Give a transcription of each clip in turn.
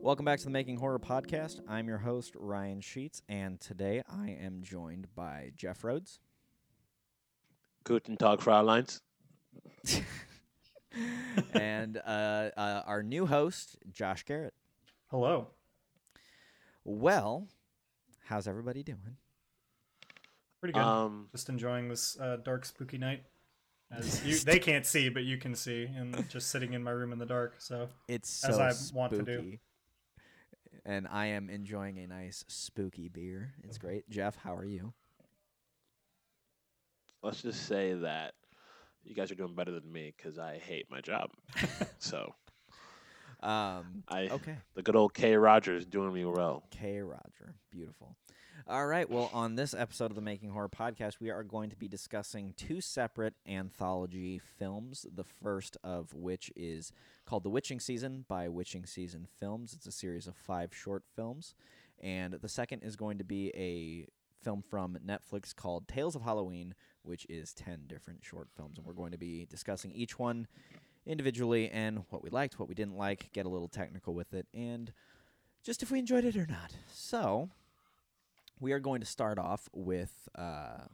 Welcome back to the Making Horror Podcast. I'm your host, Ryan Sheets, and today I am joined by Jeff Rhodes Guten Tag, Fräuleins. and uh, uh, our new host, Josh Garrett. Hello. Well, how's everybody doing? Pretty good. Um, just enjoying this uh, dark, spooky night. As you, they can't see, but you can see, and just sitting in my room in the dark. So It's so As I spooky. want to do. And I am enjoying a nice spooky beer. It's great. Jeff, how are you? let's just say that you guys are doing better than me because I hate my job. so Um, I, okay. the good old K. Rogers doing me well. K. Roger. Beautiful. All right. Well, on this episode of the Making Horror podcast, we are going to be discussing two separate anthology films. The first of which is called The Witching Season by Witching Season Films. It's a series of five short films. And the second is going to be a film from Netflix called Tales of Halloween, which is 10 different short films. And we're going to be discussing each one individually and what we liked, what we didn't like, get a little technical with it, and just if we enjoyed it or not. So, we are going to start off with uh,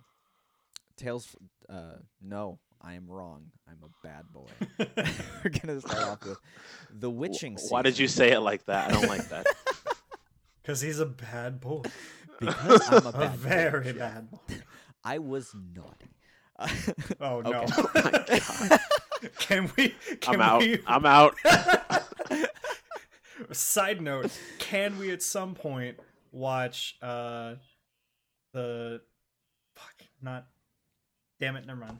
Tales. Uh, no, I am wrong. I'm a bad boy. We're going to start off with The W- Witching Season. Why did you say it like that? I don't like that. because he's a bad boy, Because I'm a a bad boy, very Jeff. bad boy. I was naughty. Oh no! Okay. can we? Can I'm out. We, I'm out. Side note: Can we at some point watch uh the fuck? Not. Damn it! Never mind.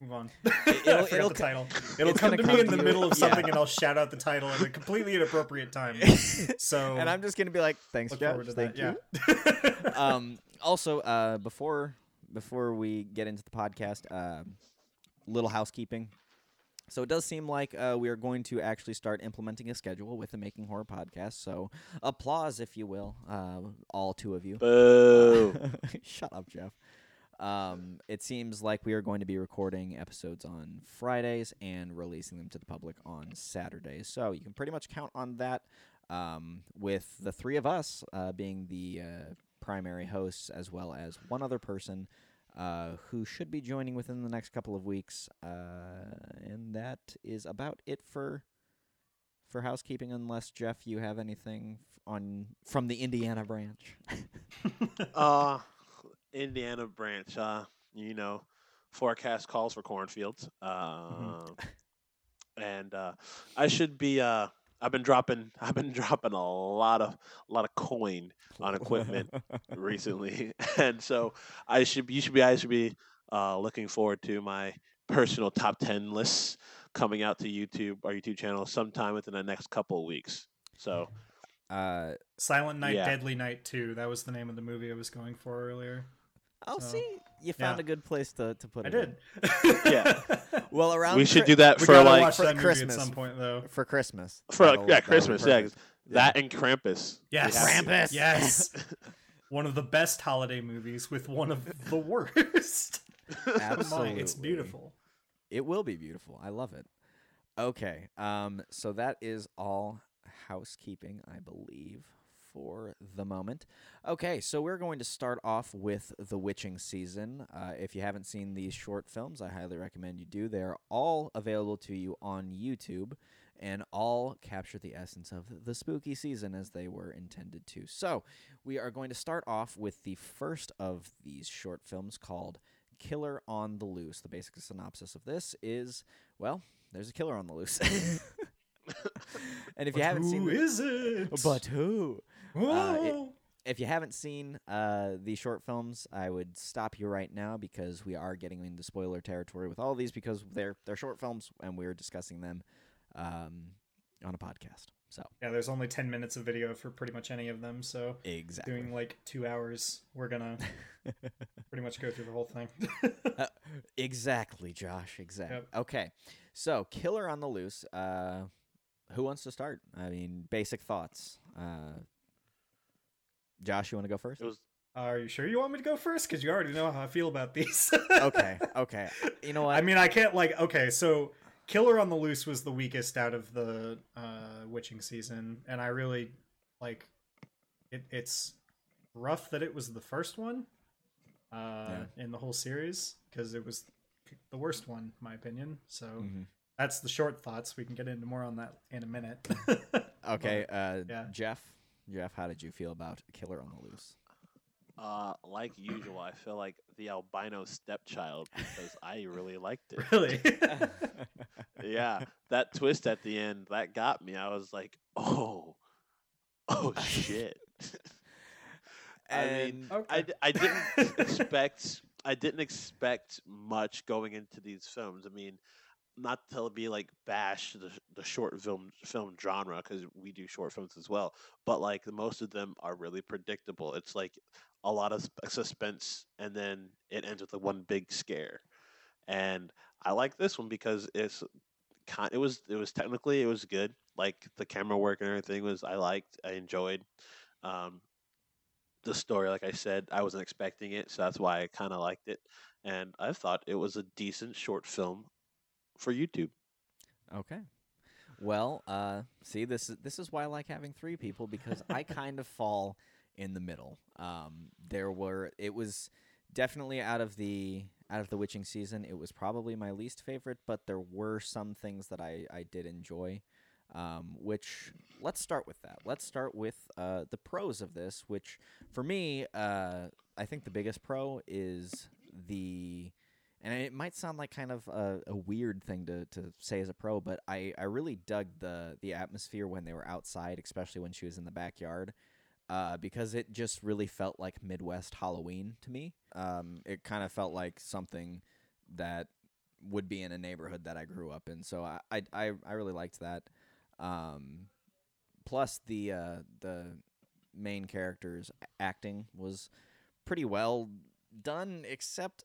Move on. it'll- I forgot it'll the title. It'll come gonna to me come in to the you. middle of Yeah. something, and I'll shout out the title at a completely inappropriate time. So and I'm just going to be like, thanks, look Jeff. to Thank that. you. Yeah. um, also, uh, before before we get into the podcast, um little housekeeping. So it does seem like uh, we are going to actually start implementing a schedule with the Making Horror podcast. So applause, if you will, uh, all two of you. Boo. Shut up, Jeff. Um, it seems like we are going to be recording episodes on Fridays and releasing them to the public on Saturdays. So you can pretty much count on that. Um, with the three of us uh, being the uh, primary hosts, as well as one other person uh, who should be joining within the next couple of weeks, uh, and that is about it for for housekeeping. Unless Jeff, you have anything on from the Indiana branch. uh, Indiana branch. Uh, you know, forecast calls for cornfields. Uh, and uh, I should be. Uh, I've been dropping. I've been dropping a lot of a lot of coin on equipment recently, and so I should. be- You should be. I should be uh, looking forward to my personal top ten lists coming out to YouTube, our YouTube channel, sometime within the next couple of weeks. So Uh, Silent Night, Yeah. Deadly Night Two. That was the name of the movie I was going for earlier. I'll So, see. You found yeah. a good place to, to put it. I did. in. Yeah. Well, around we should Chri- do that for gotta like watch for that movie Christmas. at some point, though. for Christmas. for That'll- yeah that'll Christmas. Yeah, perfect. that and Krampus. We Yes, have. Krampus. Yes, one of the best holiday movies with one of the worst. Absolutely. it's beautiful. It will be beautiful. I love it. Okay. Um. So that is all housekeeping, I believe, for the moment. Okay. So we're going to start off with the witching season. Uh, if you haven't seen these short films, I highly recommend you do. They're all available to you on YouTube. And all capture the essence of the spooky season as they were intended to. So, we are going to start off with the first of these short films called Killer on the Loose. The basic synopsis of this is well, there's a killer on the loose. and if you haven't who seen the- is it? but who? Uh, it- If you haven't seen uh, these short films, I would stop you right now because we are getting into spoiler territory with all these because they're they're short films and we're discussing them um, on a podcast. So yeah, there's only ten minutes of video for pretty much any of them, so exactly. doing like two hours, we're gonna pretty much go through the whole thing. Uh, exactly, Josh. Exactly. Yep. Okay. So, Killer on the Loose. Uh, who wants to start? I mean, basic thoughts. Uh, Josh, you want to go first? It was Are you sure you want me to go first? Because you already know how I feel about these. okay, okay. You know what? I mean, I can't like. Okay, so Killer on the Loose was the weakest out of the uh, witching season, and I really like it. It's rough that it was the first one uh, in the whole series because it was the worst one, in my opinion. So Mhm. that's the short thoughts. We can get into more on that in a minute. Okay, uh, yeah. Jeff. Jeff, how did you feel about Killer on the Loose? uh, like usual. I feel like the albino stepchild because I really liked it. really? yeah, that twist at the end that got me. I was like, oh, oh shit. I mean, And- I, Okay. d- I didn't expect I didn't expect much going into these films. I mean, not to be like bash the the short film film genre because we do short films as well, but like most of them are really predictable. It's like a lot of suspense, and then it ends with a one big scare. And I like this one because it's kind. It was it was technically it was good. Like the camera work and everything was I liked. I enjoyed. Um, the story, like I said, I wasn't expecting it, so that's why I kind of liked it. And I thought it was a decent short film for YouTube. Okay. Well, uh, see, this is this is why I like having three people because I kind of fall in the middle. Um, there were it was definitely out of the out of the witching season. It was probably my least favorite, but there were some things that I I did enjoy. Um, which let's start with that. Let's start with uh, the pros of this, which for me, uh, I think the biggest pro is the and it might sound like kind of a, a weird thing to, to say as a pro, but I, I really dug the the atmosphere when they were outside, especially when she was in the backyard, uh, because it just really felt like Midwest Halloween to me. Um, it kind of felt like something that would be in a neighborhood that I grew up in, so I I, I, really liked that. Um, plus the uh, the main character's acting was pretty well done, except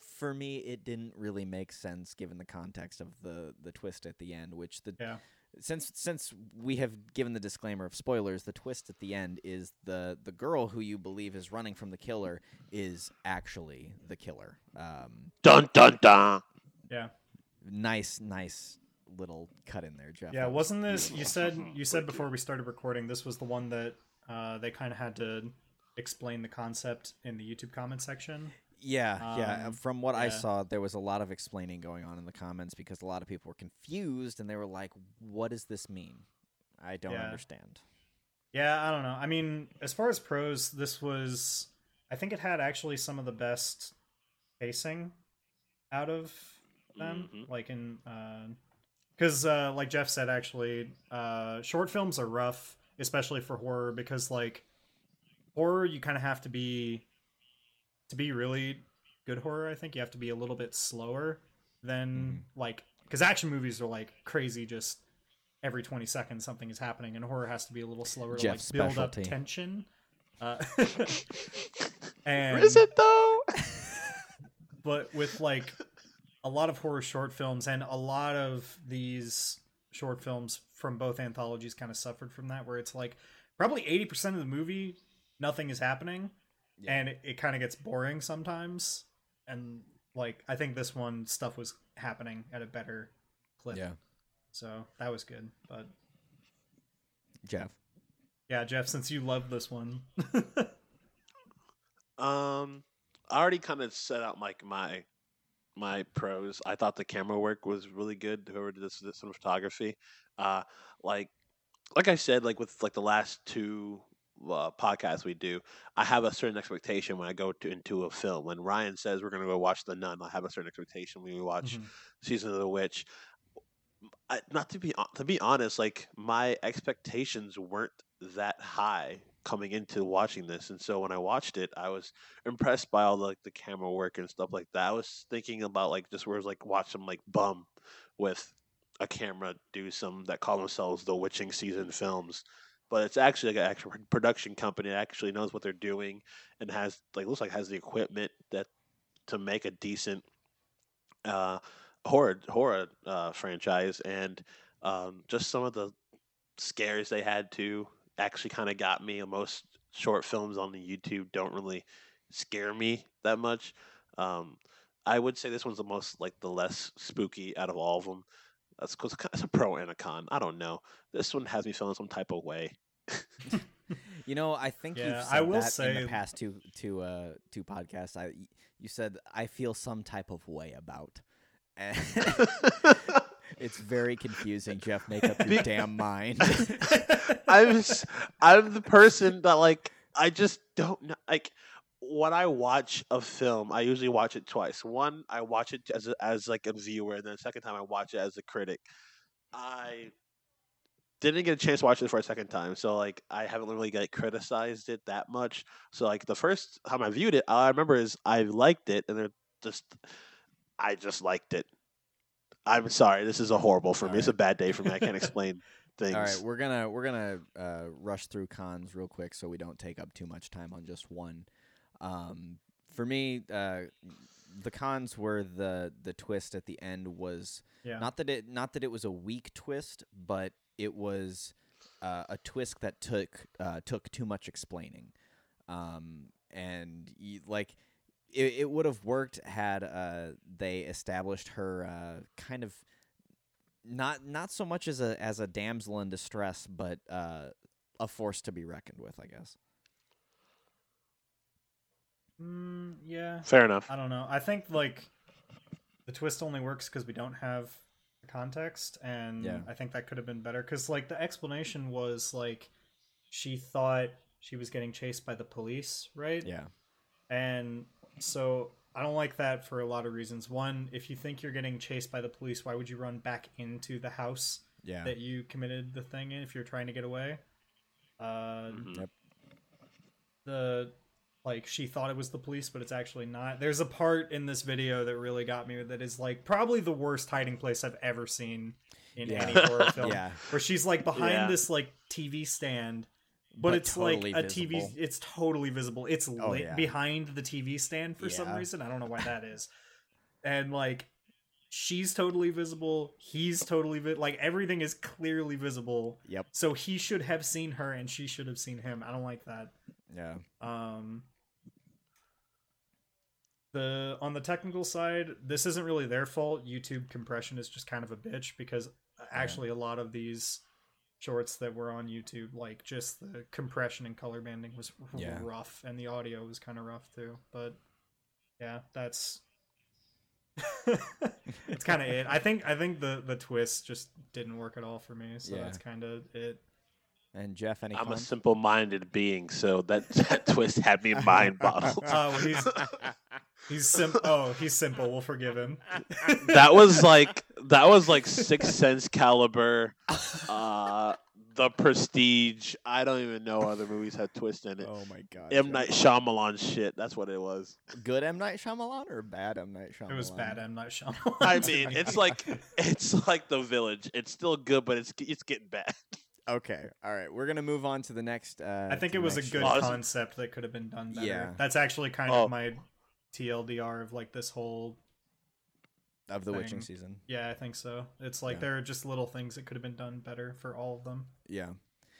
for me, it didn't really make sense given the context of the the twist at the end, which the Yeah. since since we have given the disclaimer of spoilers, the twist at the end is the the girl who you believe is running from the killer is actually the killer. Um, Dun dun dun. yeah. nice, nice little cut in there, Jeff. Yeah, was wasn't this you said you said before we started recording this was the one that uh, they kind of had to explain the concept in the YouTube comment section. Yeah, yeah. Um, From what I saw, there was a lot of explaining going on in the comments because a lot of people were confused and they were like, "What does this mean? I don't Yeah. understand." Yeah, I don't know. I mean, as far as pros, this was I think it had actually some of the best pacing out of them. Mhm. Like in because uh, like Jeff said, actually, uh, short films are rough, especially for horror, because like horror, you kind of have to be to be really good horror. I think you have to be a little bit slower than like because action movies are like crazy, just every 20 seconds something is happening and horror has to be a little slower Jeff's to like build specialty. up tension uh, and Is it though? but with like a lot of horror short films and a lot of these short films from both anthologies kind of suffered from that where it's like probably 80% of the movie nothing is happening Yeah. and it, it kind of gets boring sometimes and like i think this one stuff was happening at a better clip Yeah, so that was good but Jeff. yeah jeff since you love this one Um, I already kind of set out like my my pros. I thought the camera work was really good. Whoever did this, this cinematography, uh, like like I said, like with like the last two uh, podcasts we do, I have a certain expectation when I go to into a film. When Ryan says we're gonna go watch The Nun, I have a certain expectation when we watch Mhm. Season of the Witch. I, not to be to be honest, like my expectations weren't that high coming into watching this, and so when I watched it, I was impressed by all the, like the camera work and stuff like that. I was thinking about like just where it's like watch some like bum with a camera do some that call themselves the witching season films. But it's actually like an actual production company that actually knows what they're doing and has like looks like has the equipment that to make a decent uh horror horror uh, franchise, and um, just some of the scares they had to actually kind of got me. Most short films on the YouTube don't really scare me that much. Um, I would say this one's the most like the less spooky out of all of them. That's because it's a pro and a con. I don't know. This one has me feeling some type of way. You know, I think Yeah, you've said I will that in say- the past two two uh two podcasts. I you said I feel some type of way about. It's very confusing, Jeff. Make up your damn mind. I'm s- I'm the person that like I just don't know like when I watch a film, I usually watch it twice. One, I watch it as a, as like a viewer, and then the second time I watch it as a critic. I didn't get a chance to watch it for a second time, so like I haven't really like criticized it that much. So like the first time I viewed it, all I remember is I liked it, and just I just liked it. I'm sorry, this is a horrible for me. It's a bad day for me. I can't explain things. All right, we're gonna we're gonna uh, rush through cons real quick so we don't take up too much time on just one. Um, for me, uh, the cons were the the twist at the end was yeah. not that it not that it was a weak twist, but it was uh, a twist that took uh, took too much explaining, um, and y- like it, it would have worked had uh, they established her uh, kind of not not so much as a as a damsel in distress, but uh, a force to be reckoned with, I guess. Mm, yeah. Fair enough. I don't know. I think like the twist only works because we don't have the context, and Yeah. I think that could have been better. Because like the explanation was like she thought she was getting chased by the police, right? Yeah, And so I don't like that for a lot of reasons. One, if you think you're getting chased by the police, why would you run back into the house yeah, that you committed the thing in if you're trying to get away? Uh, Mhm. Yep. the like she thought it was the police, but it's actually not. There's a part in this video that really got me that is like probably the worst hiding place I've ever seen in Yeah. any horror film. yeah. Where she's like behind Yeah. this like TV stand, but, it's totally like a visible. TV. It's totally visible. It's lit Oh, behind the TV stand for some reason. I don't know why that is. And like, she's totally visible. He's totally vi- like everything is clearly visible. Yep. So he should have seen her, and she should have seen him. I don't like that. Yeah. Um, the on the technical side, this isn't really their fault. YouTube compression is just kind of a bitch because actually a lot of these shorts that were on YouTube, like just the compression and color banding was Yeah. rough, and the audio was kind of rough too. But yeah, that's it's kind of it. I think I think the the twist just didn't work at all for me. So Yeah. that's kind of it. And Jeff, any I'm a simple-minded being, so that, that twist had me mind boggled. Oh, uh, he's he's sim. Oh, he's simple. We'll forgive him. that was like that was like Sixth Sense caliber. Uh, the Prestige. I don't even know other movies had twist in it. oh my god. M Night Shyamalan shit. That's what it was. Good M Night Shyamalan or bad M Night Shyamalan? It was bad. M Night Shyamalan. I mean, it's like it's like The Village. It's still good, but it's it's getting bad. Okay. All right. We're gonna move on to the next. Uh, I think it was a good show. Concept that could have been done better. Yeah. That's actually kind Oh. of my TLDR of like this whole. of the Witching season. Yeah, I think so. It's like Yeah. there are just little things that could have been done better for all of them. Yeah.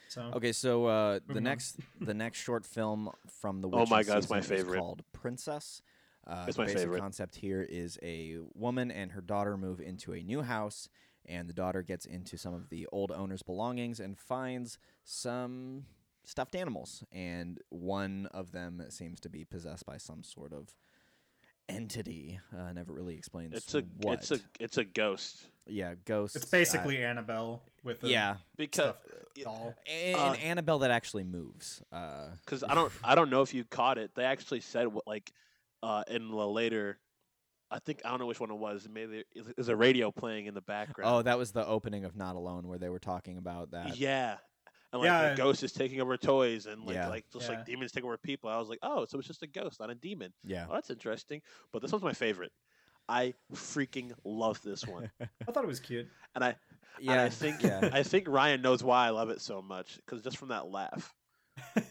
So Okay. So uh, the next the next short film from the Oh Witching my God, it's my season favorite. called Princess. Uh, It's the my basic favorite. concept here is a woman and her daughter move into a new house, and the daughter gets into some of the old owner's belongings and finds some stuffed animals, and one of them seems to be possessed by some sort of entity. Uh, never really explains It's a what. it's a it's a ghost yeah, ghost. it's basically Annabelle with a yeah, because stuffed doll. and, Uh, Annabelle that actually moves. Uh, because I don't I don't know if you caught it. They actually said what like uh in the later. I think I don't know which one it was. Maybe there's a radio playing in the background. Oh, that was the opening of Not Alone, where they were talking about that. yeah. And like Yeah. the ghost is taking over toys and like Yeah. like just Yeah. like demons take over people. I was like, oh, so it's just a ghost, not a demon. Yeah. Oh, that's interesting. But this one's my favorite. I freaking love this one, I thought it was cute. and I Yeah. and I think yeah. I think Ryan knows why I love it so much because just from that laugh.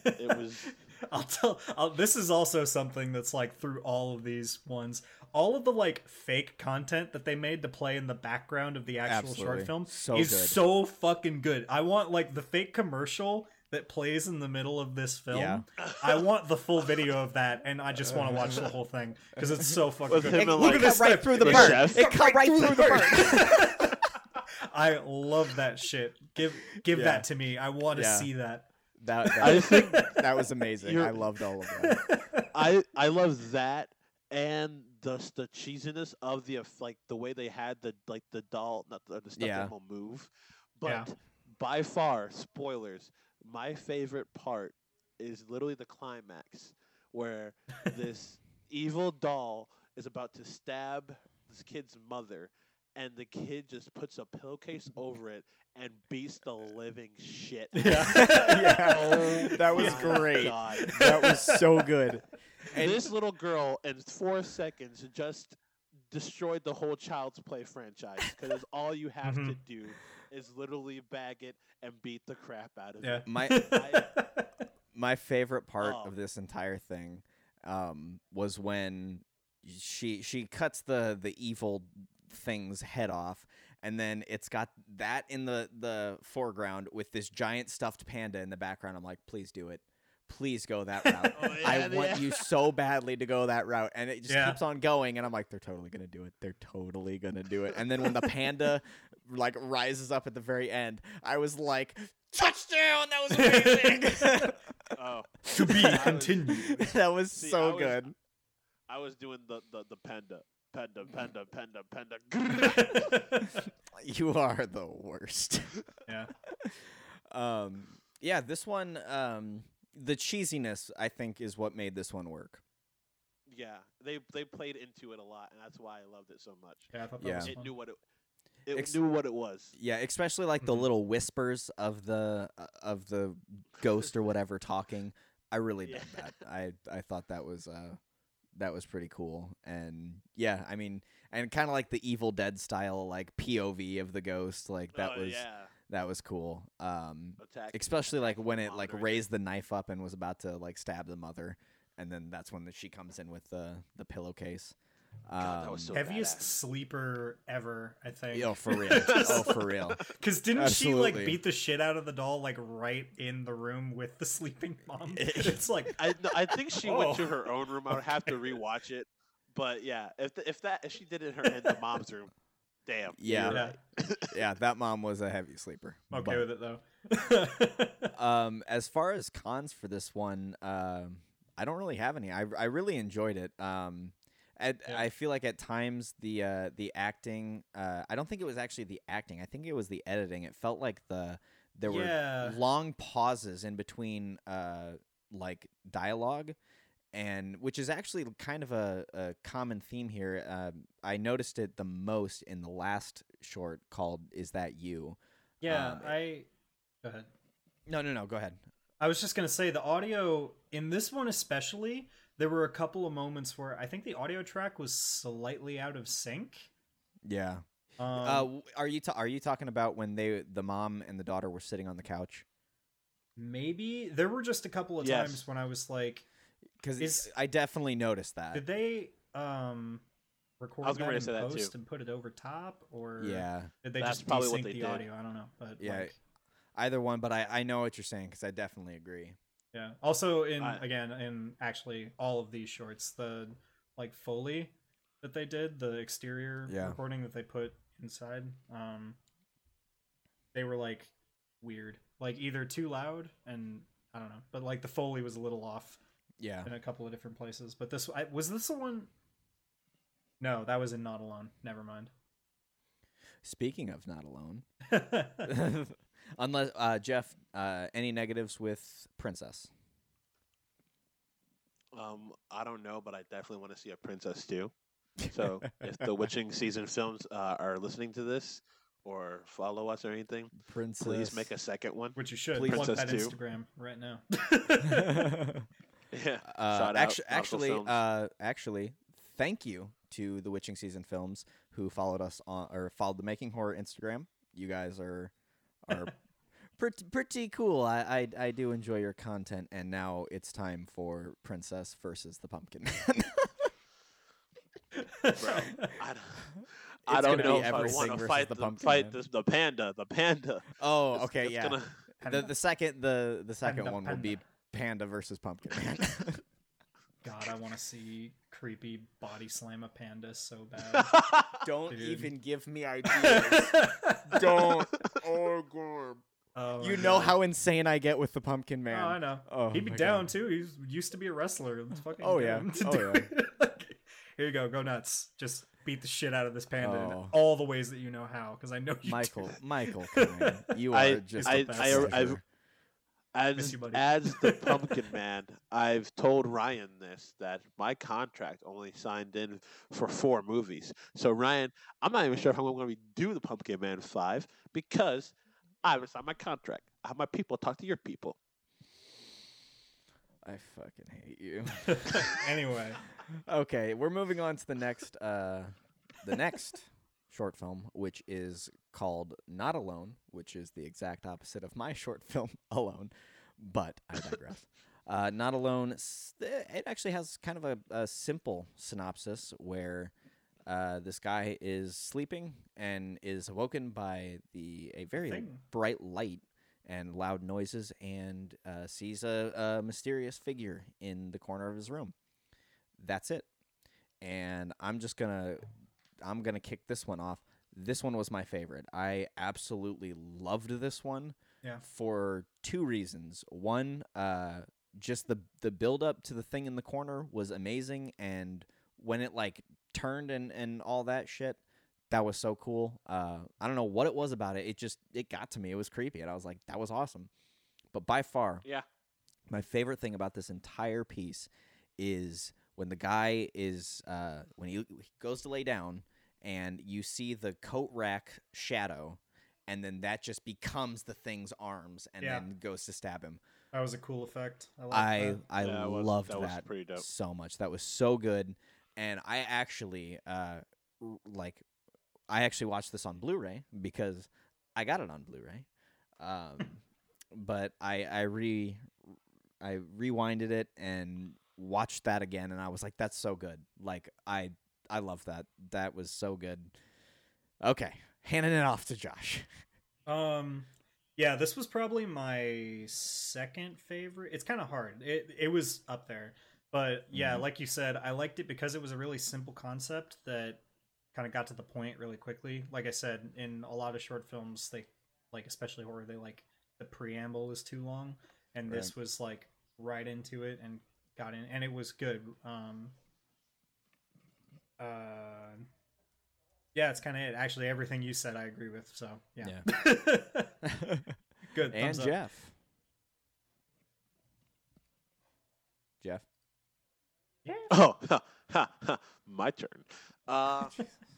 It was- I'll tell. I'll, this is also something that's like through all of these ones. All of the like fake content that they made to play in the background of the actual Absolutely. short film So is good. so fucking good. I want like the fake commercial that plays in the middle of this film. Yeah. I want the full video of that, and I just want to watch the whole thing because it's so fucking With good. him Hey, and, look like- at this right through the The bird. chef. It cut right through the bird. I love that shit. Give give Yeah. that to me. I want to Yeah. see that. That, that, I think that was amazing. I loved all of that. I I love that and the the cheesiness of the eff- like the way they had the like the doll not the, the stuffed Yeah. animal move, but Yeah. by far spoilers. My favorite part is literally the climax where this evil doll is about to stab this kid's mother. And the kid just puts a pillowcase over it and beats the living shit. out of Yeah. it. Yeah. Oh That was my great. God. That was so good. And this little girl in four seconds just destroyed the whole Child's Play franchise because all you have to Mhm. do is literally bag it and beat the crap out of Yeah. it. My my favorite part Oh. of this entire thing um, was when she she cuts the the evil thing's head off and then it's got that in the the foreground with this giant stuffed panda in the background i'm like please do it please go that oh, route Oh, i yeah, want yeah. you so badly to go that route and it just Yeah. keeps on going and i'm like they're totally gonna do it they're totally gonna do it and then when the panda like rises up at the very end i was like touchdown that was amazing Oh, to be continued. that was See, so was- good. I was doing the, the, the panda. Panda, panda, panda, panda. You are the worst. yeah. Um, yeah, this one, um, the cheesiness, I think, is what made this one work. yeah, they they played into it a lot, and that's why I loved it so much. Yeah, I thought that Yeah. was It knew what it. It Ex- knew what it was. Yeah, especially like the Mhm. little whispers of the uh, of the ghost or whatever talking. I really dug that. I I thought that was uh that was pretty cool. And yeah, I mean, and kind of like the Evil Dead style like POV of the ghost, like that Oh, was yeah. that was cool. Um, Attack. especially like when it like raised the knife up and was about to like stab the mother and then that's when the, she comes in with the the pillowcase God, that was Um, so Heaviest badass. sleeper ever, I think. oh for real oh for real Because didn't she like beat the shit out of the doll like right in the room with the sleeping mom? it's like I no, I think she Oh. went to her own room. I would have to rewatch it, but yeah, if th if that if she did it in her in the mom's room, damn. Yeah. yeah, right. yeah that mom was a heavy sleeper I'm okay But, with it though. um as far as cons for this one um i don't really have any i, I really enjoyed it um at, Yeah. I feel like at times the uh, the acting uh, I don't think it was actually the acting I think it was the editing it felt like the there Yeah. were long pauses in between uh, like dialogue and which is actually kind of a, a common theme here um, I noticed it the most in the last short called is that you yeah, Um, I. Go ahead. no no no go ahead I was just gonna say the audio in this one especially. There were a couple of moments where I think the audio track was slightly out of sync. yeah Um, uh, are you ta- are you talking about when they the mom and the daughter were sitting on the couch maybe there were just a couple of Yes. times when I was like, because I definitely noticed that did they um record I was that getting in ready to that, too. post and put it over top, or yeah did they That's just probably what desync they the did. audio? I don't know, but Yeah, like, either one but I I know what you're saying because I definitely agree yeah. Also, in again, in actually all of these shorts, the like foley that they did, the exterior Yeah. recording that they put inside, um, they were like weird, like either too loud and I don't know, but like the foley was a little off yeah in a couple of different places. But this I, was this the one. No, that was in Not Alone. Never mind. speaking of not alone Unless uh, Jeff, uh, any negatives with Princess? Um, I don't know, but I definitely want to see a princess too. So if the Witching season films uh, are listening to this or follow us or anything, Princess. please make a second one. Which you should Please. plug that Princess two. Instagram right now. Yeah. uh, Shout actu- Marvel actually, uh, actually, thank you to the Witching Season Films who followed us on or followed the Making Horror Instagram. You guys are are pretty pretty cool. I, I I do enjoy your content, and now it's time for Princess versus the Pumpkin Man. Bro, I don't, I It's don't gonna know if I want to fight the the, fight Man. this, the panda. The panda. oh, It's- okay, it's yeah. Gonna, The the second the the second Panda, one will be panda. Panda versus Pumpkin Man. God, I want to see creepy body slam a panda so bad. Don't Dude. even give me ideas. Don't. Oh god. Oh You know God. how insane I get with the Pumpkin oh, Man. Oh, I know. Oh, He'd be down God. too. He used to be a wrestler. Let's fucking Oh, yeah. to Oh, do yeah. Like, Here you go. Go nuts. Just beat the shit out of this panda in Oh. all the ways that you know how, because I know you. Michael, that. Michael, come on. you are I- just I- the best I- treasure. I've- Miss As you, buddy. as the Pumpkin Man, I've told Ryan this that my contract only signed in for four movies. So Ryan, I'm not even sure if I'm going to do the Pumpkin Man five because I haven't signed my contract. I have my people talk to your people. I fucking hate you. anyway, okay, we're moving on to the next uh the next short film, which is called Not Alone, which is the exact opposite of my short film Alone, but I digress. uh, Not Alone, eh, it actually has kind of a, a simple synopsis where uh, this guy is sleeping and is awoken by the a very Thing. bright light and loud noises and uh, sees a, a mysterious figure in the corner of his room. That's it. And I'm just gonna I'm gonna kick this one off. This one was my favorite. I absolutely loved this one. Yeah. For two reasons. One, uh, just the the build up to the thing in the corner was amazing, and when it like turned and and all that shit, that was so cool. Uh, I don't know what it was about it. It just it got to me. It was creepy, and I was like, that was awesome. But by far, Yeah. my favorite thing about this entire piece is when the guy is uh, when he, he goes to lay down and you see the coat rack shadow and then that just becomes the thing's arms and Yeah. then goes to stab him that was a cool effect. I i that. i Yeah, it was- loved that that, was so much that was so good and i actually uh like i actually watched this on blu-ray because i got it on blu-ray um but i i re i rewinded it and watched that again and i was like that's so good like i i love that that was so good okay handing it off to josh Um, yeah, this was probably my second favorite. It's kind of hard. It it was up there, but yeah, Mhm. like you said, I liked it because it was a really simple concept that kind of got to the point really quickly. Like I said, in a lot of short films, they like especially horror, they like the preamble is too long, and this was like right into it and got in, and it was good. Um, uh, yeah, it's kind of it. Actually, everything you said, I agree with. So yeah, good. and up. jeff jeff Yeah. Oh, ha, ha, my turn. Uh,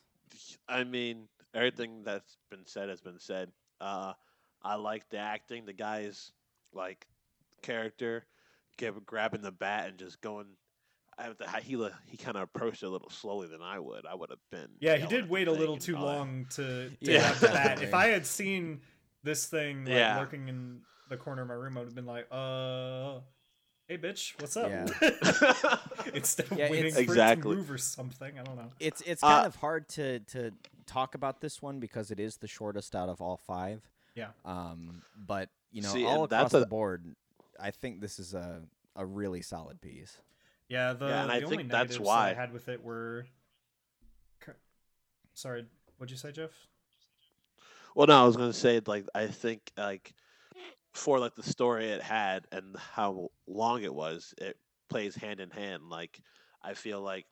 I mean, everything that's been said has been said. Uh, I like the acting. The guy's like character, give, grabbing the bat and just going. I, the, he he kind of approached it a little slowly than I would. I would have been. Yeah, he did wait a little too long to, to Yeah, have that. If I had seen this thing like, Yeah. lurking in the corner of my room, I would have been like, uh, hey, bitch, what's up? Yeah. Instead of Yeah, waiting it's- for it Exactly. to move or something. I don't know. it's it's Uh, kind of hard to to talk about this one because it is the shortest out of all five. Yeah. Um, but you know, See, all and that's across a- the board, I think this is a a really solid piece. Yeah, the, Yeah, and I only think that's why- I had with it were. Sorry, what'd you say, Jeff? Well, no, I was gonna say like I think like for like the story it had and how long it was, it plays hand in hand. Like I feel like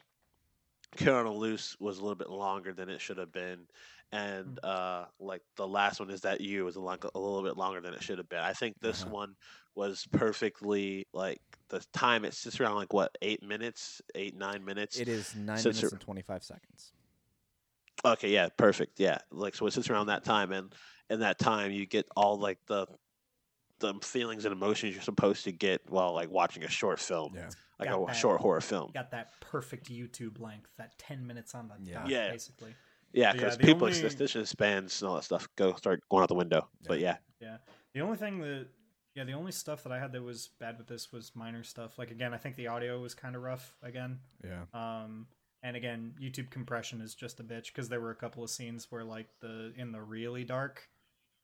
Killer Loose was a little bit longer than it should have been, and uh, like the last one is that you was a, lot, a little bit longer than it should have been. I think this Uh-huh. one was perfectly like the time. It's just around like what eight minutes, eight nine minutes. It is nine Since minutes and twenty five seconds. Okay, yeah, perfect. Yeah, like so it sits around that time, and in that time you get all like the the feelings and emotions you're supposed to get while like watching a short film, Yeah. like Got a that. short horror film. Got that perfect YouTube length, that ten minutes on the Yeah. dot, Yeah. basically. Yeah, Yeah, because the people only- attention spans and all that stuff go start going out the window. But yeah, Yeah. The only thing that yeah, the only stuff that I had that was bad with this was minor stuff. Like again, I think the audio was kind of rough again. Yeah. Um and again, YouTube compression is just a bitch because there were a couple of scenes where like the in the really dark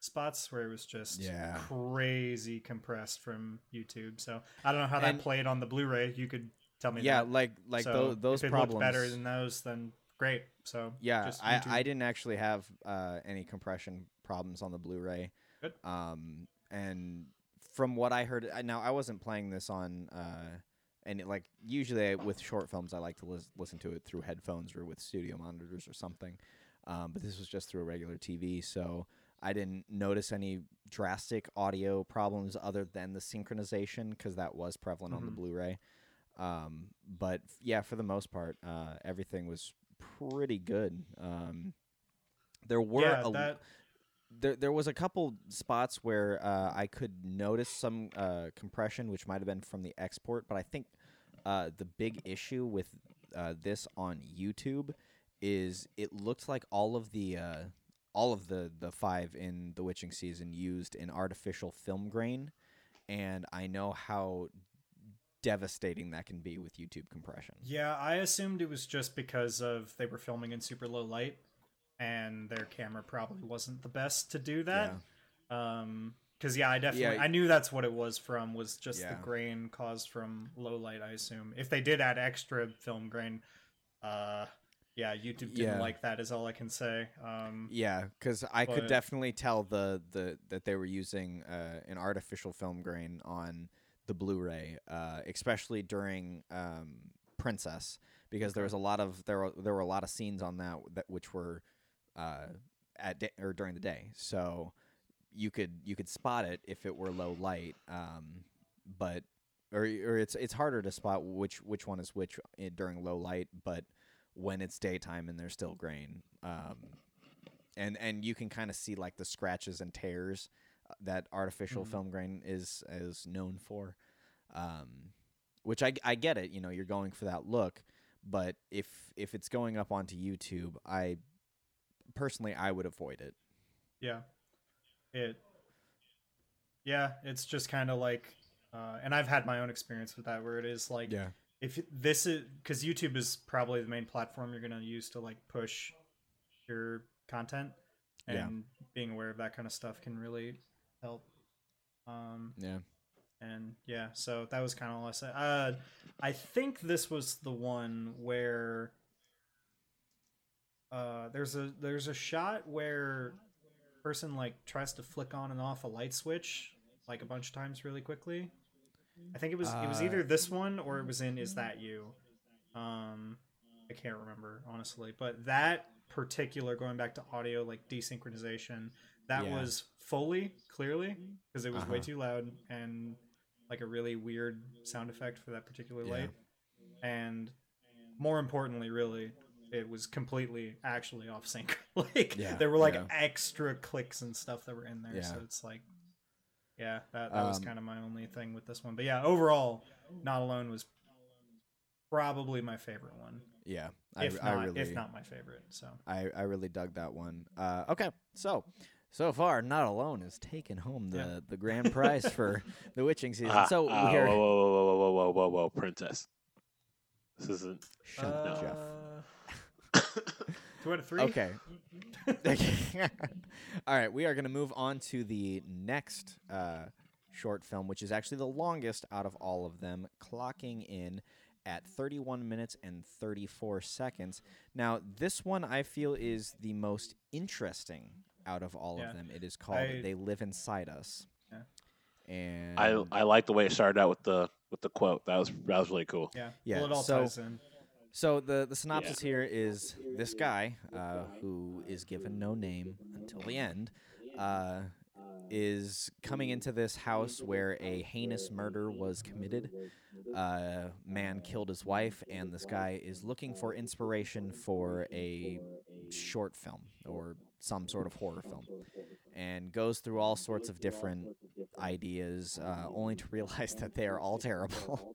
spots where it was just Yeah. crazy compressed from YouTube. So I don't know how that played on the Blu-ray. You could tell me. yeah, that. like like So tho- those if it problems. better than those, then great. So yeah, just I, I didn't actually have uh, any compression problems on the Blu-ray. Good. Um, and from what I heard, now I wasn't playing this on. Uh, and it, like usually with short films, I like to lis- listen to it through headphones or with studio monitors or something. Um, but this was just through a regular TV, so I didn't notice any drastic audio problems other than the synchronization because that was prevalent on the Mhm. Blu-ray. Um, but f- yeah, for the most part, uh, everything was pretty good. Um, there were yeah, a, that there there was a couple spots where uh, I could notice some uh, compression, which might have been from the export. But I think uh, the big issue with uh, this on YouTube is it looked like all of the uh, all of the the five in the Witching season used an artificial film grain, and I know how devastating that can be with YouTube compression. Yeah, I assumed it was just because of they were filming in super low light, and their camera probably wasn't the best to do that. Um, because yeah, I definitely Yeah. I knew that's what it was from was just Yeah. the grain caused from low light. I assume if they did add extra film grain, uh, yeah, YouTube didn't Yeah. like that. Is all I can say. Um, Yeah, because I could definitely tell the, the that they were using uh, an artificial film grain on the Blu-ray, uh, especially during um, Princess, because there was a lot of there were there were a lot of scenes on that that which were uh, at or during the day, so you could you could spot it if it were low light, um, but or or it's it's harder to spot which which one is which during low light, but when it's daytime and there's still grain. Um, and and you can kind of see like the scratches and tears that artificial Mhm. film grain is is known for. Um, which I I get it, you know, you're going for that look, but if if it's going up onto YouTube, I personally I would avoid it. Yeah. It Yeah, it's just kind of like uh and I've had my own experience with that where it is like Yeah. if this is cuz YouTube is probably the main platform you're going to use to like push your content Yeah. and being aware of that kind of stuff can really help. Um Yeah. and yeah, so that was kind of all I said. Uh, I think this was the one where uh, there's a there's a shot where person like tries to flick on and off a light switch like a bunch of times really quickly. I think it was it was Uh, either this one or it was in Is That You? Um, I can't remember honestly, but that particular going back to audio like desynchronization that Yeah. was fully clearly because it was way Uh-huh. too loud and like a really weird sound effect for that particular Yeah. light and more importantly really it was completely actually off sync like Yeah, there were like yeah. extra clicks and stuff that were in there so it's like yeah that, that was Um, kind of my only thing with this one but yeah overall not alone was probably my favorite one Yeah. if I, not I really if not my favorite so I, I really dug that one. Uh, okay, so so far, not alone is taking home the, Yeah. the grand prize for the witching season. Ah, so ah, we're whoa, whoa, whoa, whoa, whoa, whoa, whoa, whoa, princess. This isn't. shut up, Jeff. Two out of three Okay. All right, we are going to move on to the next uh, short film, which is actually the longest out of all of them, clocking in at 31 minutes and 34 seconds. Now, this one I feel is the most interesting out of all Yeah. of them. It is called I- "They Live Inside Us." Yeah. And I I like the way it started out with the with the quote. That was that was really cool. yeah Yeah, well it all so- ties in So the the synopsis here is this guy uh, who is given no name until the end uh, is coming into this house where a heinous murder was committed. Uh, man killed his wife, and this guy is looking for inspiration for a short film or some sort of horror film, and goes through all sorts of different ideas, uh, only to realize that they are all terrible.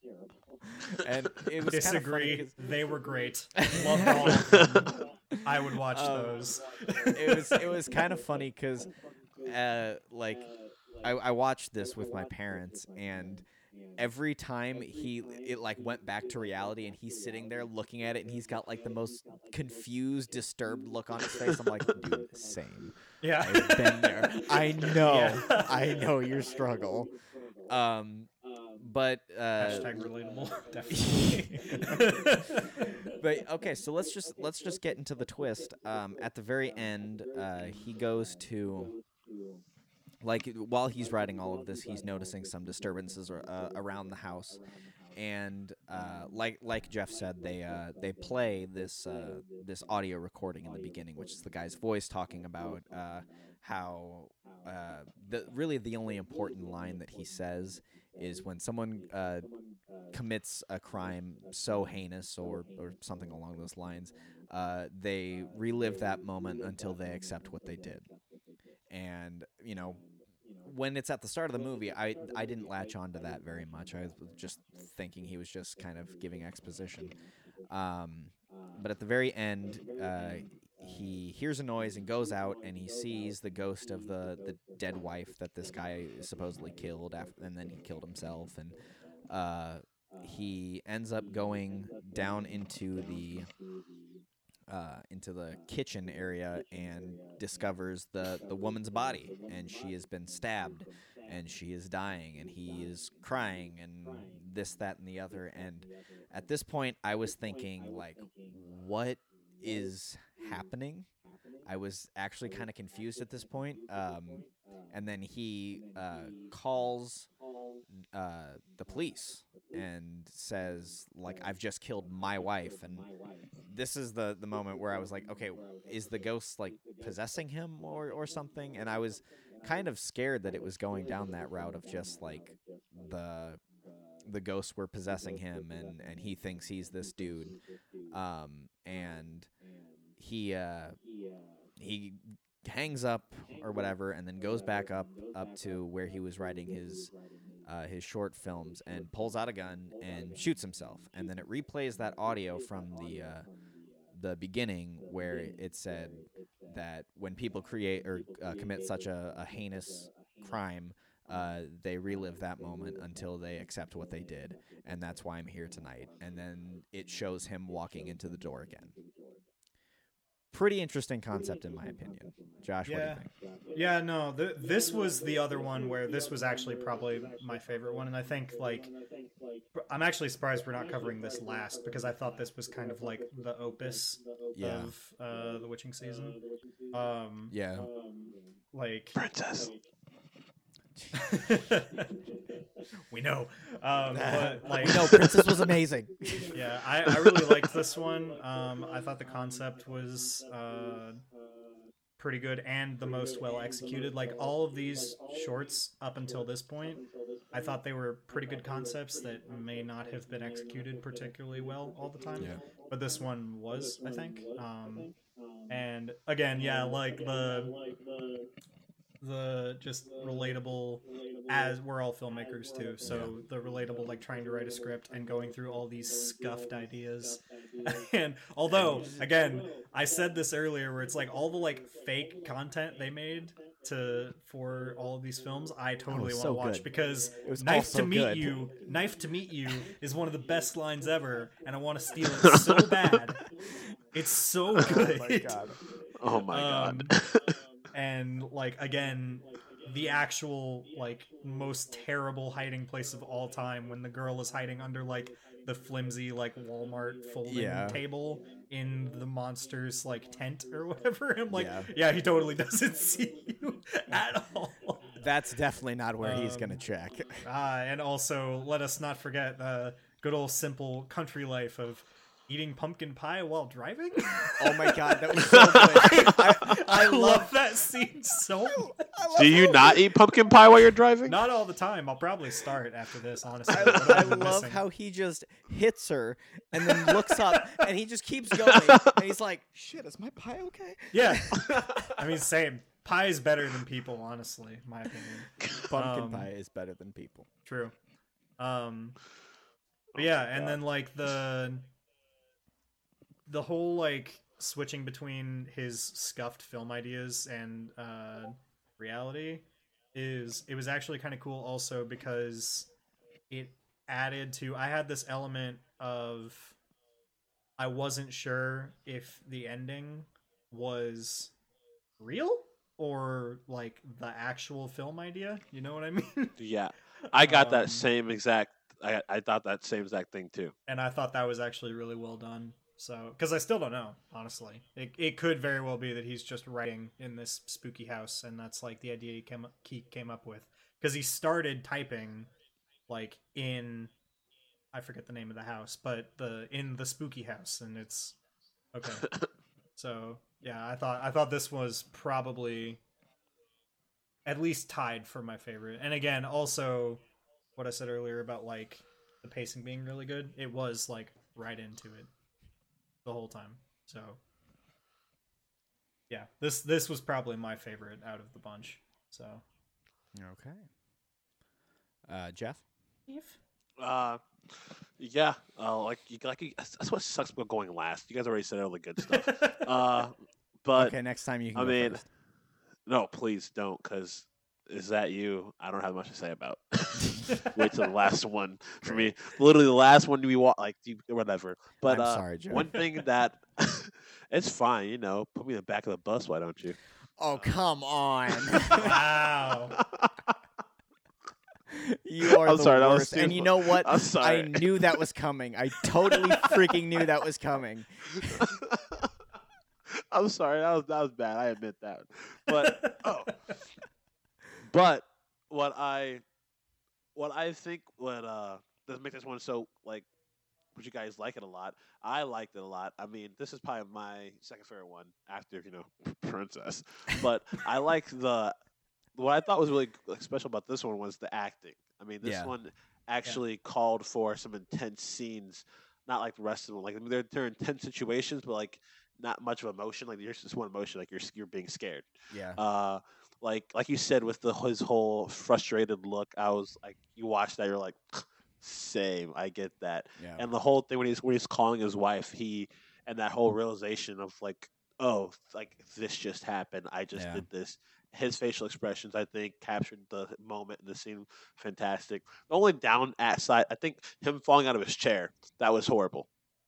and it was kinda funny they were great. Loved all of them. I would watch Um, those. it was it was kind of funny because uh, like I, I watched this with my parents and every time he it like went back to reality and he's sitting there looking at it and he's got like the most confused disturbed look on his face. I'm like dude same. Yeah. i've been there. I know. Yeah. i know your struggle. um but uh Hashtag relatable. Definitely. but okay so let's just let's just get into the twist. um at the very end uh he goes to like while he's writing all of this he's noticing some disturbances uh, around the house. And uh, like like Jeff said, they uh, they play this uh, this audio recording in the beginning, which is the guy's voice talking about uh, how uh, the really the only important line that he says is when someone commits a crime so heinous or or something along those lines, they relive that moment until they accept what they did, and you know when it's at the start of the movie, I I didn't latch on to that very much. I was just thinking he was just kind of giving exposition. Um, but at the very end, uh, he hears a noise and goes out, and he sees the ghost of the the dead wife that this guy supposedly killed, after, and then he killed himself, and uh, he ends up going down into the uh, into the kitchen area and discovers the, the woman's body. And she has been stabbed and she is dying and he is crying and this that and the other. And at this point i was thinking like what is happening? I was actually kind of confused at this point um, and then he uh, calls uh, the police and says like i've just killed my wife. And this is the the moment where i was like okay is the ghost like possessing him or or something? And i was kind of scared that it was going down that route of just like the the ghosts were possessing him and and he thinks he's this dude. Um and he uh he hangs up or whatever and then goes back up up to where he was writing his uh, his short films and pulls out a gun and shoots himself. And then it replays that audio from the uh, the beginning where it said that when people create or uh, commit such a, a heinous crime uh, they relive that moment until they accept what they did. And that's why i'm here tonight. And then it shows him walking into the door again pretty interesting concept in my opinion josh what do Yeah. you think Yeah, no, th- this was the other one where this was actually probably my favorite one, and I think like I'm actually surprised we're not covering this last because I thought this was kind of like the opus Yeah. of uh, the witching season. Um, yeah like Princess. we know, um, but like no princess was amazing yeah, I, I really liked this one. Um, I thought the concept was uh, pretty good and the most well executed. Like all of these shorts up until this point, I thought they were pretty good concepts that may not have been executed particularly well all the time. Yeah. But this one was, I think. Um, and again, yeah, like the the just relatable as we're all filmmakers too so the relatable like trying to write a script and going through all these scuffed ideas and although again i said this earlier where it's like all the like fake content they made to for all of these films i totally want so to watch good. because It was knife so to meet good. you knife to meet you is one of the best lines ever and i want to steal it so bad it's so good Oh my god, oh my god. Um, and like again the actual like most terrible hiding place of all time when the girl is hiding under like the flimsy like Walmart folding Yeah. table in the monster's like tent or whatever. I'm like, Yeah. yeah, he totally doesn't see you at all. that's definitely not where he's gonna Um, check Ah, and also let us not forget the good old simple country life of eating pumpkin pie while driving. oh my god that was so good I, I love that scene so much. Do you not eat pumpkin pie while you're driving? Not all the time. I'll probably start after this, honestly. I, I love missing? how he just hits her and then looks up and he just keeps going and he's like, "Shit, is my pie okay?" Yeah. I mean, same. Pie is better than people, honestly, my opinion. Pumpkin Um, pie is better than people. True. Um, but yeah, and then like the the whole like switching between his scuffed film ideas and uh, reality is it was actually kind of cool also because it added to I had this element of I wasn't sure if the ending was real or like the actual film idea. You know what I mean? Yeah, I got Um, that same exact. I I thought that same exact thing too. and I thought that was actually really well done. So, because I still don't know, honestly, it it could very well be that he's just writing in this spooky house, and that's like the idea he came he came up with. Because he started typing, like in, I forget the name of the house, but the in the spooky house, and it's okay. so yeah, I thought I thought this was probably at least tied for my favorite. And again, also what I said earlier about like the pacing being really good, it was like right into it the whole time. So yeah, this this was probably my favorite out of the bunch. So Okay. Uh, Jeff. Jeff. Uh, yeah. Uh, like you like you, that's what sucks about going last. You guys already said all the good stuff. uh, but okay, next time you can. I go mean, first. no, please don't, because is that you? I don't have much to say about. Wait till the last one for me. Literally the last one we watch, like whatever. But I'm uh, sorry, Jeff. one thing that it's fine, you know. Put me in the back of the bus, why don't you? Oh come on! wow. you are I'm the sorry, that was worst. And you know what? I'm I knew that was coming. I totally freaking knew that was coming. I'm sorry, that was that was bad. I admit that. But oh, but what I what I think what uh does make this one so like would you guys like it a lot? I liked it a lot. I mean, this is probably my second favorite one after you know Princess. But I like the what I thought was really like, special about this one was the acting. I mean, this Yeah. one actually called for some intense scenes, not like the rest of them. Like I mean, they're they're intense situations, but like not much of emotion. Like there's just one emotion, like you're you're being scared. Yeah. Uh, like like you said with the his whole frustrated look, I was like, you watch that, you're like, same, I get that. Yeah. And the whole thing when he's when he's calling his wife, he and that whole realization of like, oh, like this just happened. I just Yeah. did this. His facial expressions, I think, captured the moment in the scene fantastic. The only down at side, I think, him falling out of his chair, that was horrible.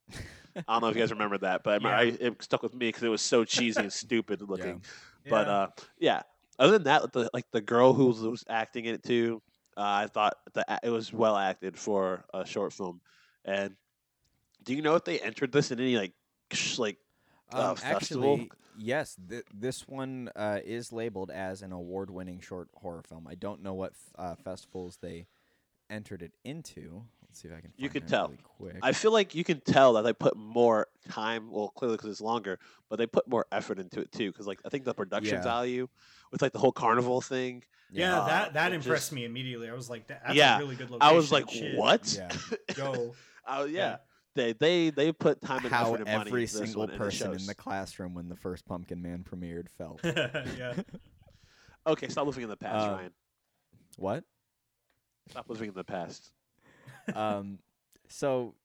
I don't know if you guys remember that, but I, it stuck with me because it was so cheesy and stupid looking. Yeah. But uh, yeah. Other than that, the like the girl who was, was acting in it too, uh, I thought the it was well acted for a short film. And do you know if they entered this in any like sh- like uh, Um, festival? actually, yes. Th- this one uh, is labeled as an award-winning short horror film. I don't know what f- uh, festivals they entered it into. Let's see if I can. You find could tell. Really quick. I feel like you can tell that they put more time. Well, clearly because it's longer, but they put more effort into it too. Because like I think the production Yeah. value with like the whole carnival thing. Yeah, Uh, that that impressed just- me immediately. I was like, that's Yeah, a really good location. I was like, Shit. what? Yeah. Go. Oh yeah. Yeah. They they they put time and How effort and money every into this single one, and person in the classroom when the first Pumpkin Man premiered felt. yeah. Okay, stop living in the past, Uh, Ryan. what? Stop living in the past. Um, so,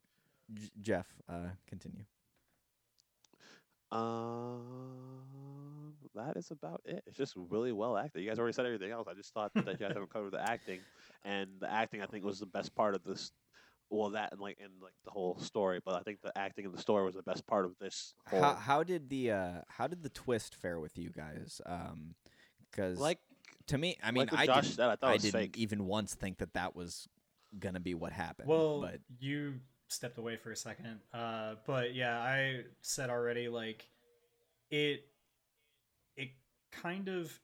J- Jeff, uh, continue. Um, that is about it. It's just really well acted. You guys already said everything else. I just thought that you guys haven't covered the acting, and the acting I think was the best part of this. Well, that and like and like the whole story, but I think the acting in the story was the best part of this. Whole, How how did the uh how did the twist fare with you guys? Um, because like to me, I mean, like I Josh didn't, said, I thought I didn't fake. even once think that that was gonna be what happened. Well, but you stepped away for a second. Uh, but yeah, I said already like it. It kind of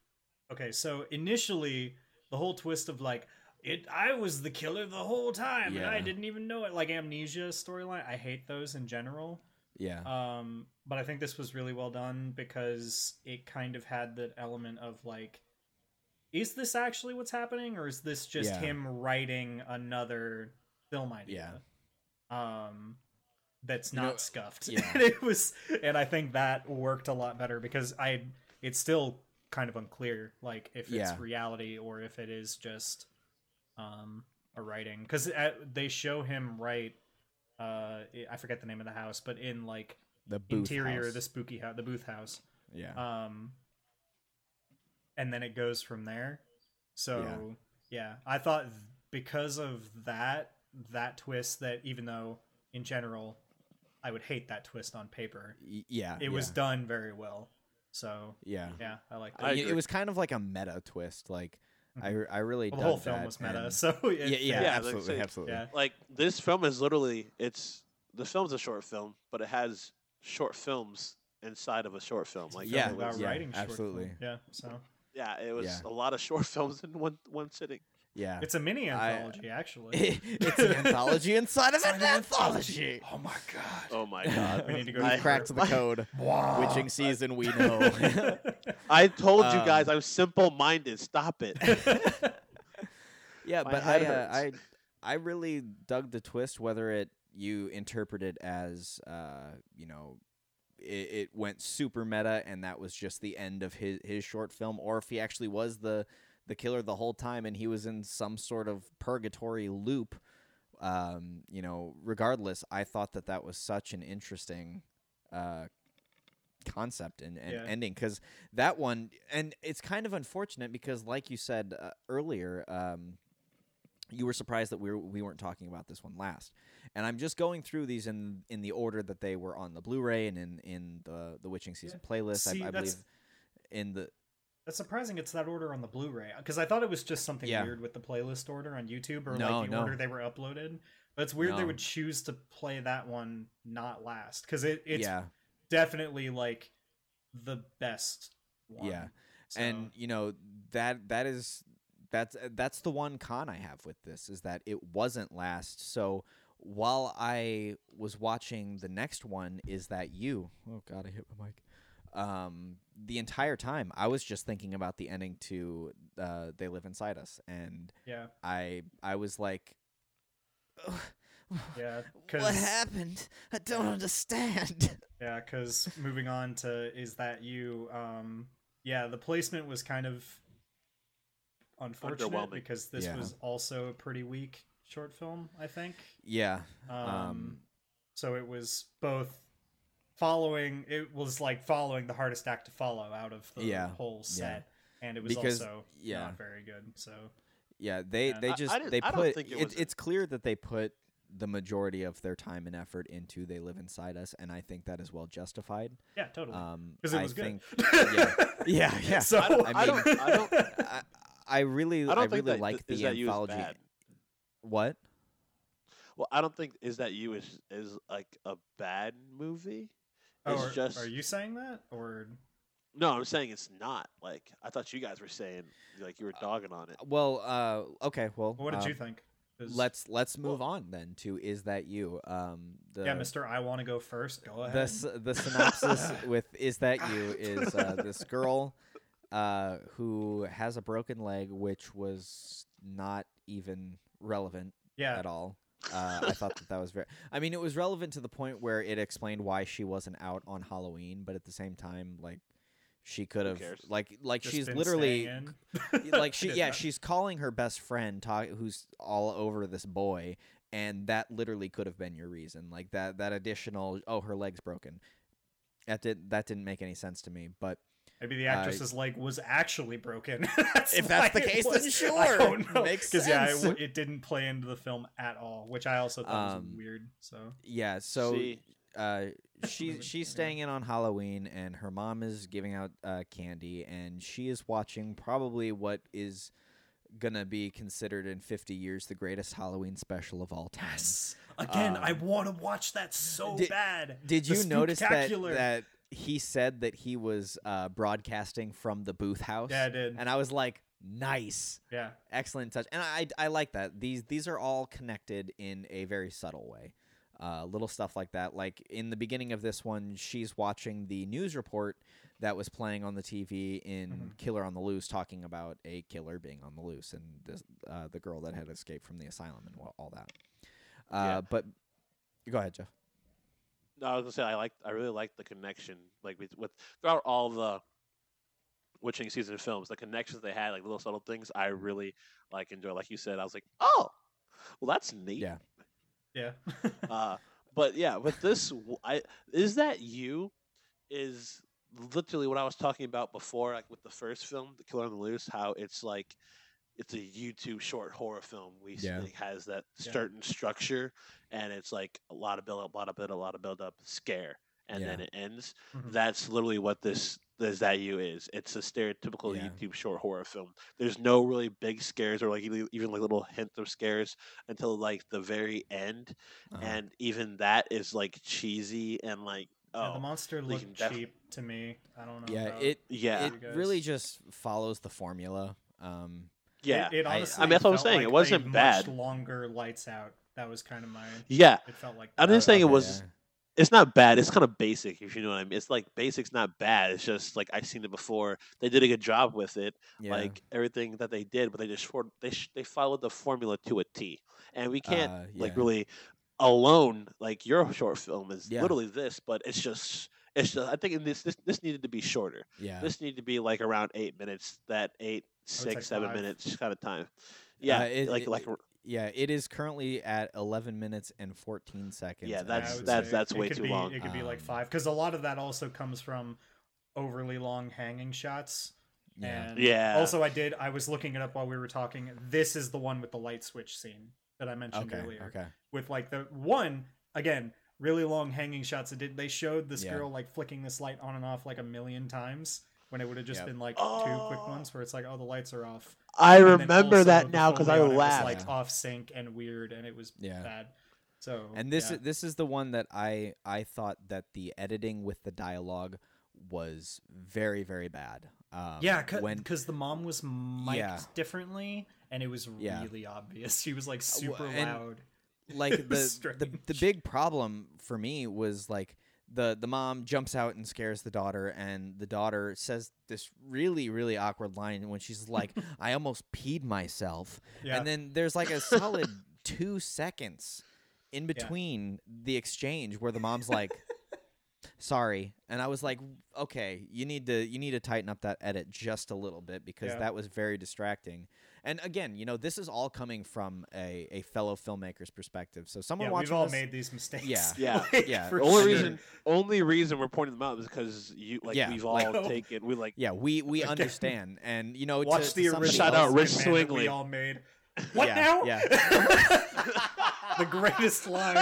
okay. So initially, the whole twist of like it, I was the killer the whole time, and I didn't even know it. Like amnesia storyline, I hate those in general. yeah, Um, but I think this was really well done because it kind of had that element of like, is this actually what's happening, or is this just Yeah. him writing another film idea? Yeah. Um, that's You not know, scuffed. yeah. and it was, and I think that worked a lot better because I, it's still kind of unclear, like if Yeah. it's reality or if it is just, um, a writing because they show him write uh i forget the name of the house but in like the interior house. the spooky house the booth house yeah, um and then it goes from there so yeah, i thought because of that that twist that even though in general I would hate that twist on paper, yeah, it was done very well. So yeah. yeah, I like that. I it, it was kind of like a meta twist. Like I, Mhm. I really well, the whole dug film that, was meta, and- so it yeah, yeah, Yeah, like absolutely, say- absolutely. yeah. like this film is literally it's the film's a short film, but it has short films inside of a short film. Like Yeah, about yeah, writing short absolutely. film. Yeah, so yeah, it was Yeah. a lot of short films in one one sitting. Yeah, it's a mini I- anthology actually. it's an anthology inside of an an anthology. Oh my god. Oh my god! We need to go I- We've cracked the code. Wow. Witching season, we know. I told you guys Um, I'm simple minded. Stop it. yeah, My but I, uh, I. I really dug the twist. Whether it you interpret it as, uh, you know, it, it went super meta, and that was just the end of his his short film, or if he actually was the the killer the whole time, and he was in some sort of purgatory loop. Um, you know, regardless, I thought that that was such an interesting uh, concept and, and Yeah. ending because that one, and it's kind of unfortunate because, like you said uh, earlier, um, you were surprised that we were, we weren't talking about this one last. And I'm just going through these in in the order that they were on the Blu-ray and in in the the Witching Season playlist. See, I, I believe in the That's surprising. It's that order on the Blu-ray because I thought it was just something Yeah. weird with the playlist order on YouTube or No, like the no. order they were uploaded. But it's weird they would choose to play that one not last because it, it's yeah definitely like the best one. Yeah. So, and you know that that is that's that's the one con I have with this is that it wasn't last. So while I was watching the next one, is that you? Oh God, I hit my mic. Um, the entire time I was just thinking about the ending to uh, "They Live Inside Us," and yeah, I I was like, "Ugh, yeah, what happened? I don't understand. yeah, because moving on to is that you? Um, yeah, the placement was kind of unfortunate because this Yeah. was also a pretty weak short film. I think. yeah, Um, Um, so it was both following. It was like following the hardest act to follow out of the Yeah, whole set, and it was Because- also yeah. not very good. So Yeah, they Yeah. they I- I just didn't- they I don't put think it it, was a- it's clear that they put the majority of their time and effort into they live inside us and I think that is well justified. yeah, totally. Um Because it I was good. think yeah. Yeah, yeah. So I don't- I I don't. I don't. I, I really I I, don't think really that like Is the That You anthology. Bad. What? Well, I don't think is that you is is like a bad movie. Oh, It's are, just are you saying that or no. I'm saying it's not. Like I thought you guys were saying like you were dogging on it. Well, uh okay, well what did um, you think? 'Cause- Let's let's move on then to is that you? Um the yeah, Mister. I want to go first. Go ahead. the the synopsis with is that you is uh, this girl uh, who has a broken leg, which was not even relevant yeah, at all. Uh, I thought that that was very. I mean, it was relevant to the point where it explained why she wasn't out on Halloween, but at the same time, like she could have like like just she's literally like she yeah she's calling her best friend talk who's all over this boy and that literally could have been your reason. Like that that additional oh her leg's broken. That did that didn't make any sense to me but Maybe the Uh, actress's leg was actually broken. That's If that's the it case, then was- I sure. don't know. Makes yeah, it, w- it didn't play into the film at all, which I also thought Um, was weird. So yeah so See, uh she she's staying in on Halloween and her mom is giving out uh, candy and she is watching probably what is gonna be considered in 50 years the greatest Halloween special of all time Yes. again, I Um, want to watch that so did- bad. Did The you notice that that he said that he was uh, broadcasting from the booth house? Yeah, I did. And I was like, nice, Yeah, excellent touch. And I I like that. These these are all connected in a very subtle way. Uh, little stuff like that. Like in the beginning of this one, she's watching the news report that was playing on the TV in Mhm. Killer on the Loose, talking about a killer being on the loose and this, uh, the girl that had escaped from the asylum and all that. Uh, Yeah. But go ahead, Jeff. No, I was gonna say I like I really like the connection like with, with throughout all the witching season films, the connections they had, like little subtle things, I really like enjoy. Like you said, I was like, oh, well that's neat. Yeah. yeah. uh, but yeah, with this, w- I is that you is literally what I was talking about before, like with the first film, The Killer on the Loose. How it's like it's a YouTube short horror film. We s- Yeah. it has that Yeah. certain structure, and it's like a lot of build up, a lot of build up, a lot of build up, scare, and then it ends. Mhm. That's literally what this this that you is. It's a stereotypical Yeah. YouTube short horror film. There's no really big scares or like even even, like little hint of scares until like the very end, Uh-huh. and even that is like cheesy and like Yeah, the oh monster we looked def- cheap to me. I don't know. yeah, about it yeah it really just follows the formula. Um, yeah It, it I- I mean, that's what I'm saying, it like a wasn't much bad. Longer lights out. That was kind of my. yeah. It felt like. I'm that. just saying it was yeah. it's not bad. It's kind of basic, if you know what I mean. It's like basic's not bad. It's just like I've seen it before. They did a good job with it, Yeah. like everything that they did, but they just for- they sh- they followed the formula to a T, and we can't Uh, like really alone like your short film is Yeah. literally this, but it's just it's just I think in this this this needed to be shorter. yeah. This needed to be like around eight minutes. That eight say six seven five. minutes kind of time. Yeah, Uh, it- like it- like yeah, it is currently at 11 minutes and 14 seconds. Yeah, that's- I would that's- that's it way could too be, long. It could be like Um, five because a lot of that also comes from overly long hanging shots. yeah. And Yeah. Also, I did. I was looking it up while we were talking. This is the one with the light switch scene that I mentioned okay. earlier. Okay. With like the one again, really long hanging shots. It did. They showed this Yeah. girl like flicking this light on and off like a million times when it would have just Yep. been like two quick Oh. ones where it's like, oh, the lights are off. I And remember that now because I foley on it was, laughed. like Yeah. off sync and weird, and it was Yeah. bad. So And this yeah. is this is the one that I I thought that the editing with the dialogue was very very bad. Um, Yeah, when because the mom was mic'd Yeah. differently, and it was Yeah. really obvious. She was like super and- loud. Like the, the the big problem for me was like the the mom jumps out and scares the daughter and the daughter says this really really awkward line when she's like I almost peed myself. Yeah, and then there's like a solid 2 seconds in between the exchange where the mom's like sorry. And I was like okay you need to you need to tighten up that edit just a little bit because Yeah. that was very distracting and again, you know, this is all coming from a, a fellow filmmaker's perspective. So someone yeah, watching we've all this, made these mistakes. Yeah. Yeah. Like, Yeah. for The only sure. reason, only reason we're pointing them out is because you, like, Yeah, we've all like- taken, we like, yeah, we we Again. understand, and you know, Watch to, the to original Shout out Rich Iron Man that we all made. What Yeah, now? yeah. the greatest line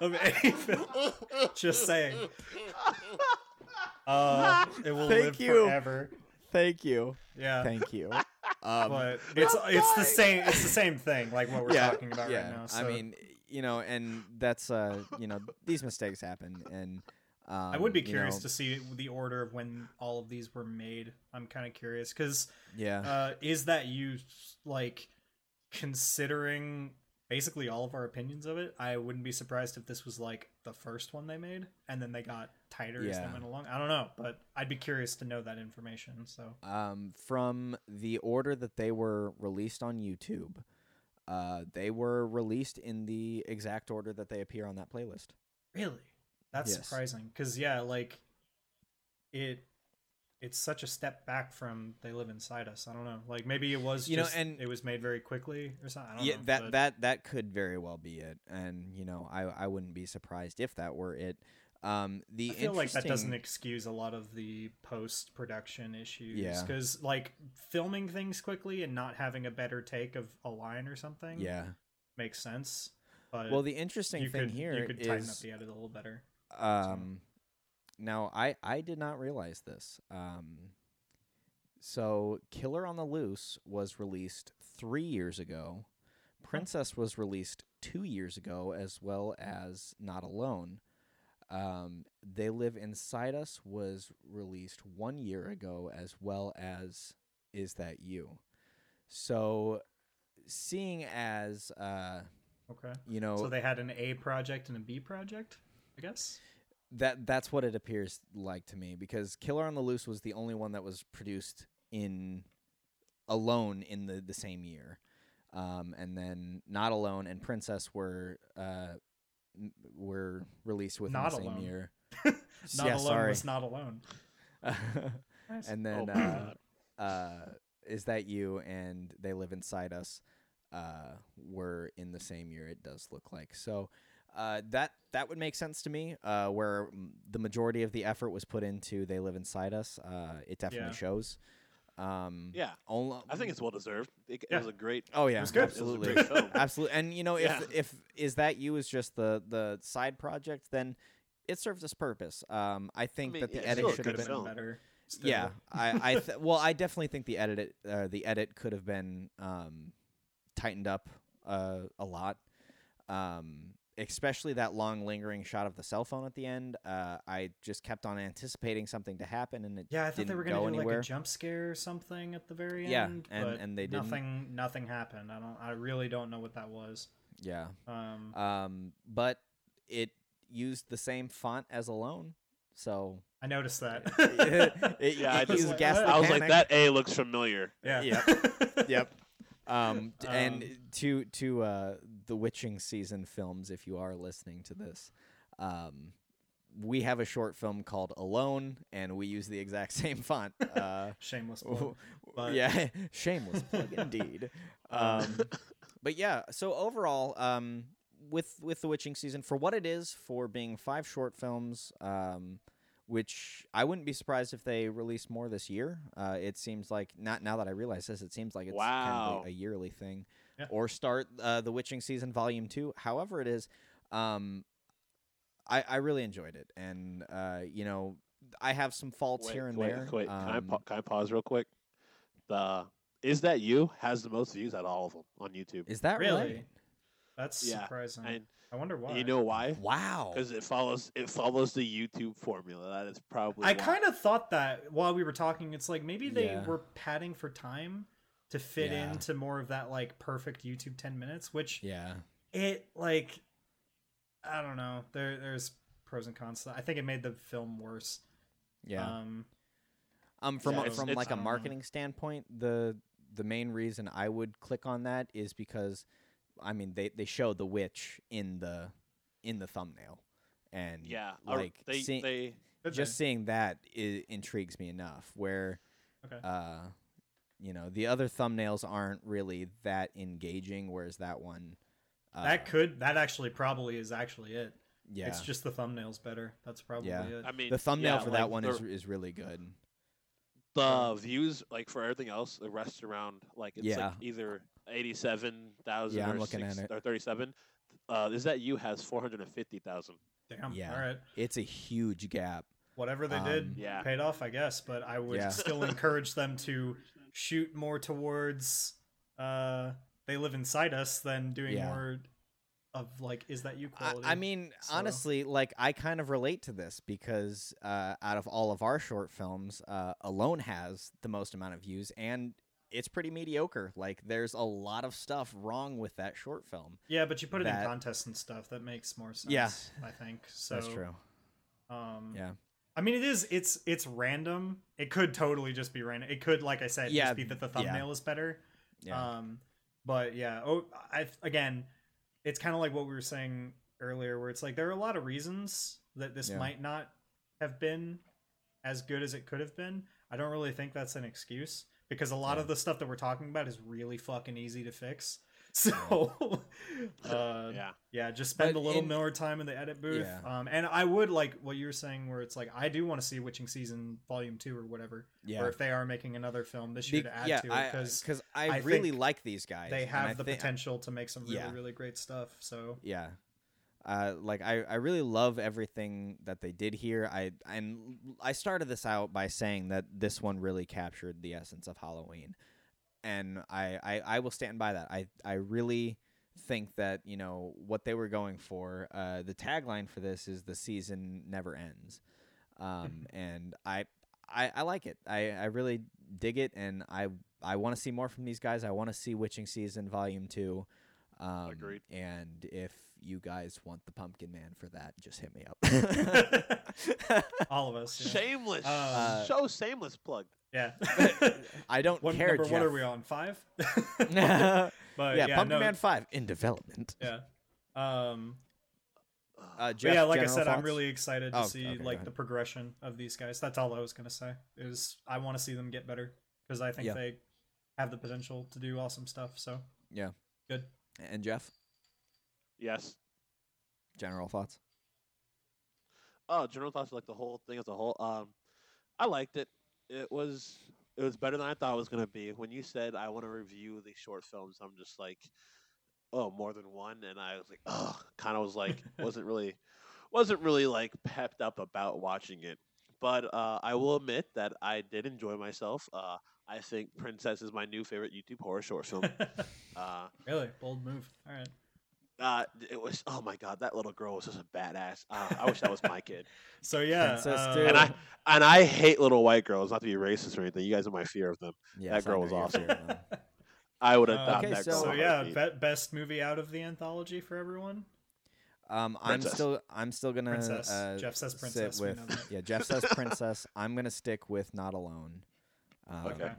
of any film. Just saying. Uh, it will Thank live you. forever. Thank you, Yeah. thank you. Um, but it's it's the same it's the same thing like what we're yeah, talking about yeah. right now. So I mean, you know, and that's uh, you know, these mistakes happen, and um, I would be you curious know, to see the order of when all of these were made. I'm kind of curious because yeah, uh, is that you like considering basically all of our opinions of it? I wouldn't be surprised if this was like the first one they made and then they got tighter as they went along. I don't know, but I'd be curious to know that information. So um, from the order that they were released on YouTube, uh, they were released in the exact order that they appear on that playlist. really, that's Yes. surprising because yeah, like it. It's such a step back from "They Live Inside Us." I don't know. Like maybe it was, You know, and- it was made very quickly or something. I don't yeah, know, that but- that that could very well be it, and you know, I I wouldn't be surprised if that were it. Um, the I feel like that doesn't excuse a lot of the post production issues. Yeah. Because, like, filming things quickly and not having a better take of a line or something yeah. makes sense. But Well, the interesting thing could, here you could tighten up the edit a little better. Um, now I I did not realize this. Um, so Killer on the Loose was released three years ago. Princess was released two years ago, as well as Not Alone. Um, they Live Inside Us was released one year ago, as well as Is That You. So, seeing as uh, Okay. you know, So they had an A project and a B project, I guess? that that's what it appears like to me because Killer on the Loose was the only one that was produced in alone in the the same year, um, and then Not Alone and Princess were uh, were released within Not the same Alone. year. Not yeah, alone sorry. was not alone. Nice. and then Oh uh, uh, is that you and they live inside us uh, were in the same year. It does look like so. Uh, that that would make sense to me. Uh, where the majority of the effort was put into "They Live Inside Us," uh, it definitely Yeah. shows. Um, Yeah, only, I think it's well deserved. It, it was a great. Oh yeah, was good. It was a absolutely, great film. absolutely. And you know, if Yeah. if is that you as just the the side project, then it serves its purpose. Um, I think mean, that the yeah, edit should have been film. better. still. Yeah, I, I th- well, I definitely think the edit, uh, the edit could have been um, tightened up uh, a lot. Um, especially that long lingering shot of the cell phone at the end. Uh, I just kept on anticipating something to happen, and it Yeah, I thought they didn't were gonna do anywhere. like a jump scare or something at the very Yeah, end. and- but and they didn't. nothing. Nothing happened. I don't. I really don't know what that was. yeah, Um, um, but it used the same font as Alone, so I noticed that. it, Yeah, I it just- used like, gas. I was Panic. like, that A looks familiar. yeah. Yep. yep. Um, d- and Um, to to uh, the witching season films, if you are listening to this, um, we have a short film called Alone, and we use the exact same font. Uh, Shameless. Plug. but- yeah, shameless plug indeed. Um, but yeah, so overall, um, with with the witching season, for what it is, for being five short films, um, which I wouldn't be surprised if they release more this year. Uh, it seems like not now that I realize this, it seems like it's kind Wow. of a, a yearly thing, Yeah. or start uh, the witching season volume two. However, it is. Um, I, I really enjoyed it, and uh, you know, I have some faults Wait, here and wait, there. Wait, can, I Um, pa- can I pause real quick? The is that you has the most views out of all of them on YouTube. is that really, right? that's Yeah, surprising. and I wonder why. you know why? Wow. Because it follows it follows the YouTube formula. That is probably. I kind of thought that while we were talking. It's like maybe they Yeah. were padding for time to fit Yeah. into more of that like perfect YouTube ten minutes, which Yeah. it like I don't know. There there's pros and cons. to that. I think it made the film worse. Yeah. Um, Um, from Yeah, a- it's- from it's- like I a don't know. marketing standpoint, the the main reason I would click on that is because, I mean, they they show the witch in the in the thumbnail, and Yeah, like they see- they just thing. seeing that i intrigues me enough. Where, Okay. uh, you know, the other thumbnails aren't really that engaging, whereas that one, uh, that could that actually probably is actually it. yeah, It's just the thumbnails better. That's probably Yeah. it. I mean the thumbnail yeah, for like, that one the, is is really good. the views like for everything else. The rest around like it's Yeah. like either eighty seven thousand Yeah, I'm or, looking at it. or thirty seven. Uh, is that you has four hundred and fifty thousand? Damn. Yeah. All right. It's a huge gap. Whatever they Um, did Yeah. paid off, I guess. But I would Yeah. still encourage them to shoot more towards uh they live inside us than doing Yeah. more of like is that you I, quality. I mean, so- honestly, like I kind of relate to this because uh, out of all of our short films, uh, Alone has the most amount of views, and it's pretty mediocre. Like, there's a lot of stuff wrong with that short film. yeah, but you put it in contests and stuff. That makes more sense. Yeah. I think so. That's true. Um, Yeah, I mean, it is. It's it's random. It could totally just be random. It could, like I said, Yeah, just be that the yeah. thumbnail is better. yeah, Um, but yeah, oh, I again, it's kind of like what we were saying earlier, where it's like there are a lot of reasons that this Yeah. might not have been as good as it could have been. I don't really think that's an excuse because a lot Yeah. of the stuff that we're talking about is really fucking easy to fix. So, uh, yeah, yeah, just spend But a little in- more time in the edit booth. Yeah. Um, and I would like what you were saying, where it's like I do want to see Witching Season Volume Two or whatever, yeah. or if they are making another film this year Be- to add yeah, to it I- because I, I really like these guys. they have the thi- potential to make some really Yeah. really great stuff. So Yeah. Uh, like I, I really love everything that they did here. I and I started this out by saying that this one really captured the essence of Halloween, and I, I, I will stand by that. I I really think that you know what they were going for. Uh, the tagline for this is the season never ends, um, and I, I I like it. I, I really dig it, and I I want to see more from these guys. I want to see Witching Season Volume Two. Um, Agreed. And if you guys want the Pumpkin Man for that, just hit me up. all of us, yeah. shameless, Uh, so shameless plug. Yeah. I don't what care. number? What are we on? Five. yeah, but yeah, Pumpkin no, Man Five in development. Yeah. Um. Uh, But Jeff, yeah, like I general said, I'm really excited to Oh, see okay, like the progression of these guys. That's all I was gonna say. Is I want to see them get better because I think Yeah. they have the potential to do awesome stuff. So Yeah. good. And Jeff, Yes. general thoughts. Oh, general thoughts like the whole thing as a whole. Um, I liked it. It was it was better than I thought it was gonna be. When you said I want to review these short films, I'm just like, oh, more than one, and I was like, oh, kind of was like, wasn't really, wasn't really like pepped up about watching it. But uh, I will admit that I did enjoy myself. Uh, I think Princess is my new favorite YouTube horror short film. uh, really bold move. All right. Uh, it was oh my god, that little girl was just a badass. Uh, I wish that was my kid. So yeah, Princess uh. And I and I hate little white girls. Not to be racist or anything. You guys are my fear of them. Yes, I girl was awesome. I would Uh, adopt okay, that so- girl. So yeah, be- best movie out of the anthology for everyone. Um, I'm Princess. still I'm still gonna Princess. uh, Jeff says princess. with yeah. Jeff says princess. I'm gonna stick with not alone. Um, Okay.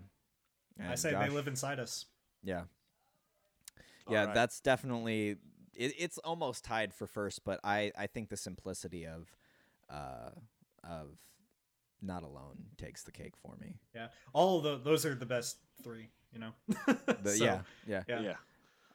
I say Josh- they live inside us. Yeah, yeah. Alright. That's definitely it, it's almost tied for first, but I I think the simplicity of uh of not alone takes the cake for me. Yeah, all of the those are the best three. You know. The, So, yeah, yeah. yeah. yeah.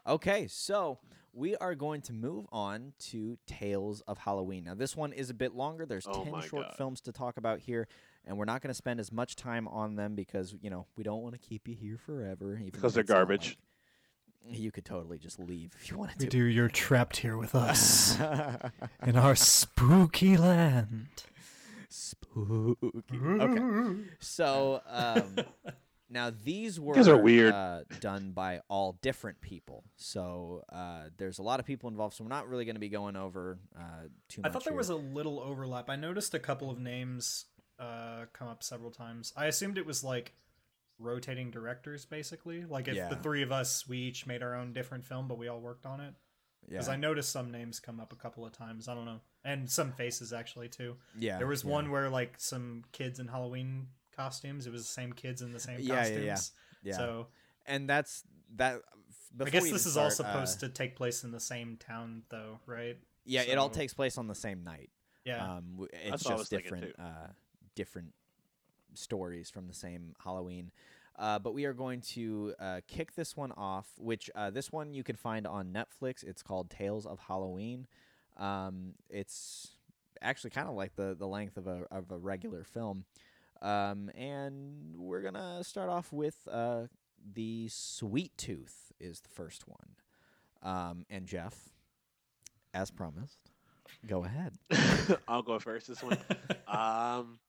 Okay, so we are going to move on to Tales of Halloween. Now, this one is a bit longer. There's Oh 10 short God. films to talk about here, and we're not going to spend as much time on them because, you know, we don't want to keep you here forever. Even Because they're it's not garbage. Like- you could totally just leave if you wanted We to. do. You're trapped here with us in our spooky land. Spooky. Okay. So, um, now these were guys are weird. Uh, done by all different people. So uh, there's a lot of people involved. So we're not really going to be going over uh, too much. I much. thought there here. was a little overlap. I noticed a couple of names uh, come up several times. I assumed it was like rotating directors, basically. Like if Yeah. the three of us, we each made our own different film, but we all worked on it. Because yeah. I noticed some names come up a couple of times. I don't know, and some faces actually too. yeah. There was yeah. one where like some kids in Halloween costumes. It was the same kids in the same Yeah, yeah, costumes. yeah. Yeah. So and that's that. I guess this is all supposed to take place in the same town, though, right? Yeah, it all takes place on the same night. Yeah. Um, it's That's what I was just thinking, different, uh, different stories from the same Halloween. Uh, but we are going to uh, kick this one off, which uh, this one you can find on Netflix. It's called Tales of Halloween. Um, it's actually kind of like the, the length of a of a regular film. Um, and we're gonna start off with uh, the Sweet Tooth is the first one. Um, and Jeff, as promised, go ahead. I'll go first this one. Um,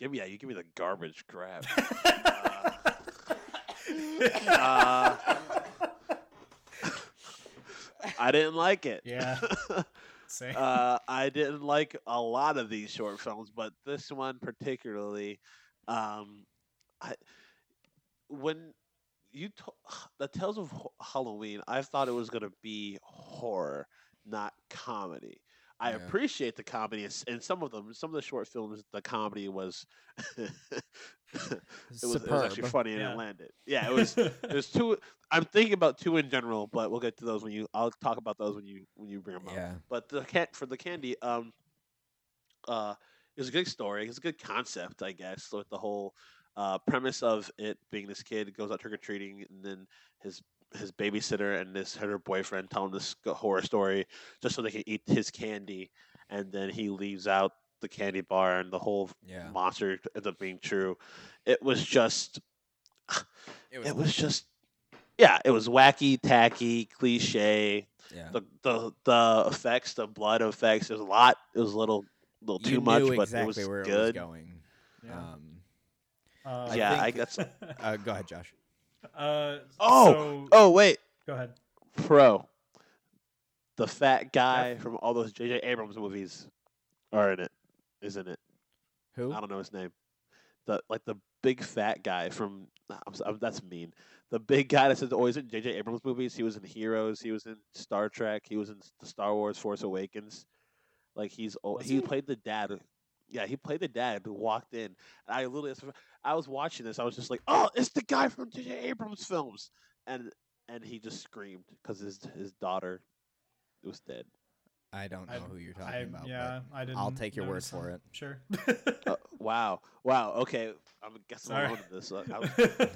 give me yeah, you give me the garbage crap. Uh, I didn't like it. yeah. Same. uh, I didn't like a lot of these short films, but this one particularly, um, I when you to- the Tales of Ho- Halloween, I thought it was gonna be horror, not comedy. I Yeah. appreciate the comedy and some of them. Some of the short films, the comedy was it was, it was actually funny and Yeah. it landed. Yeah, it was. There's two. I'm thinking about two in general, but we'll get to those when you. I'll talk about those when you when you bring them up. Yeah. But the cat for the candy, um, uh, it was a good story. It's a good concept, I guess, with the whole uh, premise of it being this kid goes out trick or treating, and then his his babysitter and this her boyfriend tell him this horror story just so they can eat his candy, and then he leaves out the candy bar, and the whole Yeah. monster ends up being true. It was just it was just yeah, it was wacky, tacky, cliche. yeah. The the the effects, the blood effects, there's a lot. It was a little little too you much, knew but exactly it was where good. it was going. Yeah. Um, Uh, yeah, I think- guess. uh, go ahead, Josh. Uh, Oh! so- Oh wait, go ahead. pro. The fat guy from all those J.J. Abrams movies are in it, isn't it? Who? I don't know his name. The like the big fat guy from I'm, s- I'm- that's mean. The big guy that's always in J.J. Abrams movies. He was in Heroes. He was in Star Trek. He was in the Star Wars Force Awakens. Like he's o- Was he, he? played the dad. Yeah, he played the dad who walked in. And I literally, I was watching this. I was just like, "Oh, it's the guy from J.J. Abrams films," and and he just screamed because his his daughter was dead. I don't know I- who you're talking I, about. yeah, I didn't. I'll take your word for him. it. Sure. Uh, wow, wow. Okay, I'm guessing Sorry. alone in this. I'll,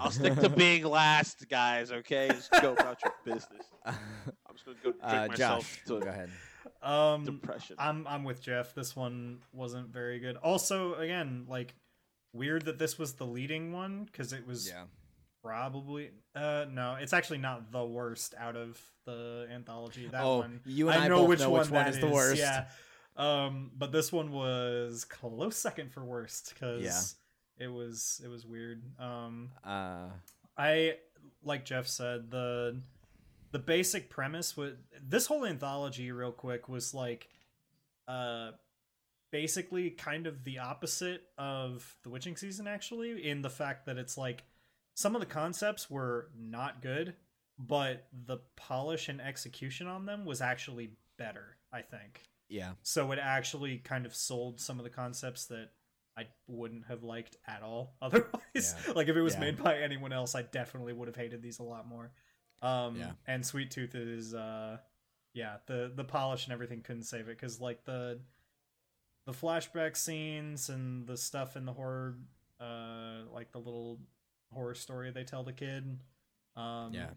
I'll stick to being last, guys. Okay, just go about your business. I'm just gonna go drink uh, myself Josh, to go ahead. Um, depression. I'm I'm with Jeff. This one wasn't very good. Also, again, like weird that this was the leading one because it was yeah. probably uh no, it's actually not the worst out of the anthology. That oh, one you and I, know both which know one which one is the worst. Yeah. Um, but this one was close second for worst because yeah. it was it was weird. Um, Uh, I like Jeff said the the basic premise was this whole anthology real quick was like uh basically kind of the opposite of the witching season actually in the fact that it's like some of the concepts were not good but the polish and execution on them was actually better i think yeah. so it actually kind of sold some of the concepts that I wouldn't have liked at all otherwise. Yeah. like if it was Yeah. made by anyone else, I definitely would have hated these a lot more. Um Yeah. and Sweet Tooth is uh yeah, the the polish and everything couldn't save it cuz like the the flashback scenes and the stuff in the horror uh like the little horror story they tell the kid um Yeah.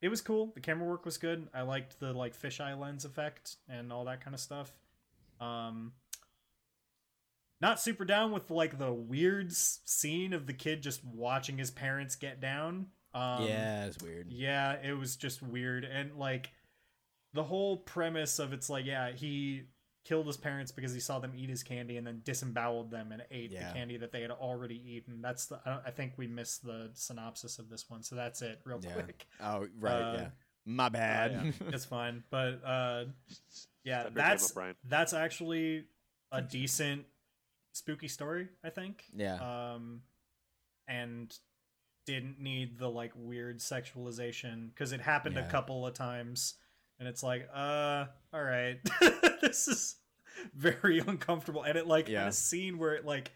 it was cool. The camera work was good. I liked the like fisheye lens effect and all that kind of stuff. Um, not super down with like the weird scene of the kid just watching his parents get down. Um, yeah, it's weird. yeah, it was just weird and like the whole premise of it's like yeah he killed his parents because he saw them eat his candy and then disemboweled them and ate Yeah. the candy that they had already eaten. That's the I, I think we missed the synopsis of this one, so that's it real Yeah. quick. Oh, right. Uh, yeah. My bad. yeah, it's fine, but uh, yeah, Thunder that's up, that's actually a decent spooky story, I think. yeah. Um, and didn't need the like weird sexualization because it happened a couple of times, and it's like, uh, all right, this is very uncomfortable, and it like Yeah. a scene where it like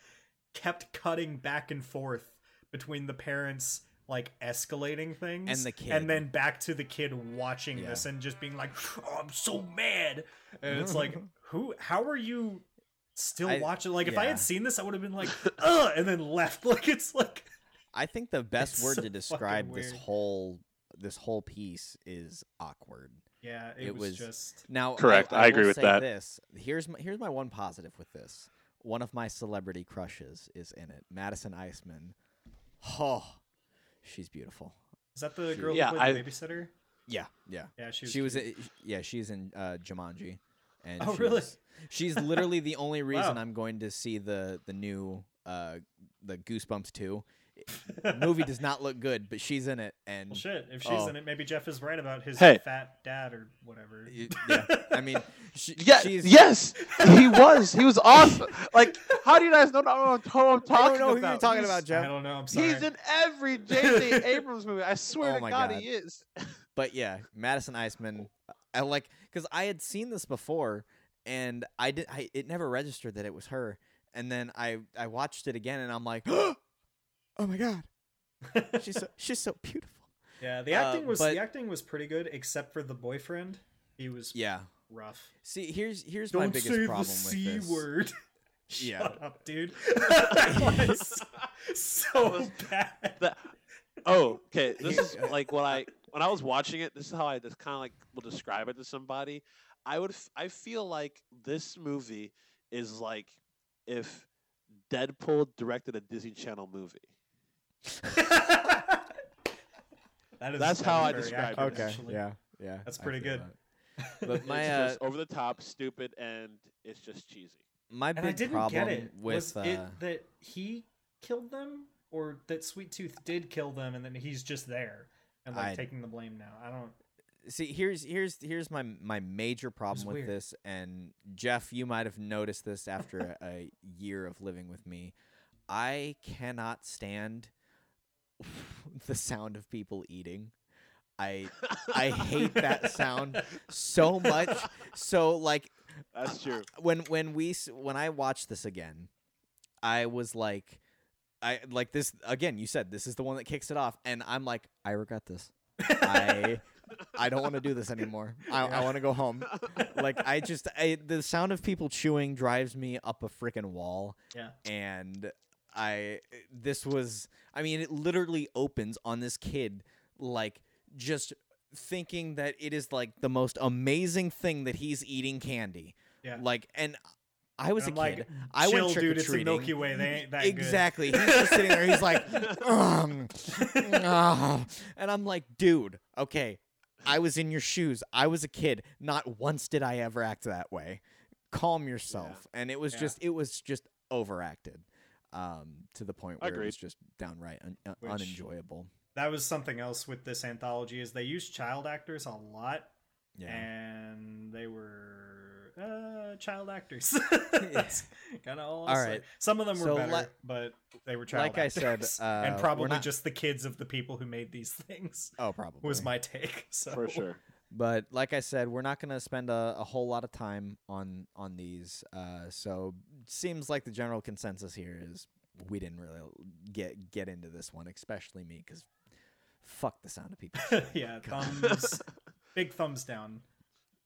kept cutting back and forth between the parents like escalating things And the kid. and then back to the kid watching Yeah. this and just being like oh i'm so mad and it's like who how are you still I- watching like if i had seen this i would have been like ugh and then left like it's like I think the best It's word so to describe this whole this whole piece is awkward. yeah it, It was, was- just Now, Correct. I agree will with say that. This here's my, here's my one positive with this. One of my celebrity crushes is in it. Madison Iseman. Oh, she's beautiful. is that the She- girl Yeah, who played I- the babysitter Yeah, yeah. yeah she was, She was, cute. in, yeah, she's in uh, Jumanji, and Oh, she's, really? She's literally the only reason Wow. I'm going to see the the new uh the Goosebumps two. The movie does not look good, but she's in it, and well shit if she's Oh. in it maybe jeff is right about his Hey. fat dad or whatever yeah, I mean, she, Yeah, she's yes, he was. He was awesome. Like, how do you guys know who I'm who I'm talking don't know who about? you're talking He's- about, Jeff? i Jeff. don't know i'm sorry He's in every J.J. Abrams movie. I swear Oh to my God, God. he is. But yeah, Madison Iseman. Uh, I like because I had seen this before, and I did. I it never registered that it was her, and then I I watched it again, and I'm like, oh my god, she's so, she's so beautiful. yeah the Uh, acting was but- the acting was pretty good except for the boyfriend he was Yeah. rough See, here's here's my Don't biggest say problem the with this. word. Yeah. Shut up, dude. that was so bad. That- oh, okay. This is like what I when I was watching it. This is how I just kind of like will describe it to somebody. I would. I feel like this movie is like if Deadpool directed a Disney Channel movie. That is, That's that how is I very describe it, accurate, Okay. actually. Yeah. Yeah. That's I pretty feel good. that. But my it's uh, just over the top, stupid, and it's just cheesy. my And I big didn't problem get it. with was uh, it that he killed them, or that Sweet Tooth did kill them, and then he's just there and like I- taking the blame now? I don't. see here's here's here's my my major problem with weird. this and jeff you might have noticed this after a, a year of living with me i cannot stand the sound of people eating i i hate that sound so much so like That's true. when when we when I watched this again, I was like, I like this again. You said this is the one that kicks it off, and I'm like, I regret this. I I don't want to do this anymore. I, I want to go home. Like I just I, the sound of people chewing drives me up a freaking wall, Yeah. and I this was I mean it literally opens on this kid like just thinking that it is like the most amazing thing that he's eating candy Yeah. like and I was And a I'm kid. like, I went trick dude. or It's the treating. Milky Way. They ain't that exactly. He's just sitting there. He's like, and I'm like, dude, okay. I was in your shoes. I was a kid. Not once did I ever act that way. Calm yourself. And it was Yeah. just, it was just overacted, um, to the point where it was just downright un- uh, Which- unenjoyable. That was something else with this anthology is they used child actors a lot, Yeah. and they were uh, child actors. That's kind of all. I'll All say. right. Some of them were So better, li- but they were child actors. like I said, uh, and probably not- just the kids of the people who made these things Oh, probably. was my take. So for sure. But like I said, we're not going to spend a, a whole lot of time on on these. Uh, so seems like the general consensus here is we didn't really get get into this one, especially me, because fuck the sound of people. yeah, thumbs, big thumbs down.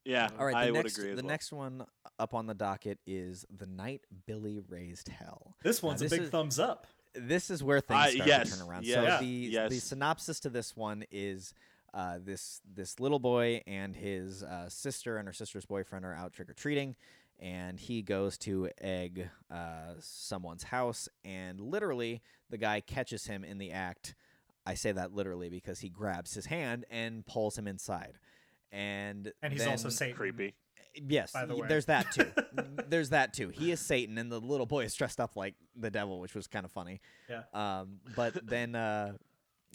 Yeah, All right, I the would next agree as the well. next one up on the docket is the night Billy raised hell. This one's this a big is- thumbs up. this is where things Uh, start yes, to turn around. yes, so the yes. the synopsis to this one is uh, this this little boy and his uh, sister and her sister's boyfriend are out trick or treating, and he goes to egg uh, someone's house, and literally the guy catches him in the act. I say that literally because he grabs his hand and pulls him inside, and And he's also then- Satan. creepy. Yes, by the way. there's that too. there's that too. He is Satan, and the little boy is dressed up like the devil, which was kind of funny. Yeah. Um, but then uh,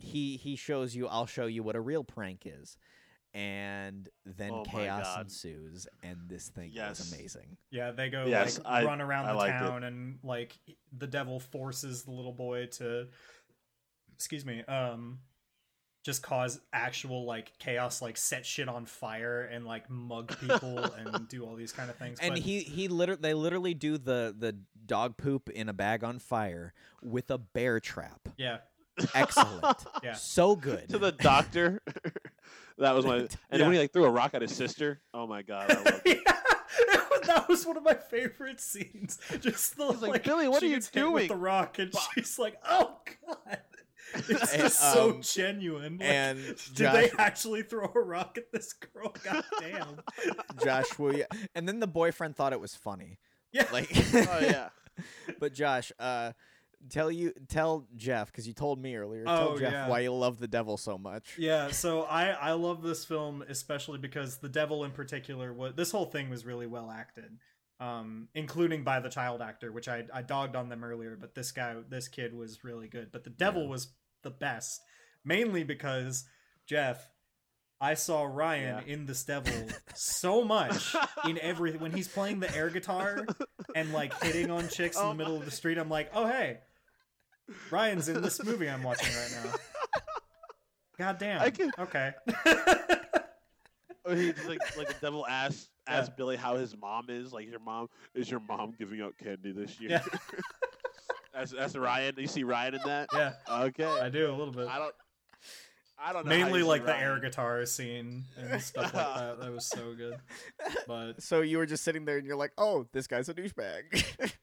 he he shows you. I'll show you what a real prank is, and then Oh chaos ensues, and this thing Yes. is amazing. Yeah, they go Yes, like I- run around I the liked it. town and like the devil forces the little boy to excuse me, um just cause actual like chaos, like set shit on fire and like mug people and do all these kind of things. And but he he literally they literally do the the dog poop in a bag on fire with a bear trap. yeah, Excellent. yeah. So good. to the doctor. that was my. And then when he like threw a rock at his sister. Oh my god! I love yeah, that was one of my favorite scenes. Just the like, like, "Billy, what she are you gets hit with the rock, and she's like, "Oh God." It's And, just so um, genuine. Like, and did they actually throw a rock at this girl? God damn. Josh, will you? And then the boyfriend thought it was funny. Yeah. Like, Oh yeah. but Josh, uh, tell you tell Jeff because you told me earlier. Oh, tell Jeff yeah. why you love the devil so much. Yeah, so I I love this film especially because the devil in particular was this whole thing was really well acted. Um, including by the child actor, which I I dogged on them earlier, but this guy this kid was really good. But the devil Yeah. was the best, mainly because Jeff, I saw Ryan Yeah. in this devil so much in every when he's playing the air guitar and like hitting on chicks in Oh the middle of the street. I'm like, oh hey, Ryan's in this movie I'm watching right now. God damn. I can- Okay. Oh, or he like like the devil ass asks Yeah. Billy how his mom is. Like your mom is your mom giving out candy this year? Yeah. that's that's Ryan. You see Ryan in that? yeah, Okay. I do a little bit. I don't. I don't know. Mainly you see like the air guitar scene and stuff like that. That was so good. But So you were just sitting there and you're like, oh, this guy's a douchebag.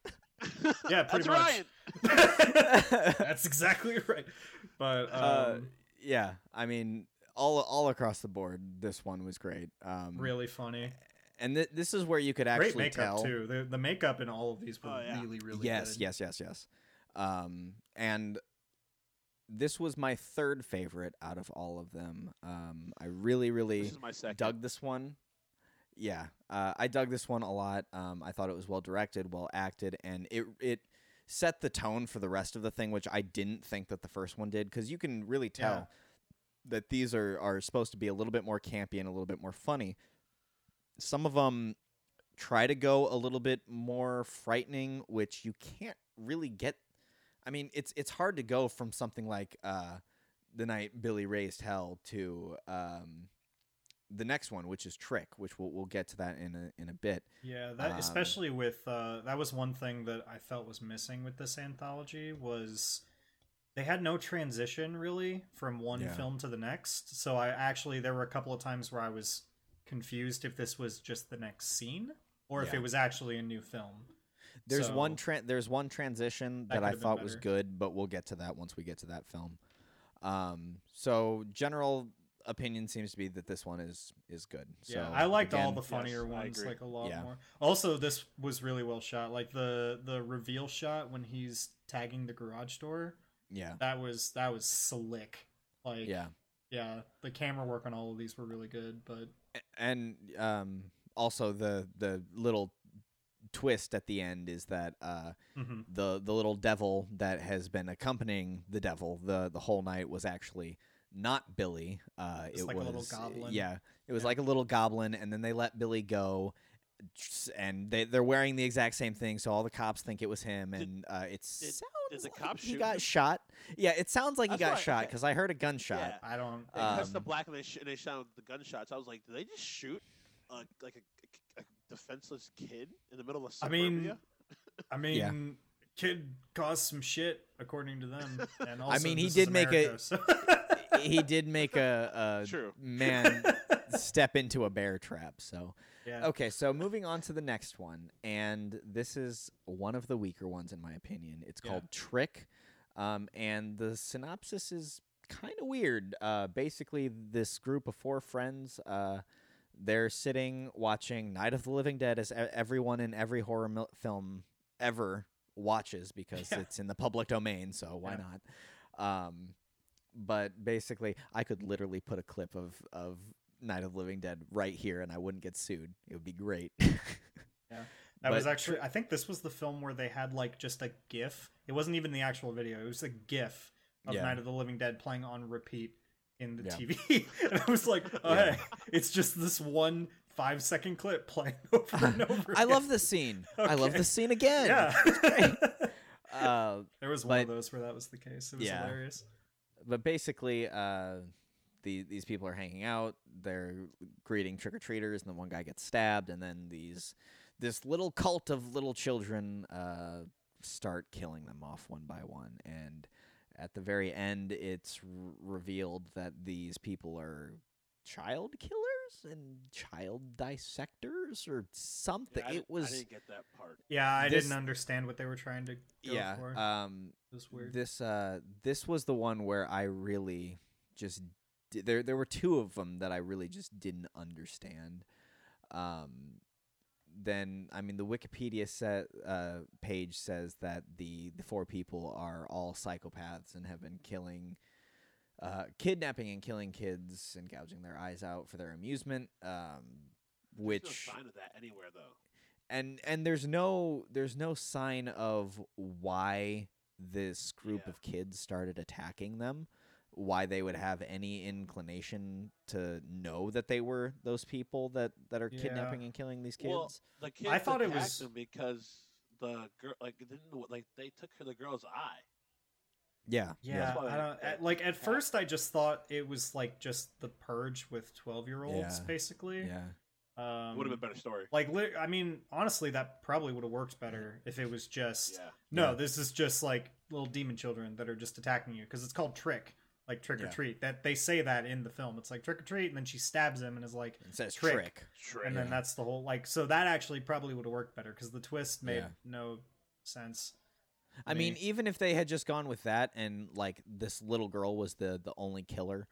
yeah, pretty That's much. Ryan. That's exactly right. But um, Uh, yeah, I mean, all all across the board, this one was great. Um, really funny. and th- this is where you could Great actually makeup tell. too. The the makeup in all of these were Oh, yeah. really really yes, good. yes, yes, yes. Yes. Um, and this was my third favorite out of all of them. Um, I really, really This is my dug this one. Yeah, uh, I dug this one a lot. Um, I thought it was well directed, well acted, and it it set the tone for the rest of the thing, which I didn't think that the first one did, because you can really tell Yeah. that these are are supposed to be a little bit more campy and a little bit more funny. Some of them try to go a little bit more frightening, which you can't really get. I mean, it's it's hard to go from something like uh, the night Billy raised hell to um, the next one, which is Trick, which we'll we'll get to that in a in a bit. Yeah, that Um, especially with uh, that was one thing that I felt was missing with this anthology was they had no transition really from one Yeah. film to the next. So I actually there were a couple of times where I was confused if this was just the next scene or if it was actually a new film. There's one So- tran there's one transition That that, I thought was good, but we'll get to that once we get to that film. Um, so general opinion seems to be that this one is is good. So yeah, I liked all the funnier yes, ones like a lot Yeah. more. Also, this was really well shot. Like the the reveal shot when he's tagging the garage door. Yeah, That was that was slick. Like yeah, yeah, the camera work on all of these were really good. But and um, also the the little twist at the end is that uh, mhm. the the little devil that has been accompanying the devil the the whole night was actually not Billy. Uh, Just it like a was little goblin. Yeah, it was Yeah. like a little goblin, and then they let Billy go. And they they're wearing the exact same thing, so all the cops think it was him, Did- and uh, it did- sounds did the like cops he shoot got him? shot. Yeah, it sounds like he That's got why- shot okay. because I heard a gunshot. Yeah. I don't. They pressed the Um, black and they, sh- and they shot the gunshots. I was like, did they just shoot uh, like a, a, a defenseless kid in the middle of I suburbia? mean, I mean, kid caused some shit according to them. And also, i mean, he this is did make a- so- he did make a, a True. man step into a bear trap. So yeah. okay, so moving on to the next one, and this is one of the weaker ones in my opinion. It's Yeah. called Trick, um, and the synopsis is kind of weird. Uh, basically, this group of four friends. Uh, they're sitting watching Night of the Living Dead as everyone in every horror mil- film ever watches because Yeah. it's in the public domain. So why Yeah. not? Um, but basically, I could literally put a clip of of Night of the Living Dead right here, and I wouldn't get sued. It would be great. yeah. That was actually. I think this was the film where they had like just a GIF. It wasn't even the actual video. It was a GIF of Yeah. Night of the Living Dead playing on repeat in the Yeah. TV, and I was like, "Oh, Yeah. hey, it's just this one five second clip playing over and over." I love again." the scene. I love Okay. the scene again. Yeah. Uh, there was one of those where that was the case. It was Yeah. hilarious. But basically, uh, the, these people are hanging out. They're greeting trick or treaters, and then one guy gets stabbed, and then these this little cult of little children uh, start killing them off one by one. And at the very end, it's r- revealed that these people are child killers and child dissectors or something. Yeah, I, it was I didn't get that part. Yeah, I This- didn't understand what they were trying to go yeah. for. Um, it was weird. This uh this was the one where I really just di- there there were two of them that I really just didn't understand. Um then I mean the Wikipedia set uh page says that the the four people are all psychopaths and have been killing uh kidnapping and killing kids and gouging their eyes out for their amusement um There's no which sign of that anywhere though. and and there's no there's no sign of why this group Yeah. of kids started attacking them why they would have any inclination to know that they were those people that that are Yeah. kidnapping and killing these kids Well, the kids I thought it was- them because the girl like didn't like they took her the girl's eye. Yeah Yeah, why I don't at, like. At first, I just thought it was like just the purge with twelve-year-olds, Yeah. basically. yeah Um, would have been a better story. Like, li- I mean, honestly, that probably would have worked better if it was just Yeah. no. Yeah. This is just like little demon children that are just attacking you because it's called trick, like trick or treat. That they say that in the film. It's like trick or treat, and then she stabs him and is like, it says Trick. trick, Trick. and then Yeah. that's the whole like. So that actually probably would have worked better because the twist made Yeah. no sense. I mean even if they had just gone with that and like this little girl was the the only killer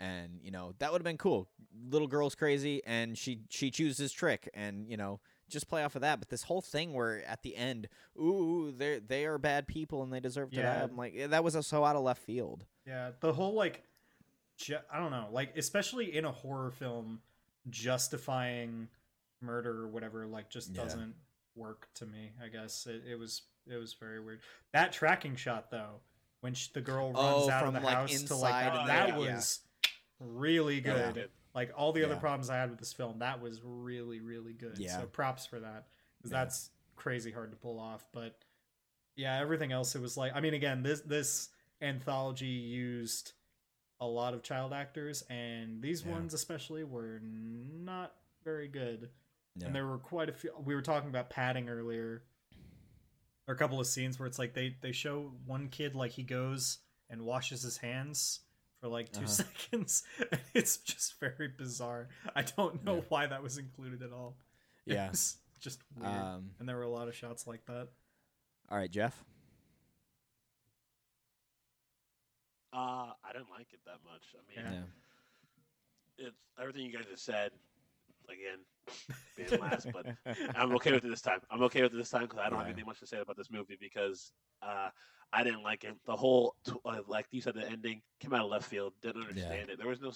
and you know that would have been cool little girl's crazy and she she chooses trick and you know just play off of that but this whole thing where at the end ooh they they are bad people and they deserve to Yeah. die i'm like that was so out of left field Yeah, the whole like, ju- I don't know, like especially in a horror film, justifying murder or whatever like just Yeah. doesn't work to me. I guess it, it was it was very weird. That tracking shot though, when sh the girl runs Oh, out of the like, house to like and that yeah. was really good. Good. Like all the other problems I had with this film, that was really really good. Yeah. So props for that because Yeah. that's crazy hard to pull off. But yeah, everything else it was like I mean again this this anthology used a lot of child actors and these Yeah. ones especially were not very good. Yeah. And there were quite a few we were talking about padding earlier. There are a couple of scenes where it's like they they show one kid like he goes and washes his hands for like 2 Uh-huh. seconds. it's just very bizarre. I don't know Yeah. why that was included at all. Yeah. Just weird. um and there were a lot of shots like that. all right jeff Uh, I didn't like it that much. I mean, Yeah. yeah it's everything you guys have said. Again, being last, but I'm okay with it this time. I'm okay with it this time because I don't have Yeah. anything much to say about this movie because uh, I didn't like it. The whole, uh, like you said, the ending came out of left field. Didn't understand it. There was no.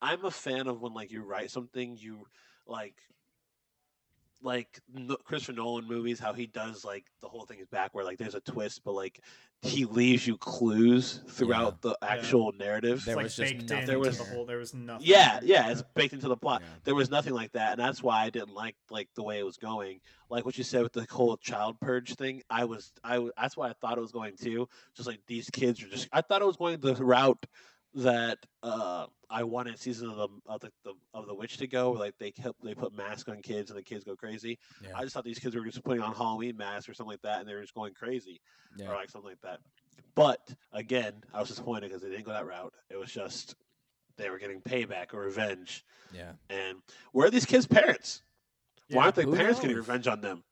I'm a fan of when like you write something, you like, like no- Christopher Nolan movies, how he does like the whole thing is back where like there's a twist, but like he leaves you clues throughout the Yeah. actual narrative. There it's like was just nothing There was- the whole. There was nothing. Yeah, there. yeah, it's baked into the plot. Yeah. There was nothing like that, and that's why I didn't like like the way it was going. Like what you said with the whole child purge thing, I was I w- that's why I thought it was going too. Just like these kids are just, I thought it was going the route that uh I wanted season of the of the, the of the witch to go. Where, like they kept they put masks on kids and the kids go crazy. Yeah. I just thought these kids were just putting on Halloween masks or something like that, and they were just going crazy Yeah. or like something like that. But again, I was disappointed because they didn't go that route. It was just they were getting payback or revenge. Yeah. And where are these kids' parents? Yeah. Why aren't their Who parents getting revenge on them?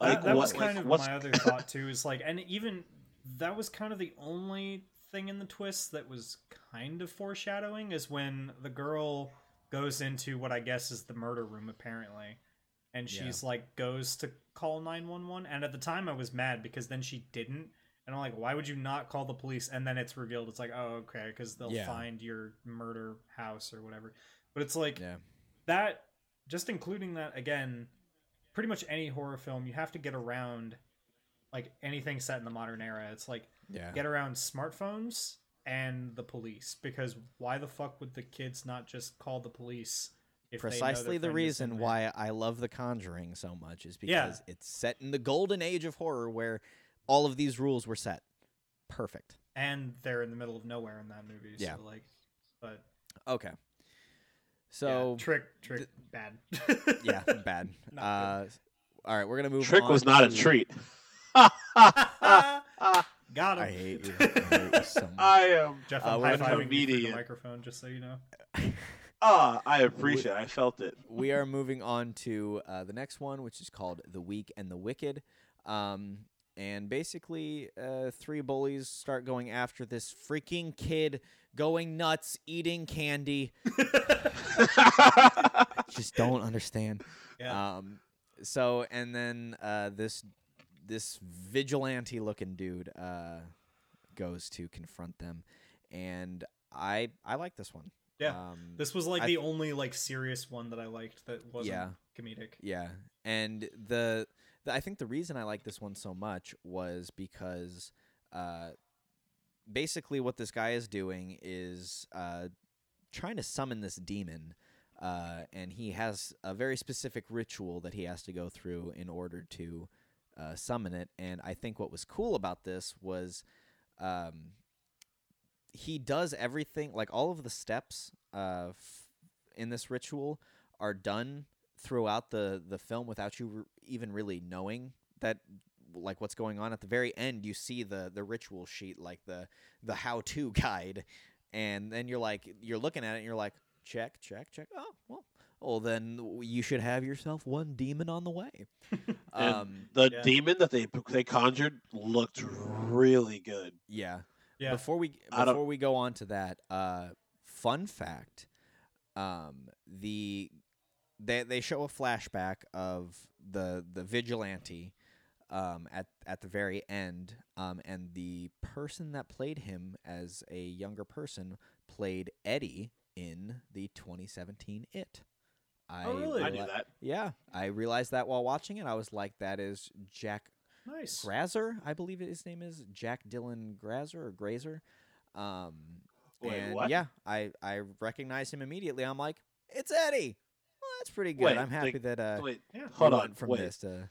That, that was kind like, of what's my other thought too. Is like, and even that was kind of the only thing in the twist that was kind of foreshadowing is when the girl goes into what I guess is the murder room apparently, and Yeah. she's like goes to call nine one one. And at the time, I was mad because then she didn't. And I'm like, why would you not call the police? And then it's revealed it's like, oh, okay, because they'll Yeah. find your murder house or whatever. But it's like Yeah. that just including that again pretty much any horror film you have to get around like anything set in the modern era it's like Yeah. get around smartphones and the police because why the fuck would the kids not just call the police if they Precisely the friend is in reason why I love The Conjuring so much is Yeah. because it's set in the golden age of horror where all of these rules were set. Perfect. and they're in the middle of nowhere in that movie Yeah. so like but Okay. yeah, So trick trick bad yeah, bad. Uh, all right, we're gonna move. Trick on was not a treat. got him I hate you. I hate you so much. I am. jeff Uh, i'm we're high gonna fiving the microphone just so you know Ah, I appreciate. it. I felt it. we are moving on to uh, the next one, which is called "The Weak and the Wicked." Um, and basically, uh, three bullies start going after this freaking kid, going nuts, eating candy. Just don't understand. yeah Um, so and then uh, this this vigilante looking dude uh, goes to confront them, and I I like this one. Yeah. Um, This was like I the th- only like serious one that I liked that wasn't Yeah. comedic. Yeah, and the, the I think the reason I like this one so much was because uh, basically what this guy is doing is uh, trying to summon this demon, uh, and he has a very specific ritual that he has to go through in order to uh, summon it. And I think what was cool about this was. Um, he does everything like all of the steps uh, f- in this ritual are done throughout the the film without you r even really knowing that like what's going on at the very end you see the the ritual sheet like the the how to guide and then you're like you're looking at it and you're like check check check oh well well then you should have yourself one demon on the way um The Yeah. demon that they they conjured looked really good. yeah Yeah. Before we before we go on to that, uh, fun fact: um, the they they show a flashback of the the vigilante um, at at the very end, um, and the person that played him as a younger person played Eddie in the 2017 It. I Oh, really? I knew that. Yeah, I realized that while watching it. I was like, "That is Jack nice. Grazer, I believe his name is Jack Dylan Grazer or Grazer. Um, Wait, and what? yeah, I I recognize him immediately. I'm like, it's Eddie. Well, that's pretty good. Wait, I'm happy the- that uh, Wait, Yeah. hold on. from Wait, this to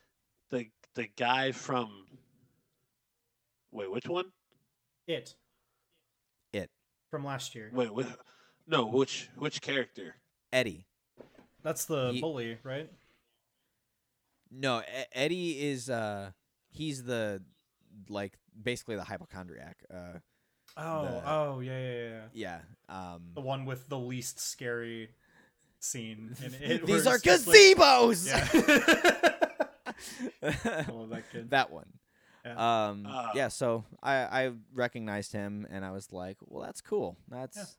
the the guy from. Wait, which one? It. It. From last year. Wait, wh- no, which which character? Eddie. That's the He- bully, right? No, Eddie is uh, he's the like basically the hypochondriac. Uh, Oh, The- oh, yeah, yeah, yeah, yeah. yeah. Um, The one with the least scary scene in it. these are just like- Yeah. I love that kid. that one. Yeah. Um, Ah. yeah, so I, I recognized him and I was like, well, that's cool. That's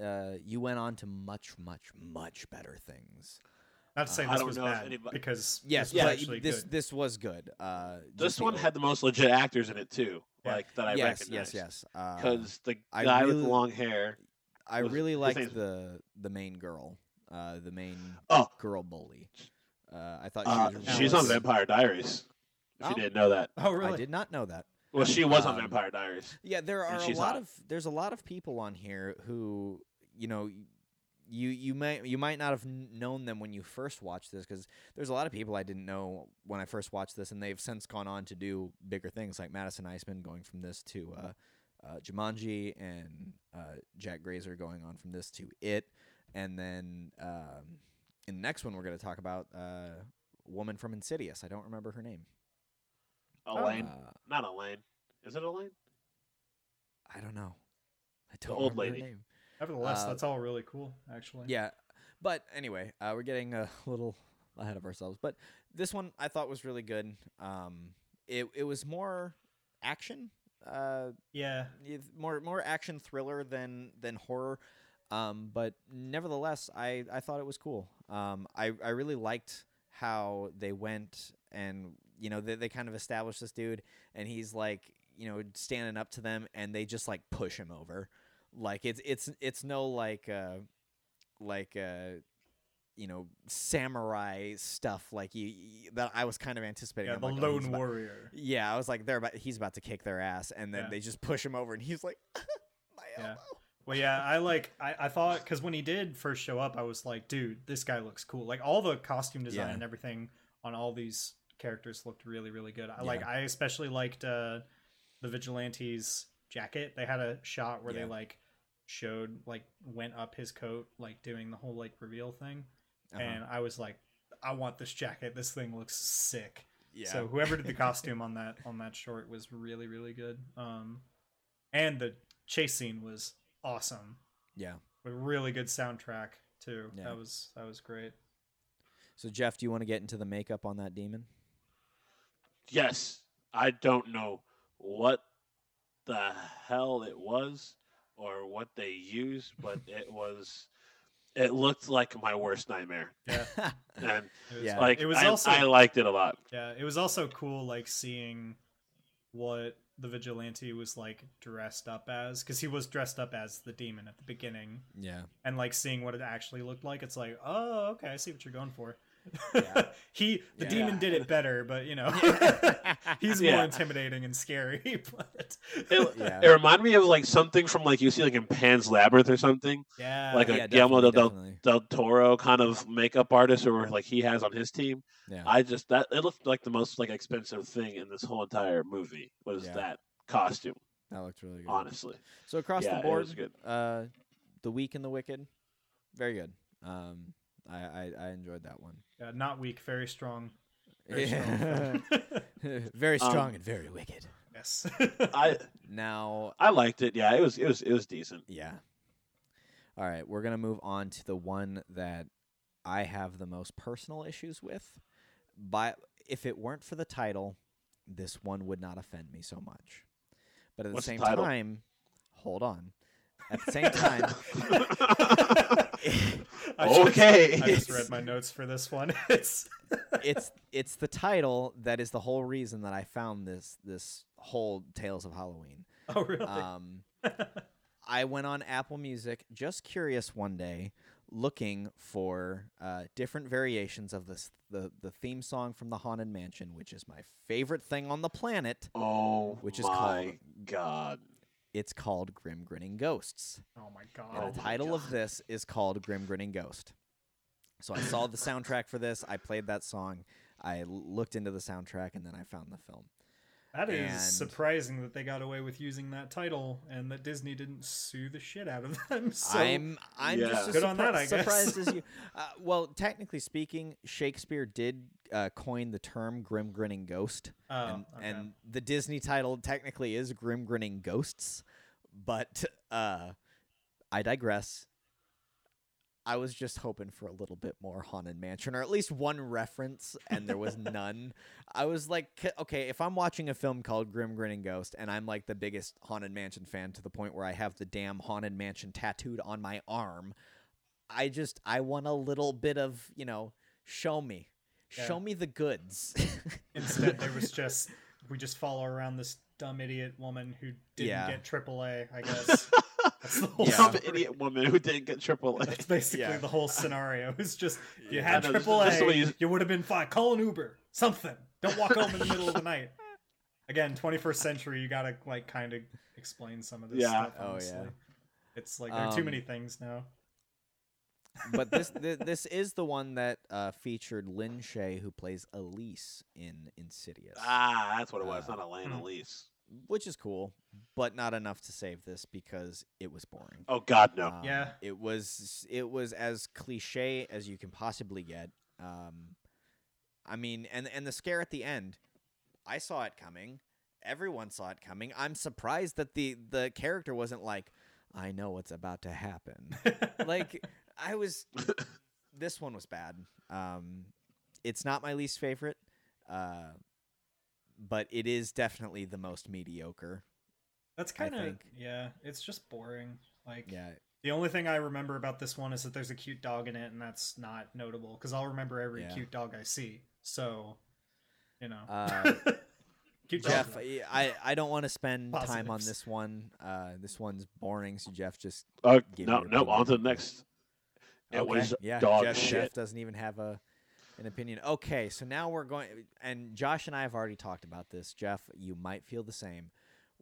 uh, you went on to much, much, much better things. Not to say Uh, I this don't was know bad anybody- because Yes, this was but this good. this was good. Uh, This one the- had the most legit actors in it too, Yeah. like that I yes, recognize. yes, yes. Uh, Because the I guy with the long hair. I was- really his liked name's- the the main girl, uh, the main Oh. girl bully. Uh, I thought Uh, she was. she's on Vampire Diaries. If Oh. you didn't know that. oh really? I did not know that. Well, she was on Um, Vampire Diaries. Yeah, there are a lot hot. of there's a lot of people on here who you know you you might you might not have known them when you first watched this because there's a lot of people I didn't know when I first watched this and they've since gone on to do bigger things like Madison Iseman going from this to uh, uh, Jumanji and uh, Jack Grazer going on from this to It and then um, in the next one we're going to talk about uh, woman from Insidious I don't remember her name Elaine. Uh, Not Elaine. Is it Elaine? I don't know I don't old remember her lady. name Nevertheless, uh, that's all really cool, actually. Yeah, but anyway, uh, we're getting a little ahead of ourselves. But this one I thought was really good. Um, it it was more action, uh, Yeah. more more action thriller than than horror. Um, but nevertheless, I I thought it was cool. Um, I I really liked how they went and you know they they kind of established this dude and he's like you know standing up to them and they just like push him over like it's it's it's no like uh like uh you know samurai stuff like you, you that I was kind of anticipating. Yeah, I'm the like, oh, lone about- warrior. yeah, I was like, they're about, he's about to kick their ass, and then Yeah. they just push him over, and he's like, my Yeah. elbow. Well, yeah, I like. I, I thought because when he did first show up, I was like, dude, this guy looks cool. Like all the costume design Yeah. and everything on all these characters looked really, really good. I Yeah. like. I especially liked uh, the vigilante's jacket. They had a shot where Yeah. they like showed like went up his coat, like doing the whole like reveal thing, Uh-huh. and I was like, I want this jacket. This thing looks sick. yeah, So whoever did the costume on that on that short was really really good. Um, and the chase scene was awesome yeah. with really good soundtrack too. Yeah. That was that was great. So Jeff, do you want to get into the makeup on that demon? Yes. I don't know what the hell it was or what they used, but it was. It looked like my worst nightmare, Yeah, and it was, Yeah. like it was I, also I liked it a lot. yeah, it was also cool like seeing what the vigilante was like dressed up as because he was dressed up as the demon at the beginning yeah, and like seeing what it actually looked like it's like oh okay i see what you're going for Yeah. he the Yeah. demon did it better but you know he's Yeah. more intimidating and scary but It, Yeah. it reminded me of like something from like you see like in Pan's Labyrinth or something, yeah like a yeah, Guillermo definitely, del, definitely. del Toro kind of makeup artist, or like he has on his team. yeah, I just that it looked like the most like expensive thing in this whole entire movie was Yeah. that costume. that looked really good. Honestly, So across Yeah, the board, good. uh, the weak and the wicked, very good. Um, I, I I enjoyed that one. Yeah, not weak very strong very Yeah. strong film. very Um, strong and very wicked. yes I Now, I liked it. Yeah, it was it was it was decent. yeah. All right, we're gonna move on to the one that I have the most personal issues with. But if it weren't for the title, this one would not offend me so much. But at What's the the same title? time, hold on. At the same time, I just- Okay. I just read my notes for this one. It's it's it's the title that is the whole reason that I found this this whole Tales of Halloween. oh really? Um, I went on Apple Music, just curious one day, looking for uh, different variations of this the the theme song from the Haunted Mansion, which is my favorite thing on the planet. Oh, Which is my called- God. It's called Grim Grinning Ghosts. oh my god. Oh the my title of this is called Grim Grinning Ghost. So I saw the soundtrack for this. I played that song. I l- looked into the soundtrack, and then I found the film. That is and- surprising that they got away with using that title and that Disney didn't sue the shit out of them. So I'm I'm Yeah. just as Good on that, I guess. surprised as you. Uh, well, technically speaking, Shakespeare did uh, coin the term "grim grinning ghost," Oh, and, okay. and the Disney title technically is "Grim Grinning Ghosts," but uh, I digress. I was just hoping for a little bit more haunted mansion, or at least one reference, and there was none. I was like, okay, if I'm watching a film called Grim Grinning Ghost, and I'm like the biggest haunted mansion fan to the point where I have the damn haunted mansion tattooed on my arm, I just I want a little bit of you know, show me, Yeah. show me the goods. Instead, there was just we just follow around this dumb idiot woman who didn't Yeah. get AAA. I guess that's the whole Yeah. Idiot woman who didn't get triple A. That's basically Yeah. the whole scenario. It's just you Yeah. had I know, AAA, this is you- you would have been fine. Call an Uber, something. Don't walk home in the middle of the night. Again, 21st century, you gotta like kind of explain some of this Yeah. stuff. Oh, Honestly. yeah. It's like there are too Um, many things now. But this th- this is the one that uh, featured Lin Shay, who plays Elise in Insidious. Ah, that's what it was. Uh, not Elena hmm. Elise. which is cool, but not enough to save this because it was boring. Oh God, no. Um, Yeah. it was it was as cliche as you can possibly get. Um, I mean, and and the scare at the end, I saw it coming. Everyone saw it coming. I'm surprised that the the character wasn't like, I know what's about to happen. like I was. This one was bad. Um, it's not my least favorite, uh, but it is definitely the most mediocre. That's kind of yeah. It's just boring. Like Yeah, the only thing I remember about this one is that there's a cute dog in it, and that's not notable because I'll remember every Yeah. cute dog I see. So, you know, Uh, cute Jeff, dog. I I don't want to spend time on this one. Uh, this one's boring. So Jeff, just Uh, Give no, no. On to the next. It okay. was yeah. dog Jeff, shit. Jeff doesn't even have a an opinion. Okay, so now we're going, and Josh and I have already talked about this. Jeff, you might feel the same.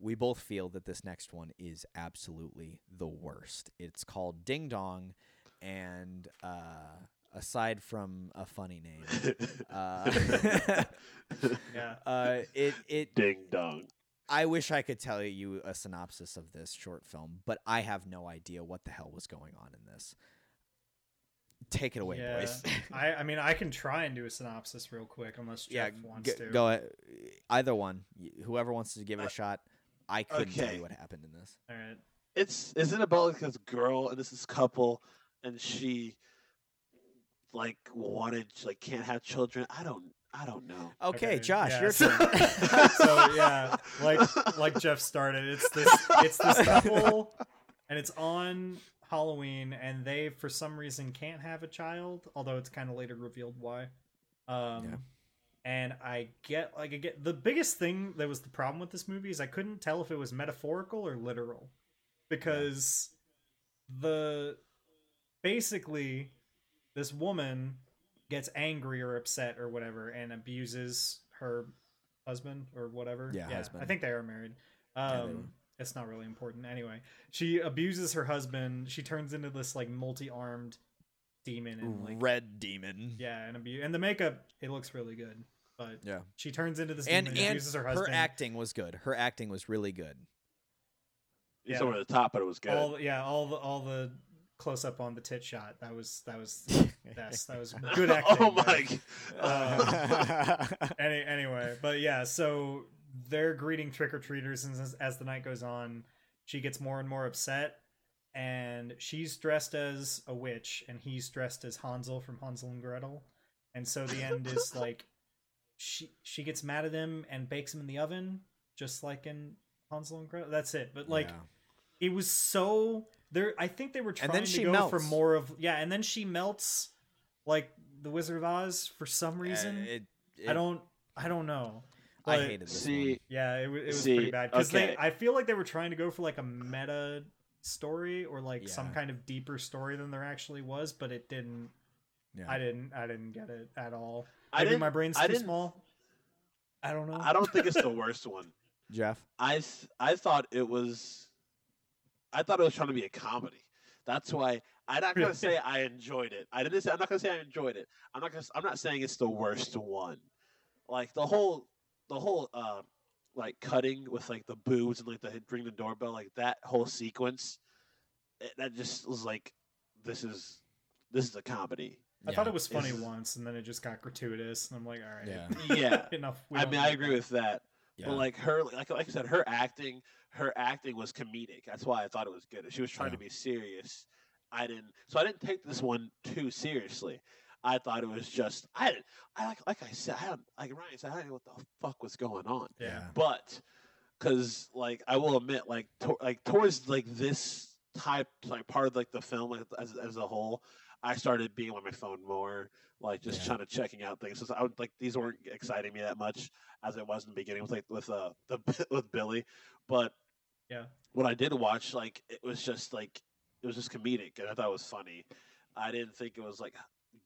We both feel that this next one is absolutely the worst. It's called Ding Dong, and uh, aside from a funny name, uh, yeah. uh, it it Ding dong. I wish I could tell you a synopsis of this short film, but I have no idea what the hell was going on in this. Take it away, yeah. boys. I I mean I can try and do a synopsis real quick unless yeah, Jeff wants g- to. go ahead. Either one, whoever wants to give it a Uh, shot. I couldn't tell you what happened in this. All right. It's is it about like this girl and this is couple and she like wanted like can't have children. I don't I don't know. Okay, Okay, Josh, yeah, your so- turn. so yeah, like like Jeff started. It's this it's this couple, and it's on Halloween, and they for some reason can't have a child, although it's kind of later revealed why. Um, Yeah. and I get like I get the biggest thing that was the problem with this movie is I couldn't tell if it was metaphorical or literal, because the basically this woman gets angry or upset or whatever and abuses her husband or whatever. Yeah, husband. I think they are married. Um, it's not really important anyway. She abuses her husband. She turns into this like multi-armed demon and like Red demon. yeah, and abuse and the makeup it looks really good. But Yeah. she turns into this And demon and abuses her husband. her, acting was good. Her acting was really good. It's Yeah. over the top, but it was good. all yeah, all the all the close up on the tit shot. That was that was best. That was good acting. oh my! Uh, Any, anyway, but yeah, so they're greeting trick or treaters, and as, as the night goes on, she gets more and more upset, and she's dressed as a witch, and he's dressed as Hansel from Hansel and Gretel, and so the end is like she she gets mad at him and bakes him in the oven, just like in Hansel and Gretel. That's it. But like Yeah. it was so there. I think they were trying And then to she go for more of yeah, and then she melts like the Wizard of Oz for some Uh, reason. it- I don't. I don't know. I But- hated this See, one. Yeah, it, it was See, pretty bad because they. okay. I feel like they were trying to go for like a meta story or like some kind of deeper story than there actually was, but it didn't. Yeah. I didn't. I didn't get it at all. I Maybe didn't. my brain's I too didn't- small. I don't know. I don't think it's the worst one. Jeff. I th- I thought it was. I thought it was trying to be a comedy. That's why I'm not gonna say I enjoyed it. I didn't. Say, I'm not gonna say I enjoyed it. I'm not gonna. I'm not saying it's the worst one. Like the whole, the whole, uh, like cutting with like the boobs and like the ring the doorbell, like that whole sequence. It, that just was like, this is, this is a comedy. I thought it was funny It's- once, and then it just got gratuitous, and I'm like, all right, Yeah. Yeah. enough. I mean, I agree with that. Yeah. But like her, like like I said, her acting, her acting was comedic. That's why I thought it was good. She was trying to be serious, I didn't. So I didn't take this one too seriously. I thought it was just I didn't. I like like I said, I don't, like Ryan said, I didn't know what the fuck was going on. Yeah. But because like I will admit, like to, like towards like this type like part of like the film like, as as a whole, I started being on my phone more, like just Yeah. trying to checking out things. So I would like these weren't exciting me that much as it was in the beginning with like with uh the with Billy, but Yeah. when I did watch, like it was just like it was just comedic, and I thought it was funny. I didn't think it was like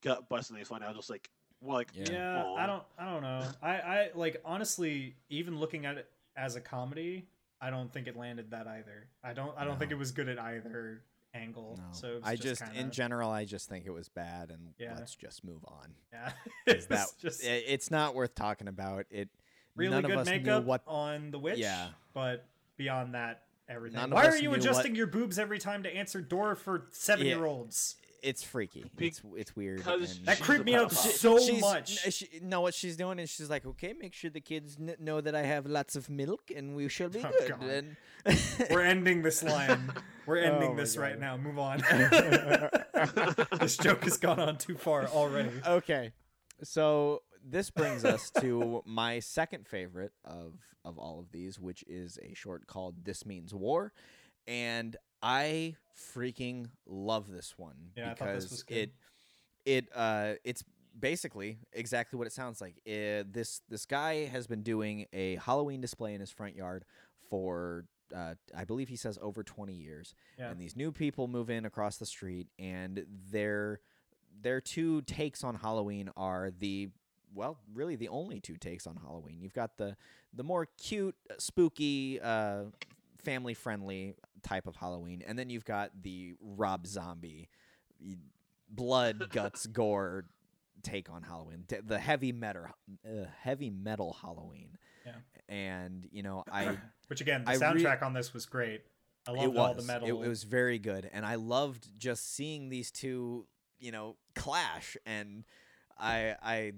gut bustingly funny. I was just like, well, like Yeah. Yeah, I don't I don't know. I I like honestly, even looking at it as a comedy, I don't think it landed that either. I don't I don't think it was good at either angle. No. So it was I just, kinda, in general, I just think it was bad, and Yeah. let's just move on. Yeah, it that just i- it's not worth talking about. It really none of good us knew makeup what on the witch. Yeah. but beyond that, everything. None Why are you knew what- adjusting your boobs every time to answer door for seven year olds? it's freaky. It's it's weird. That creeped me out pedophile. so she's, much. n- She, no, what she's doing is she's like, okay, make sure the kids n- know that I have lots of milk, and we shall be Oh, good. God. And We're ending this line. We're ending Oh my this right now. Move on. this joke has gone on too far already. okay, so this brings us to my second favorite of of all of these, which is a short called "This Means War," and I freaking love this one Yeah, I thought because this was good. it it uh it's basically exactly what it sounds like. Uh, this this guy has been doing a Halloween display in his front yard for uh, I believe he says over 20 years. Yeah. And these new people move in across the street and their their two takes on Halloween are the well, really the only two takes on Halloween. You've got the the more cute, spooky, uh, family friendly type of Halloween, and then you've got the Rob Zombie, blood, guts, gore take on Halloween, the heavy metal, uh, heavy metal Halloween. Yeah. And you know, I Which again, the I re- soundtrack on this was great. I loved it was all the metal. It, it was very good, and I loved just seeing these two, you know, clash. And I, I,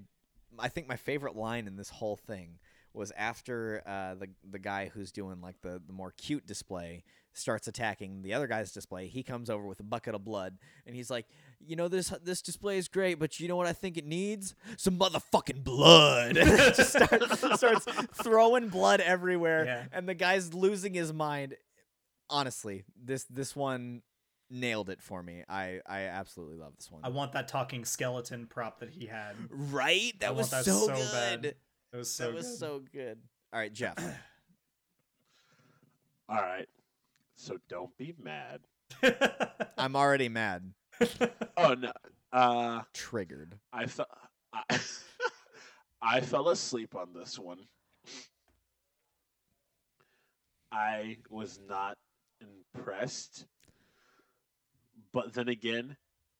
I think my favorite line in this whole thing was after uh, the the guy who's doing like the the more cute display starts attacking the other guy's display. He comes over with a bucket of blood, and he's like, "You know this this display is great, but you know what I think it needs? Some motherfucking blood." Just start, starts throwing blood everywhere, Yeah. and the guy's losing his mind. Honestly, this this one nailed it for me. I I absolutely love this one. I want that talking skeleton prop that he had. right? That I was want that so, so bad. good. Was so that was good. so good. All right, Jeff. all right. So don't be mad. I'm already mad. Oh no. Uh, Triggered. I fell. I, I fell asleep on this one. I was not impressed, but then again,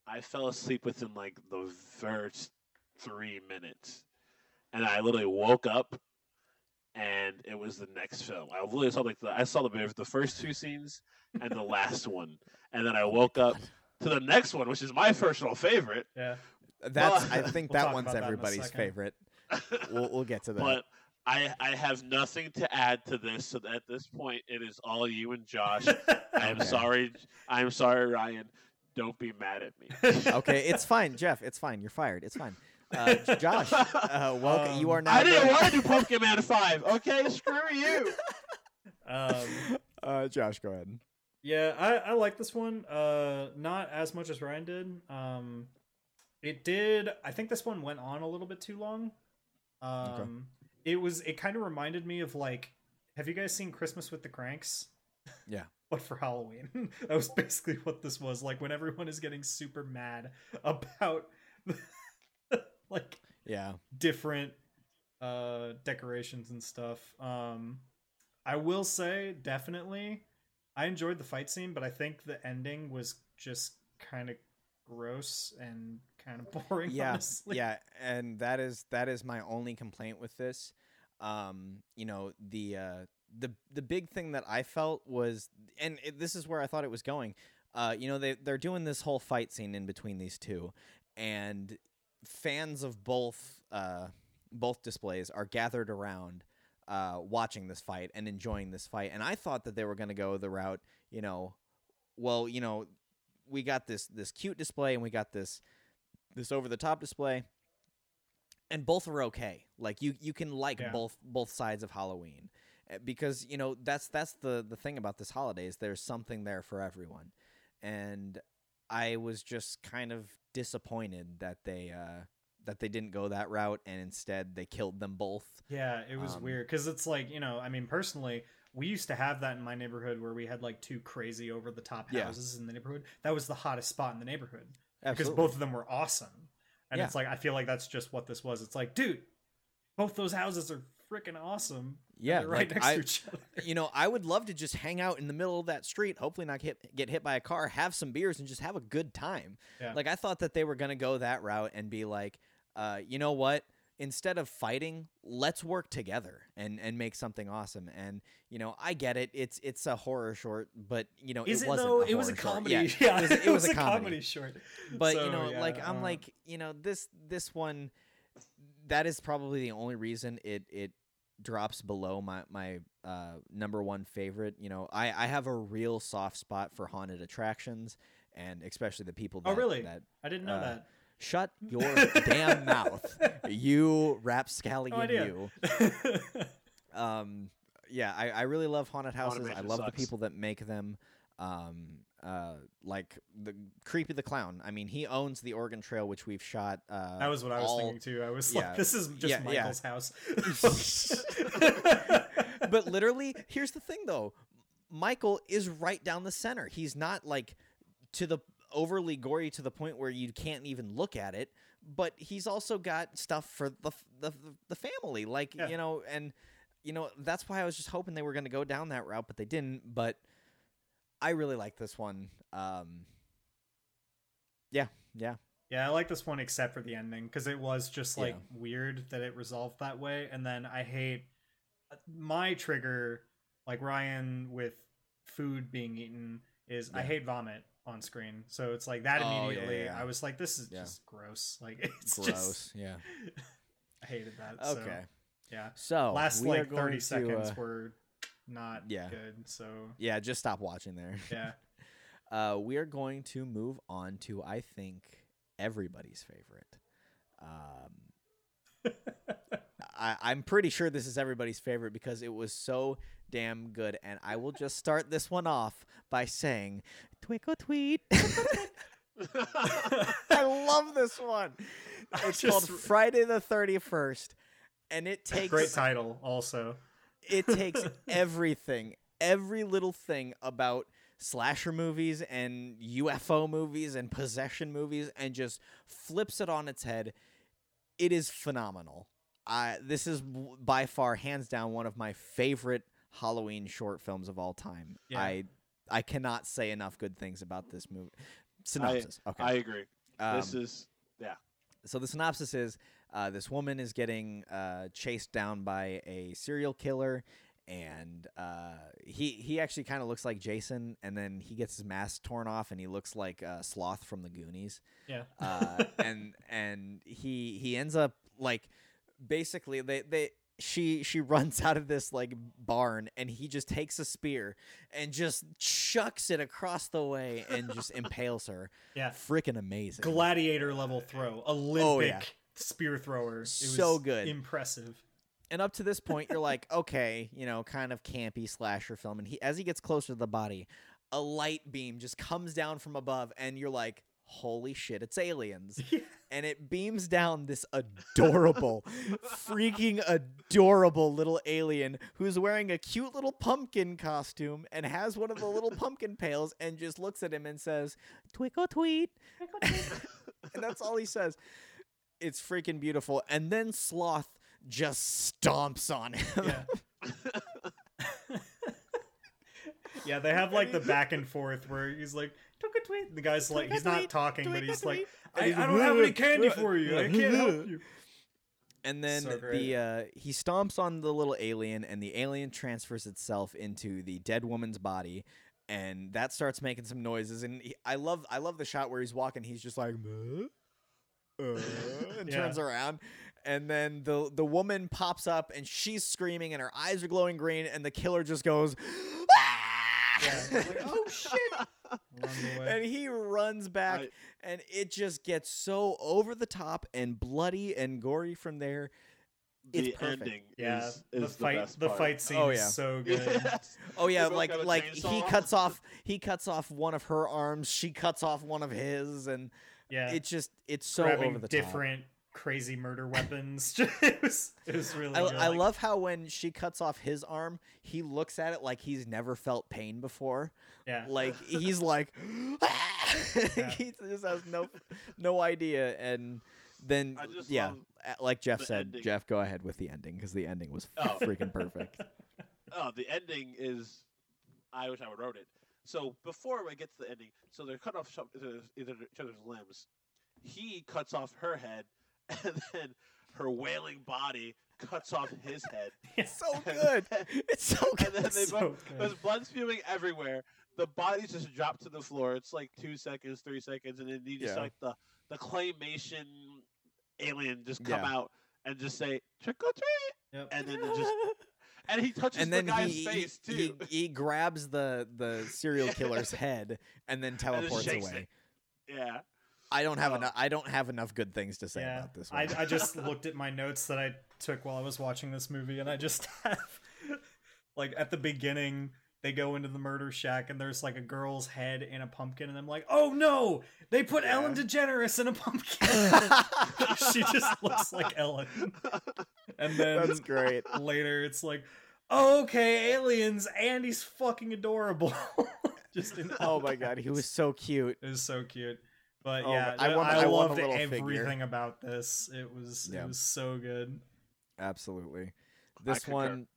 I fell asleep within like the first three minutes, and I literally woke up, and it was the next film. I literally saw like the I saw the the first two scenes and the last one, and then I woke up to the next one, which is my personal favorite. yeah. That's. I Well, think we'll that one's about that everybody's favorite. We'll, we'll get to that. But I I have nothing to add to this. So at this point, it is all you and Josh. I'm Okay. sorry. I'm sorry, Ryan. Don't be mad at me. okay, it's fine, Jeff. It's fine. You're fired. It's fine. Uh, Josh, uh, welcome. you Um, are now. I didn't want to do Pumpkin Man Five. Okay, screw you. um, Uh, Josh, go ahead. yeah, I, I like this one. Uh, not as much as Ryan did. Um, it did. I think this one went on a little bit too long. Um, it was. It kind of reminded me of like. Have you guys seen Christmas with the Cranks? Yeah. But for Halloween, that was basically what this was. Like when everyone is getting super mad about, like Yeah. different uh decorations and stuff um i will say definitely i enjoyed the fight scene but i think the ending was just kind of gross and kind of boring yeah honestly. yeah and that is that is my only complaint with this um you know the uh the the big thing that i felt was and it, this is where i thought it was going uh you know they they're doing this whole fight scene in between these two and fans of both uh both displays are gathered around uh watching this fight and enjoying this fight and i thought that they were going to go the route you know well you know we got this this cute display and we got this this over the top display and both are okay like you you can like Yeah. both both sides of halloween Uh, because you know that's that's the the thing about this holiday is there's something there for everyone and i was just kind of disappointed that they uh that they didn't go that route and instead they killed them both Yeah, it was Um, weird because it's like you know, I mean, personally, we used to have that in my neighborhood where we had like two crazy over the top Yeah. houses in the neighborhood. That was the hottest spot in the neighborhood because both of them were awesome. And Yeah. it's like I feel like that's just what this was. It's like, dude, both those houses are freaking awesome. Yeah, right like, next I- to each other. you know, I would love to just hang out in the middle of that street, hopefully not get get hit by a car, have some beers, and just have a good time. Yeah. Like I thought that they were gonna go that route and be like, uh, you know what? Instead of fighting, let's work together and and make something awesome. And you know, I get it. It's it's a horror short, but you know, Is it it, wasn't. though? It was a comedy. Yeah, Yeah, it was, it was a comedy. comedy short. But you know, yeah, like I'm uh, like, you know, this this one that is probably the only reason it it drops below my my uh number one favorite. You know, I I have a real soft spot for haunted attractions and especially the people that Oh, really? that I didn't know uh, that. Shut your damn mouth. You rapscallion No you. Um yeah, I, I really love haunted houses. I Haunted love the people that make them. Um, uh, like the creepy the clown. I mean, he owns the Oregon Trail, which we've shot. Uh, that was what I was all- thinking too. I was yeah. like, this is just Yeah, yeah. Michael's house. but literally, here's the thing though. Michael is right down the center. He's not like to the overly gory to the point where you can't even look at it, but he's also got stuff for the the, the family like, Yeah. you know, and you know, that's why I was just hoping they were going to go down that route, but they didn't, but I really like this one. Um Yeah, yeah. Yeah, I like this one except for the ending because it was just like Yeah. weird that it resolved that way. And then I hate my trigger, like Ryan with food being eaten, is I hate vomit on screen. So it's like that Oh, immediately. yeah, yeah. I was like, this is Yeah. just gross. Like it's Gross. just Yeah. I hated that. so, Okay. yeah. So, Last like thirty to, seconds uh, were not yeah. good. So yeah, just stop watching there. yeah. Uh, we are going to move on to, I think, everybody's favorite. Um, I, I'm pretty sure this is everybody's favorite because it was so damn good. And I will just start this one off by saying, Twinkle tweet. I love this one. It's called Friday the 31st. And it takes Great title also. it takes everything, every little thing about slasher movies and UFO movies and possession movies and just flips it on its head. It is phenomenal. I this is by far hands down one of my favorite Halloween short films of all time. Yeah. I I cannot say enough good things about this movie. Synopsis. okay. I agree. this Um, is yeah. so the synopsis is uh, this woman is getting uh, chased down by a serial killer and uh, he he actually kind of looks like Jason and then he gets his mask torn off and he looks like uh, Sloth from the Goonies Yeah. uh, and and he he ends up like basically they they she she runs out of this like barn and he just takes a spear and just chucks it across the way and just impales her yeah. freaking amazing Gladiator level throw. Olympic Oh, yeah. spear thrower. It So good. Impressive. and up to this point you're like okay you know kind of campy slasher film and he as he gets closer to the body a light beam just comes down from above and you're like holy shit it's aliens. And it beams down this adorable freaking adorable little alien who's wearing a cute little pumpkin costume and has one of the little pumpkin pails and just looks at him and says twinkle tweet. And that's all he says. It's freaking beautiful. And then sloth just stomps on him. Yeah. yeah, they have like the back and forth where he's like, "Took a tweet." The guy's like, he's not Tweet, talking, but he's tweet. like, I, I don't have any candy for you. I can't help you. And then So great. the uh, he stomps on the little alien, and the alien transfers itself into the dead woman's body, and that starts making some noises. And he, I love I love the shot where he's walking. He's just like, "Uh, uh," and Yeah. turns around, and then the the woman pops up, and she's screaming, and her eyes are glowing green, and the killer just goes. "Ah!" Yeah, it's like, oh shit! along the way. and he runs back I- and it just gets so over the top and bloody and gory from there It's the perfect. ending yeah, is, the is fight, best the part. fight oh, scene Oh, is yeah. so good. Yes. oh yeah They both like like he chainsaw. cuts off he cuts off one of her arms she cuts off one of his and Yeah, it's just it's so grabbing over the top different crazy murder weapons. it was it was really. I. I love how when she cuts off his arm, he looks at it like he's never felt pain before. Yeah, Like he's like, ah! Yeah. he just has no no idea. And then just yeah, love like Jeff said, ending. Jeff, go ahead with the ending because the ending was Oh. freaking perfect. Oh, the ending is. I wish I would wrote it. So before we get to the ending, so they're cut off sho- either either each other's limbs. He cuts off her head, and then her wailing body cuts off his head. Yeah. so good. It's so And good. then they So both, good. there's blood spewing everywhere. The bodies just drop to the floor. It's like two seconds, three seconds, and then you just Yeah. like the the claymation alien just come Yeah. out and just say trick or treat, Yep. and then it just and he touches and then the guy's he, face he, too. he he grabs the the serial killer's head and then teleports shakes away. yeah. I don't have Oh. enough. I don't have enough good things to say yeah, about this I. I just looked at my notes that I took while I was watching this movie, and I just have like at the beginning they go into the murder shack and there's like a girl's head in a pumpkin, and I'm like, oh no, they put Ellen DeGeneres in a pumpkin. she just looks like Ellen. And then That's great. later it's like, oh, okay, aliens, and he's fucking adorable. just in Oh my god, he was so cute. It was so cute. But Oh, yeah, I I, want- I, I want a loved little figure. everything about this. It was Yeah. it was so good. Absolutely. This concur. one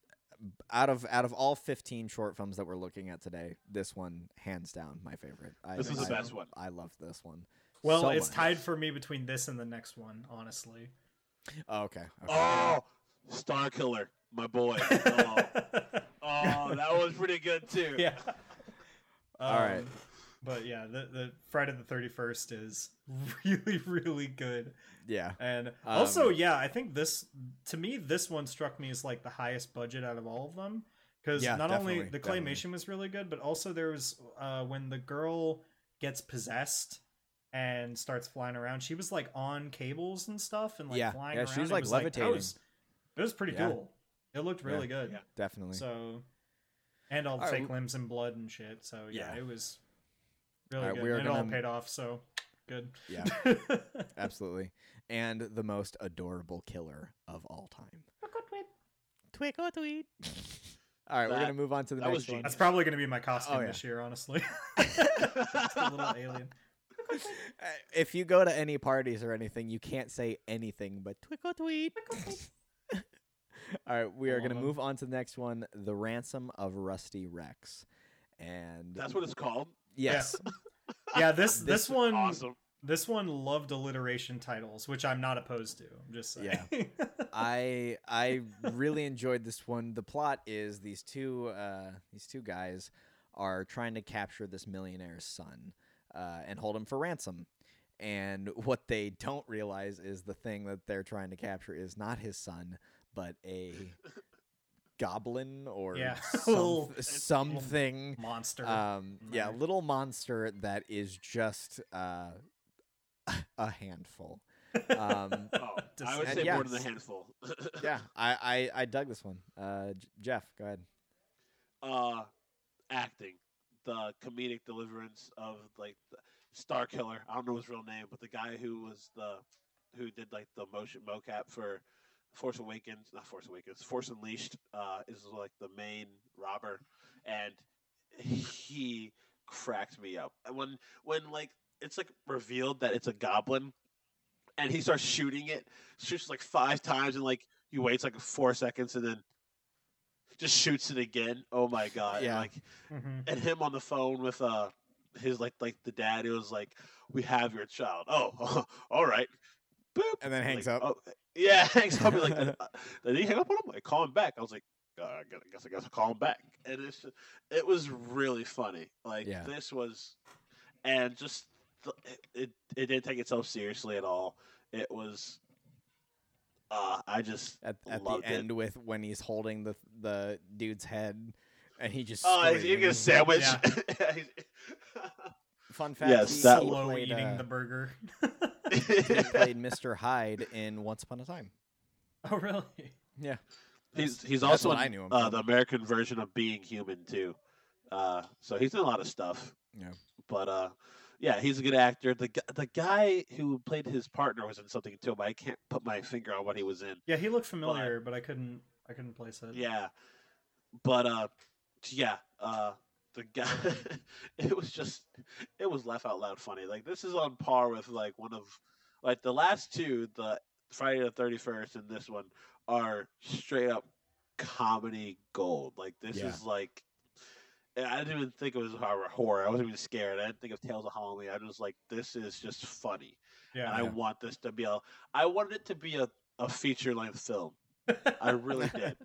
out of out of all 15 short films that we're looking at today, this one hands down my favorite. I, This was the I- best one. I love this one. Well, so it's much. tied for me between this and the next one, honestly. Oh, okay. okay. Oh, Starkiller, my boy. Oh, oh that was pretty good too. yeah. Um, all right. But yeah, the the Friday the Thirty First is really really good, Yeah. and also Um, yeah, I think this to me this one struck me as like the highest budget out of all of them because Yeah, not only definitely, the definitely. claymation was really good, but also there was uh, when the girl gets possessed and starts flying around, she was like on cables and stuff and like Yeah, flying yeah, around. she was, like, that levitating. was, it was pretty Yeah. cool. It looked really good. Yeah. Definitely. So, and all the right, fake w- limbs and blood and shit. So Yeah. it was really All right, good. we are and it all paid off. So good. Yeah. Absolutely. And the most adorable killer of all time. Twick or tweet. All right, we're gonna move on to the next one. That's probably going to be my costume Oh, yeah. this year, honestly. Just a little alien. If you go to any parties or anything, you can't say anything but twick or tweet. All right, we are going to Love 'em. move on to the next one, The Ransom of Rusty Rex. And That's what it's called. Yes, Yeah, this this, This- one Awesome. this one loved alliteration titles, which I'm not opposed to. I'm just saying. Yeah. I I really enjoyed this one. The plot is these two uh, these two guys are trying to capture this millionaire's son uh, and hold him for ransom. And what they don't realize is the thing that they're trying to capture is not his son, but a goblin or Yeah. some, something. Monster. Um, yeah, Right. little monster that is just uh, a handful. Um, Oh, I would say yeah. more than a handful. yeah, I, I, I dug this one. Uh, J- Jeff, go ahead. uh, acting, the comedic deliverance of like the Starkiller. I don't know his real name, but the guy who was the who did like the motion mocap for Force Awakens, not Force Awakens, Force Unleashed, uh, is like the main robber, and he cracked me up. And when when like it's like revealed that it's a goblin, and he starts shooting it, shoots like five times, and like he waits like four seconds, and then just shoots it again. Oh my god! And, Yeah. like Mhm. and him on the phone with uh his like like the dad. It was like, "We have your child." Oh, all right. Boop. And then hangs Like, up. Oh, yeah, hangs up. Like, uh, did he hang up on him? Like, call him back. I was like, uh, I guess I guess I'll call him back. And it's just, it was really funny. Like Yeah. this was, and just it, it it didn't take itself seriously at all. It was. Uh, I just At, at the loved it. end with when he's holding the the dude's head, and he just. Oh, he's eating a screams. sandwich. Fun fact: Yes, he, that he was- Slow played, eating uh, the burger. he played Mr. Hyde in Once Upon a Time. oh really? Yeah, he's he's That's also in, I knew him uh, the American version of Being Human too. Uh, so he's in a lot of stuff. Yeah. But uh, yeah, he's a good actor. The the guy who played his partner was in something too, but I can't put my finger on what he was in. Yeah, he looked familiar, but I couldn't. I couldn't place it. Yeah, but uh, yeah, uh, the guy. it was just, it was laugh out loud funny. Like this is on par with like one of, like the last two, the Friday the Thirty First and this one are straight up comedy gold. Like this Yeah. is like. I didn't even think it was horror. horror. I wasn't even scared. I didn't think of Tales of Halloween. I was like, this is just funny, Yeah. and I want this to be a. I wanted it to be a, a feature length film. I really did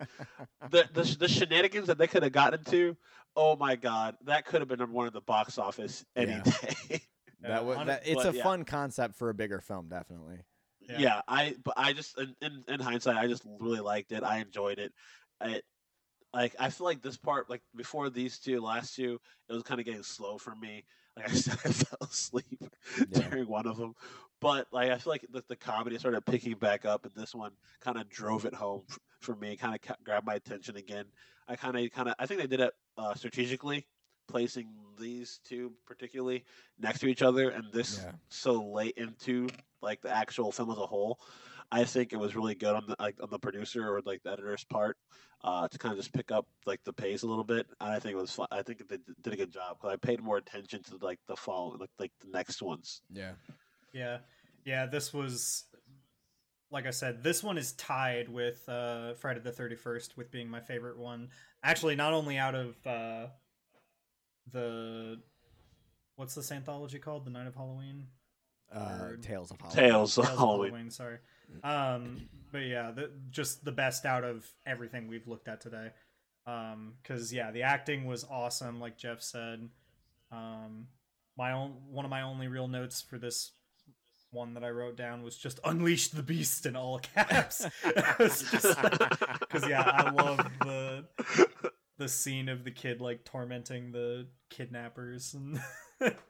the, the the shenanigans that they could have gotten to, oh my god, that could have been number one at the box office any Yeah. day. that was that. It's but a yeah. fun concept for a bigger film, definitely. Yeah. yeah. I but I just in, in, in hindsight, I just really liked it. I enjoyed it. I like I feel like this part, like before these two, last two, it was kind of getting slow for me. Like I said, I fell asleep Yeah. during one of them. But like I feel like the, the comedy started picking back up, and this one kind of drove it home for me. Kind of grabbed my attention again. I kind of, kind of, I think they did it uh, strategically, placing these two particularly next to each other, and this Yeah. so late into like the actual film as a whole. I think it was really good on the like on the producer or like the editor's part uh, to kind of just pick up like the pace a little bit. And I think it was fun. I think they did a good job because I paid more attention to like the fall like like the next ones. Yeah. Yeah, yeah. This was, like I said, this one is tied with uh, Friday the Thirty First with being my favorite one. Actually, not only out of uh, the what's this anthology called, The Night of Halloween. Uh, Tales of Halloween. Tales of Tales of Halloween. Sorry. Um, but yeah, the, just the best out of everything we've looked at today. Um, because yeah, the acting was awesome, like Jeff said. Um, my own one of my only real notes for this one that I wrote down was just "Unleash the Beast" in all caps. Because yeah, I love the the scene of the kid like tormenting the kidnappers and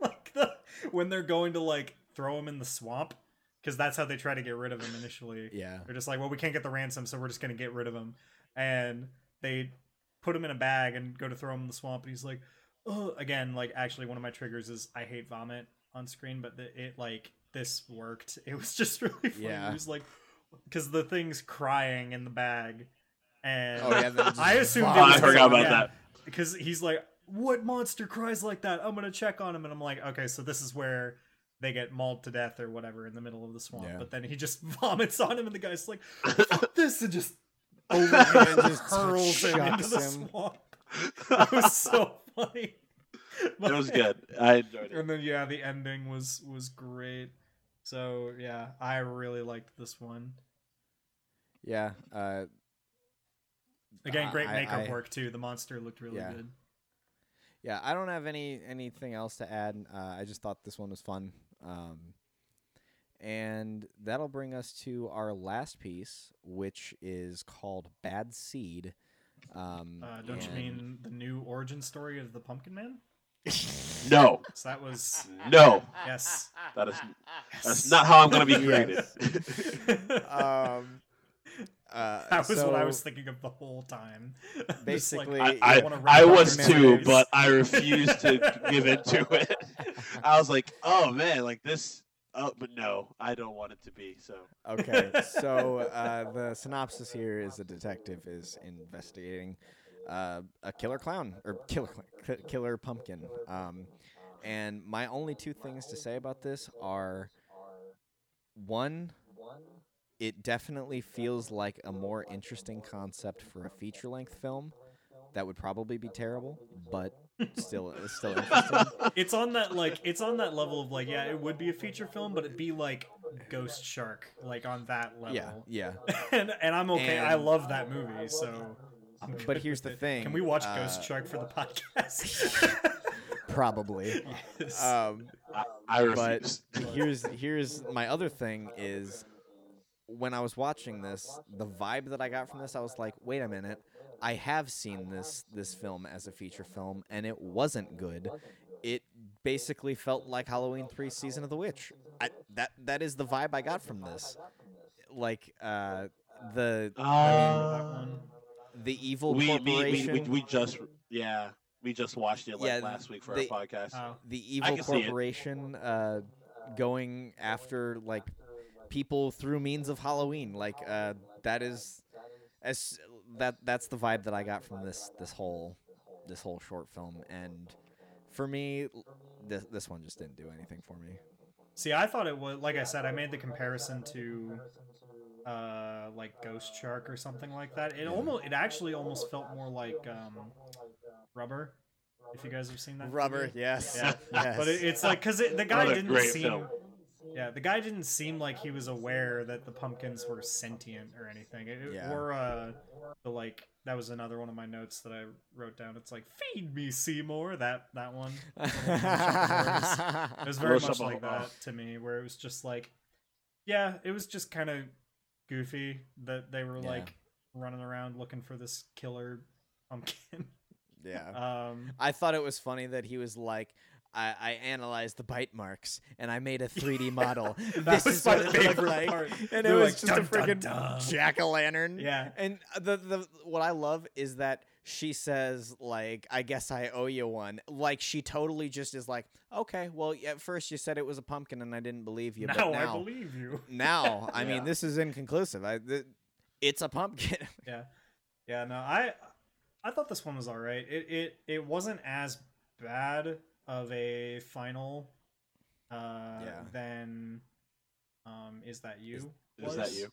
like the when they're going to like throw him in the swamp because that's how they try to get rid of him initially. Yeah. They're just like, well, we can't get the ransom, so we're just gonna get rid of him. And they put him in a bag and go to throw him in the swamp, and he's like, oh, again, like actually one of my triggers is I hate vomit on screen, but the, it like this worked. It was just really funny. Yeah. He was like, because the thing's crying in the bag, and Oh yeah. I just assumed it was I forgot about yeah. that. because he's like, "What monster cries like that?" I'm gonna check on him, and I'm like, "Okay, so this is where they get mauled to death or whatever in the middle of the swamp." Yeah. But then he just vomits on him, and the guy's like, "Fuck this!" and just overhand just hurls him into chucks the him. swamp. It was so funny. It was good. I enjoyed it. And then yeah, the ending was was great. So yeah, I really liked this one. Yeah. Uh, Again, great I- makeup I- work too. The monster looked really Yeah. good. yeah. I don't have any anything else to add. Uh, I just thought this one was fun. Um, and that'll bring us to our last piece, which is called "Bad Seed." Um, Uh, don't you mean the new origin story of the Pumpkin Man? No, So that was no, yes. that is yes. that's not how I'm gonna be Yes. created. um, uh, That was what I was thinking of the whole time. Basically- like, I, wanna I, I was too, but I refused to give into it. I was like, oh man, like this. Oh, but no, I don't want it to be. So Okay, so uh, the synopsis here is a detective is investigating uh, a killer clown or killer killer pumpkin. Um, and my only two things to say about this are one, it definitely feels like a more interesting concept for a feature length film. That would probably be terrible, but still, it's still interesting. it's on that like it's on that level of like yeah, it would be a feature film, but it'd be like Ghost Shark, like on that level. Yeah, yeah. and and I'm okay. I love that movie, so. I'm But here's the it. thing, Can we watch uh, Ghost Shark for the podcast? Probably. Yes. Um, I, I but here's here's my other thing is when I was watching this, the vibe that I got from this, I was like, wait a minute, I have seen this this film as a feature film, and it wasn't good. It basically felt like Halloween Three: Season of the Witch. I, that that is the vibe I got from this. Like uh, the that Uh, one. the evil we, we, we, corporation. we, we just yeah we just watched it like Yeah, last week for they- our podcast. Oh. the evil can see it. corporation uh, going after like people through means of Halloween. Like uh, that is as that that's the vibe that I got from this this whole this whole short film. And for me, this this one just didn't do anything for me. See, I thought it was like I said. I made the comparison to, uh, like Ghost Shark or something like that. It almost, it actually almost felt more like um, Rubber. If you guys have seen that, Rubber, yes, Yeah, yes. but it, it's like because the guy didn't great seem. film. Yeah, the guy didn't seem like he was aware that the pumpkins were sentient or anything. It, it- Yeah. Or uh, the like that was another one of my notes that I wrote down. It's like feed me Seymour. That that one. It was very much like a- that to me, where it was just like, yeah, it was just kind of goofy that they were Yeah. like running around looking for this killer pumpkin. yeah. Um, I thought it was funny that he was like, I, I analyzed the bite marks and I made a 3D model. This is what it looked like, part. and it They're was like, just a "Dun, dun, freaking jack o' lantern. yeah, And uh, the the what I love is that she says like, "I guess I owe you one." Like she totally just is like, "Okay, well, at first you said it was a pumpkin and I didn't believe you, now, but now, I believe you. now, I Yeah. mean, this is inconclusive. I, th- it's a pumpkin." Yeah, yeah. No, I I thought this one was all right. It it it wasn't as bad of a final uh Yeah. than um is that you Is that you?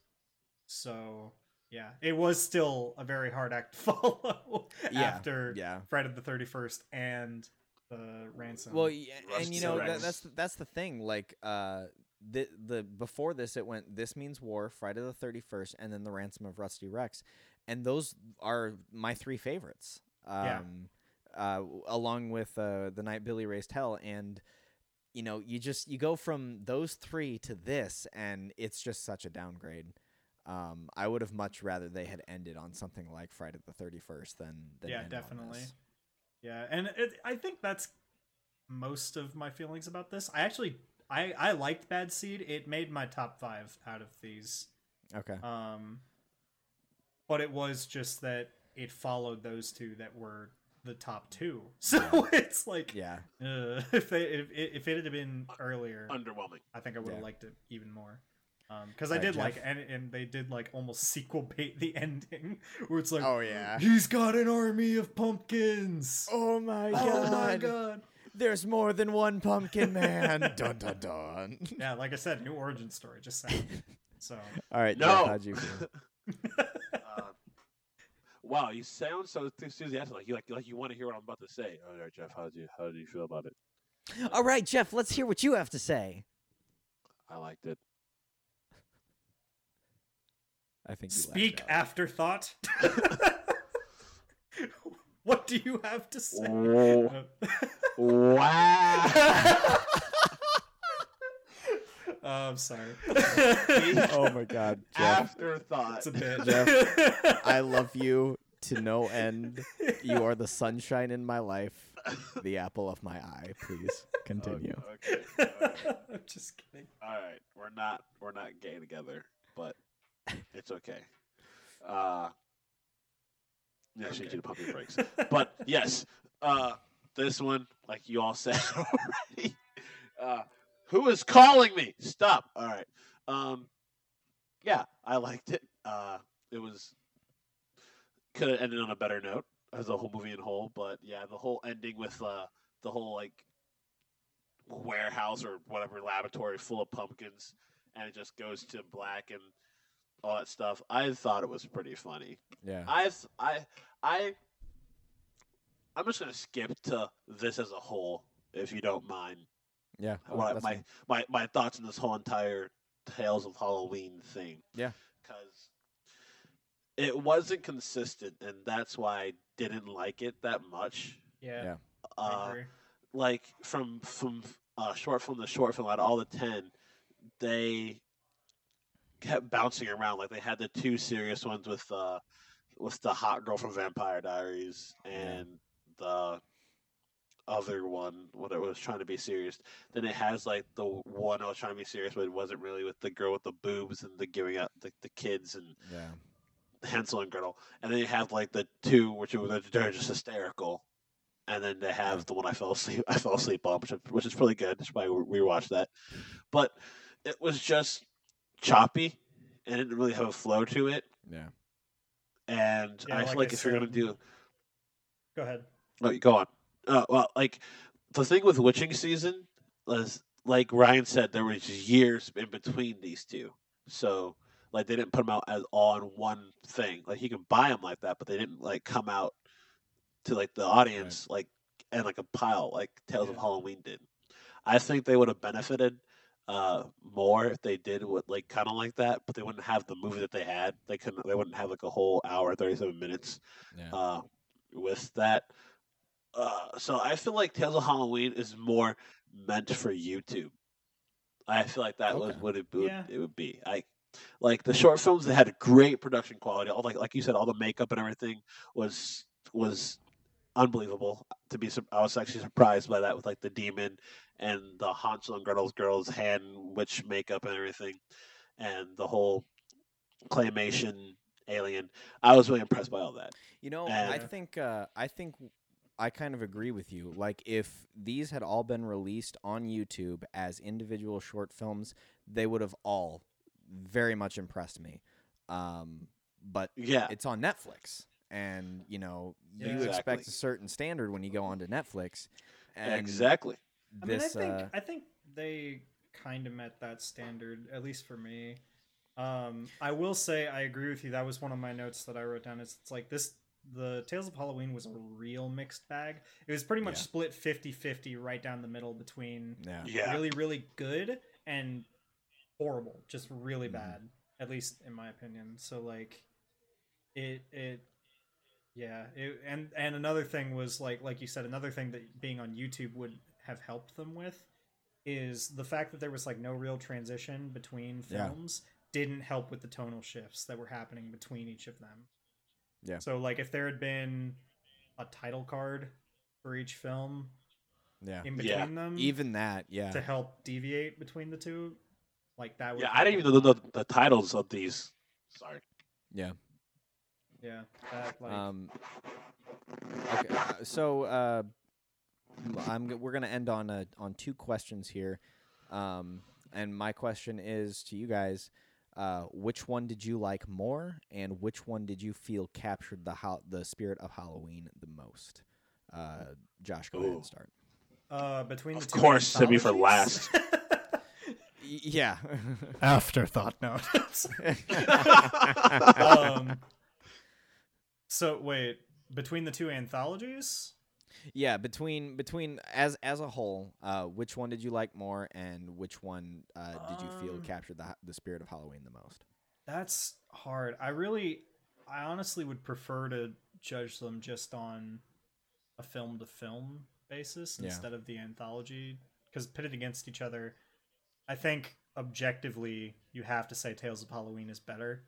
So yeah, it was still a very hard act to follow Yeah, after yeah. Friday the thirty first and the ransom. Well, y- and you know that, that's the, that's the thing. Like, uh, the the before this, it went. This means war, Friday the thirty first, and then the ransom of Rusty Rex, and those are my three favorites. Um, Yeah. Uh, along with uh, the night Billy raised hell, and you know, you just you go from those three to this, and it's just such a downgrade. Um, I would have much rather they had ended on something like Friday the thirty first than, than yeah, definitely. Yeah, and it, I think that's most of my feelings about this. I actually I I liked Bad Seed. It made my top five out of these. Okay. Um, but it was just that it followed those two that were the top two. So it's like, Yeah. uh, if they if, if it had been earlier, Underwhelming. I think I would have Yeah. liked it even more. Because I Alright, did like, and and they did like almost sequel bait the ending, where it's like, Oh yeah. he's got an army of pumpkins. Oh my Oh my god! There's more than one pumpkin man. dun dun dun. Yeah, like I said, new origin story. Just saying. So All right, No. Jeff, how'd you feel? Wow, you sound so enthusiastic. Like you like like you want to hear what I'm about to say. All right, Jeff, how do you how did you feel about it? All right, Jeff, let's hear what you have to say. I liked it. I think you speak out. afterthought. what do you have to say? Oh, wow. Oh, I'm sorry. Oh my God, Jeff! Afterthought. it's a bit. Jeff, I love you to no end. You are the sunshine in my life, the apple of my eye. Please continue. Okay, okay, okay. I'm just kidding. All right, we're not we're not gay together, but it's okay. Uh, yeah, she did puppy breaks, but yes, uh, this one, like you all said already, uh, who is calling me? Stop. All right. Um, yeah, I liked it. Uh, it was could have ended on a better note as a whole movie in whole, but yeah, the whole ending with uh, the whole like warehouse or whatever laboratory full of pumpkins and it just goes to black and all that stuff. I thought it was pretty funny. Yeah. I I I I'm just gonna skip to this as a whole, if you don't mind. Yeah. oh, What my, fine. my my thoughts on this whole entire Tales of Halloween thing. Yeah. Because it wasn't consistent, and that's why I didn't like it that much. Yeah, Yeah. I Uh, agree. like from from uh, short film to short film out of all the ten, they kept bouncing around. Like they had the two serious ones with uh, with the hot girl from Vampire Diaries and the other one when it was trying to be serious. Then it has like the one I was trying to be serious, but it wasn't really with the girl with the boobs and the giving out the, the kids and Yeah. Hansel and Gretel. And then you have like the two which are they're just hysterical. And then they have the one I fell asleep I fell asleep on, which is, which is really good. That's why we rewatched that. But it was just choppy and it didn't really have a flow to it. Yeah. And Yeah, I feel like I if you're gonna do Go ahead. Oh, go on. Uh, well, like the thing with witching season was, like Ryan said, there was years in between these two, so like they didn't put them out as all in one thing. Like you can buy them like that, but they didn't like come out to like the audience like and like a pile like Tales of Halloween did. I think they would have benefited uh more if they did what like kind of like that, but they wouldn't have the movie that they had. They couldn't. They wouldn't have like a whole hour, thirty seven minutes Yeah. uh, with that. Uh, so I feel like Tales of Halloween is more meant for YouTube. I feel like that was what it would Yeah. it would be. I like the short films that had great production quality. All like like you said, all the makeup and everything was was unbelievable. To be, I was actually surprised by that with like the demon and the Hansel and Gretel's girls hand witch makeup and everything, and the whole claymation alien. I was really impressed by all that. You know, I think uh, I think I kind of agree with you. Like if these had all been released on YouTube as individual short films, they would have all very much impressed me. Um, but Yeah, it's on Netflix, and you know you Yeah. expect a certain standard when you go onto Netflix. And exactly. I mean, I think uh, I think they kind of met that standard, at least for me. Um, I will say I agree with you. That was one of my notes that I wrote down. Is it's like this the Tales of Halloween was a real mixed bag. It was pretty much Yeah. split 50-50 right down the middle between yeah, Yeah. really really good and horrible, just really Mhm. bad, at least in my opinion. So like it it yeah, it, and and another thing was like like you said another thing that being on YouTube would have helped them with is the fact that there was like no real transition between Yeah. films didn't help with the tonal shifts that were happening between each of them. Yeah. So like if there had been a title card for each film yeah. in between Yeah. them Even that, yeah, to help deviate between the two, like that would Yeah, I didn't even know the, the, the titles of these. Sorry. yeah. Yeah, that like Um, okay, so uh, I'm we're gonna end on uh on two questions here, um, and my question is to you guys: uh, which one did you like more, and which one did you feel captured the ho- the spirit of Halloween the most? Uh, Josh, go ahead and start. uh between Of two course, to be for last. Yeah. Afterthought note. um, so wait, between the two anthologies, Yeah, between between as as a whole, uh, which one did you like more, and which one uh, did you feel Um, captured the the spirit of Halloween the most? that's hard. I really, I honestly would prefer to judge them just on a film to film basis Yeah. instead of the anthology, because pitted against each other, I think objectively you have to say Tales of Halloween is better.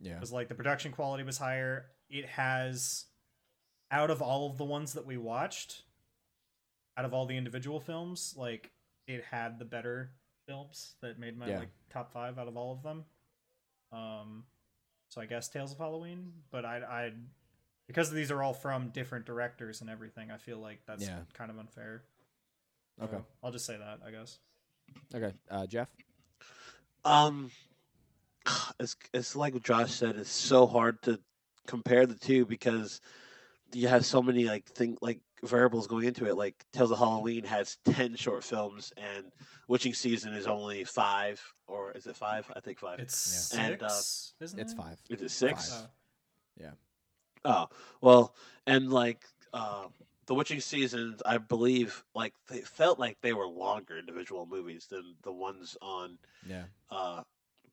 Yeah, because like the production quality was higher. It has, out of all of the ones that we watched, out of all the individual films, like it had the better films that made my Yeah. like top five out of all of them. Um, so I guess Tales of Halloween, but I I because these are all from different directors and everything, I feel like that's Yeah. kind of unfair. Okay. So I'll just say that I guess. okay. Uh, Jeff. Um, it's it's like what Josh said. It's so hard to compare the two because you have so many like thing like variables going into it. Like Tales of Halloween has ten short films, and Witching Season is only five, or is it five? I think five. It's Yeah. And, uh, six, isn't It's it? five. is it six? Five. Oh. Oh well, and like uh, the Witching Seasons, I believe like they felt like they were longer individual movies than the ones on Yeah. Uh,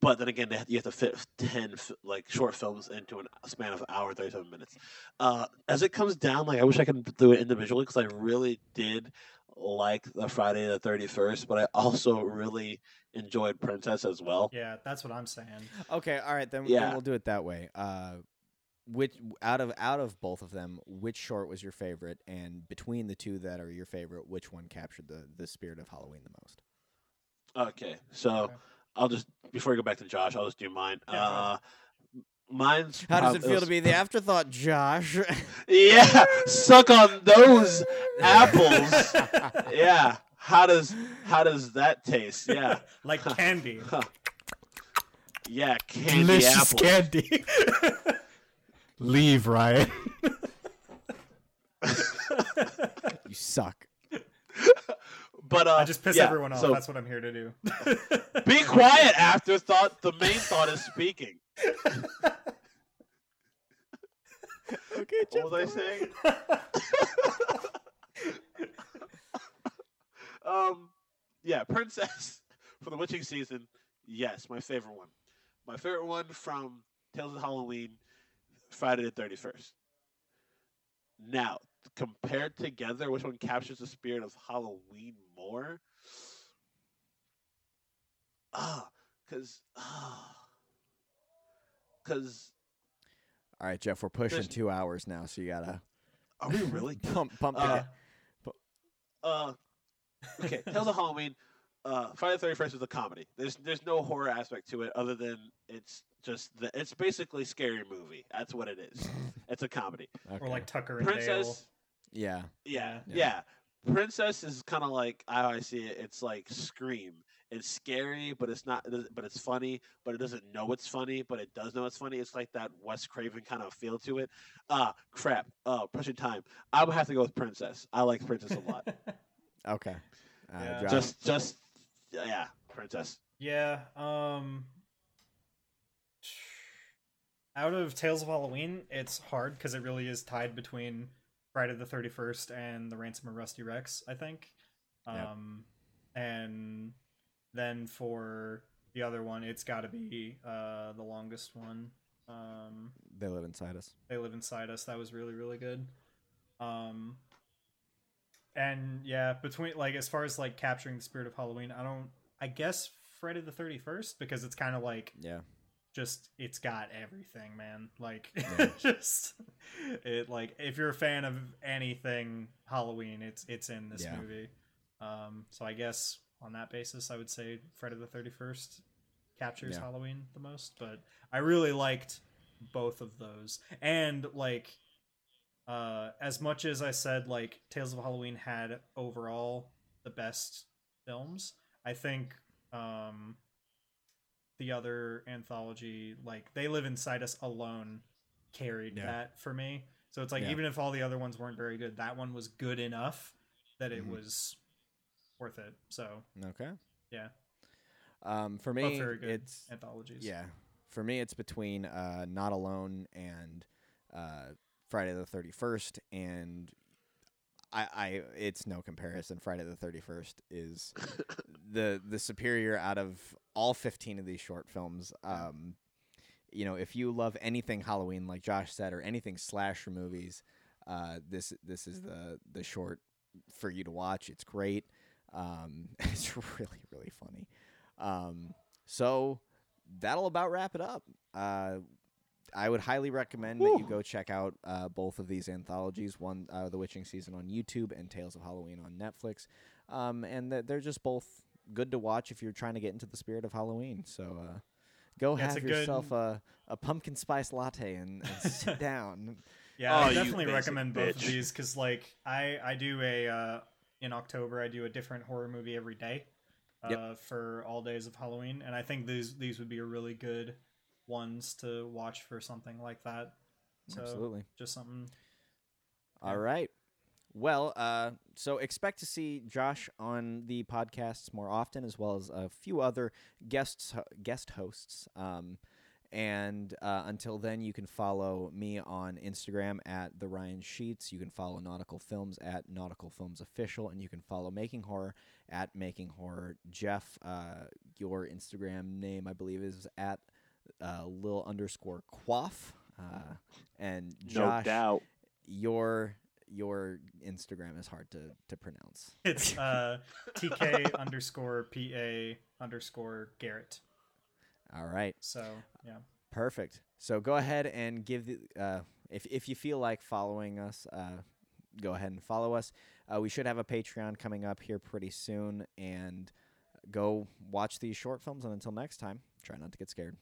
but then again, they have- you have to fit ten like short films into a span of an hour, thirty-seven minutes. Uh, as it comes down, like I wish I could do it individually because I really did like the Friday the Thirty First, but I also really enjoyed Princess as well. Yeah, that's what I'm saying. Okay. All right. Then, then Yeah. we'll do it that way. Uh, which out of out of both of them, which short was your favorite? And between the two that are your favorite, which one captured the the spirit of Halloween the most? Okay, so Okay. I'll just before we go back to Josh, I'll just do mine. Yeah, uh, mine's How does it feel to was- be the afterthought, Josh? Yeah, suck on those apples. yeah, how does how does that taste? Yeah, like candy. yeah, candy Delicious apples. candy. Leave, Ryan. you suck. But uh, I just piss yeah, everyone off. So That's what I'm here to do. be quiet. Afterthought. The main thought is speaking. Okay, What was I saying? um, yeah, Princess for the witching season. Yes, my favorite one. My favorite one from Tales of Halloween, Friday the Thirty First. Now, compared together, which one captures the spirit of Halloween more? Ah, cause ah, cause All right, Jeff, we're pushing There's- two hours now, so you gotta are we really? pump pump Uh, it. uh okay tales of halloween uh friday the 31st is a comedy there's there's no horror aspect to it other than it's just the, it's basically scary movie that's what it is it's a comedy Okay. Or like Tucker and Dale. princess yeah, yeah Yeah. yeah, princess is kind of like how i see it it's like scream it's scary but it's not but it's funny but it doesn't know it's funny but it does know it's funny it's like that wes craven kind of feel to it ah crap oh pushing time i would have to go with princess i like princess a lot okay. Uh, Yeah. Just just yeah princess Yeah. Um. Out of Tales of Halloween, it's hard because it really is tied between Friday the Thirty First and the Ransom of Rusty Rex. I think. Yep. Um, and then for the other one, it's got to be uh the longest one. Um, they live inside us. they live inside us. That was really really good. Um, and yeah, between like as far as like capturing the spirit of Halloween, I don't. I guess Friday the Thirty First because it's kind of like Yeah. Just it's got everything, man. Like Yeah. just it like if you're a fan of anything Halloween, it's it's in this Yeah. movie. Um, so I guess on that basis, I would say Friday the Thirty First captures Yeah. Halloween the most. But I really liked both of those, and like uh, as much as I said, like Tales of Halloween had overall the best films, I think um, the other anthology, like They Live Inside Us alone, carried Yeah. that for me. So it's like Yeah. even if all the other ones weren't very good, that one was good enough that it Mhm. was worth it. So Okay. Yeah. Um, for both me, very good it's anthologies. yeah. For me, it's between uh, Not Alone and uh, Friday the Thirty First, and I, I, it's no comparison. Friday the Thirty First is the the superior out of all fifteen of these short films. Um, you know, if you love anything Halloween, like Josh said, or anything slasher movies, uh, this this is the the short for you to watch. It's great. Um, it's really really funny. Um, so that'll about wrap it up. Uh, I would highly recommend that you go check out uh, both of these anthologies. One, uh, The Witching Season on YouTube, and Tales of Halloween on Netflix. Um, and that they're just both good to watch if you're trying to get into the spirit of Halloween. So uh, go Yeah, have a good- yourself a, a pumpkin spice latte and, and sit down. Yeah, Oh, I you definitely basic recommend both of these because, like, I I do a uh, in October I do a different horror movie every day, uh, Yep. for all days of Halloween, and I think these these would be a really good ones to watch for something like that. So Absolutely. just something. All Yeah. right. Well, uh, so expect to see Josh on the podcasts more often, as well as a few other guests, guest hosts. Um, and uh, until then, you can follow me on Instagram at the Ryan Sheets. You can follow Nautical Films at Nautical Films Official, and you can follow Making Horror at Making Horror. Jeff, uh, your Instagram name, I believe, is at uh, Lil underscore Quaff. Uh, and Josh, no doubt your your Instagram is hard to to pronounce. It's uh, TK underscore PA underscore Garrett. All right, So yeah, perfect. So go ahead and give the uh, if if you feel like following us, uh, go ahead and follow us. Uh, we should have a Patreon coming up here pretty soon, and go watch these short films. And until next time, try not to get scared.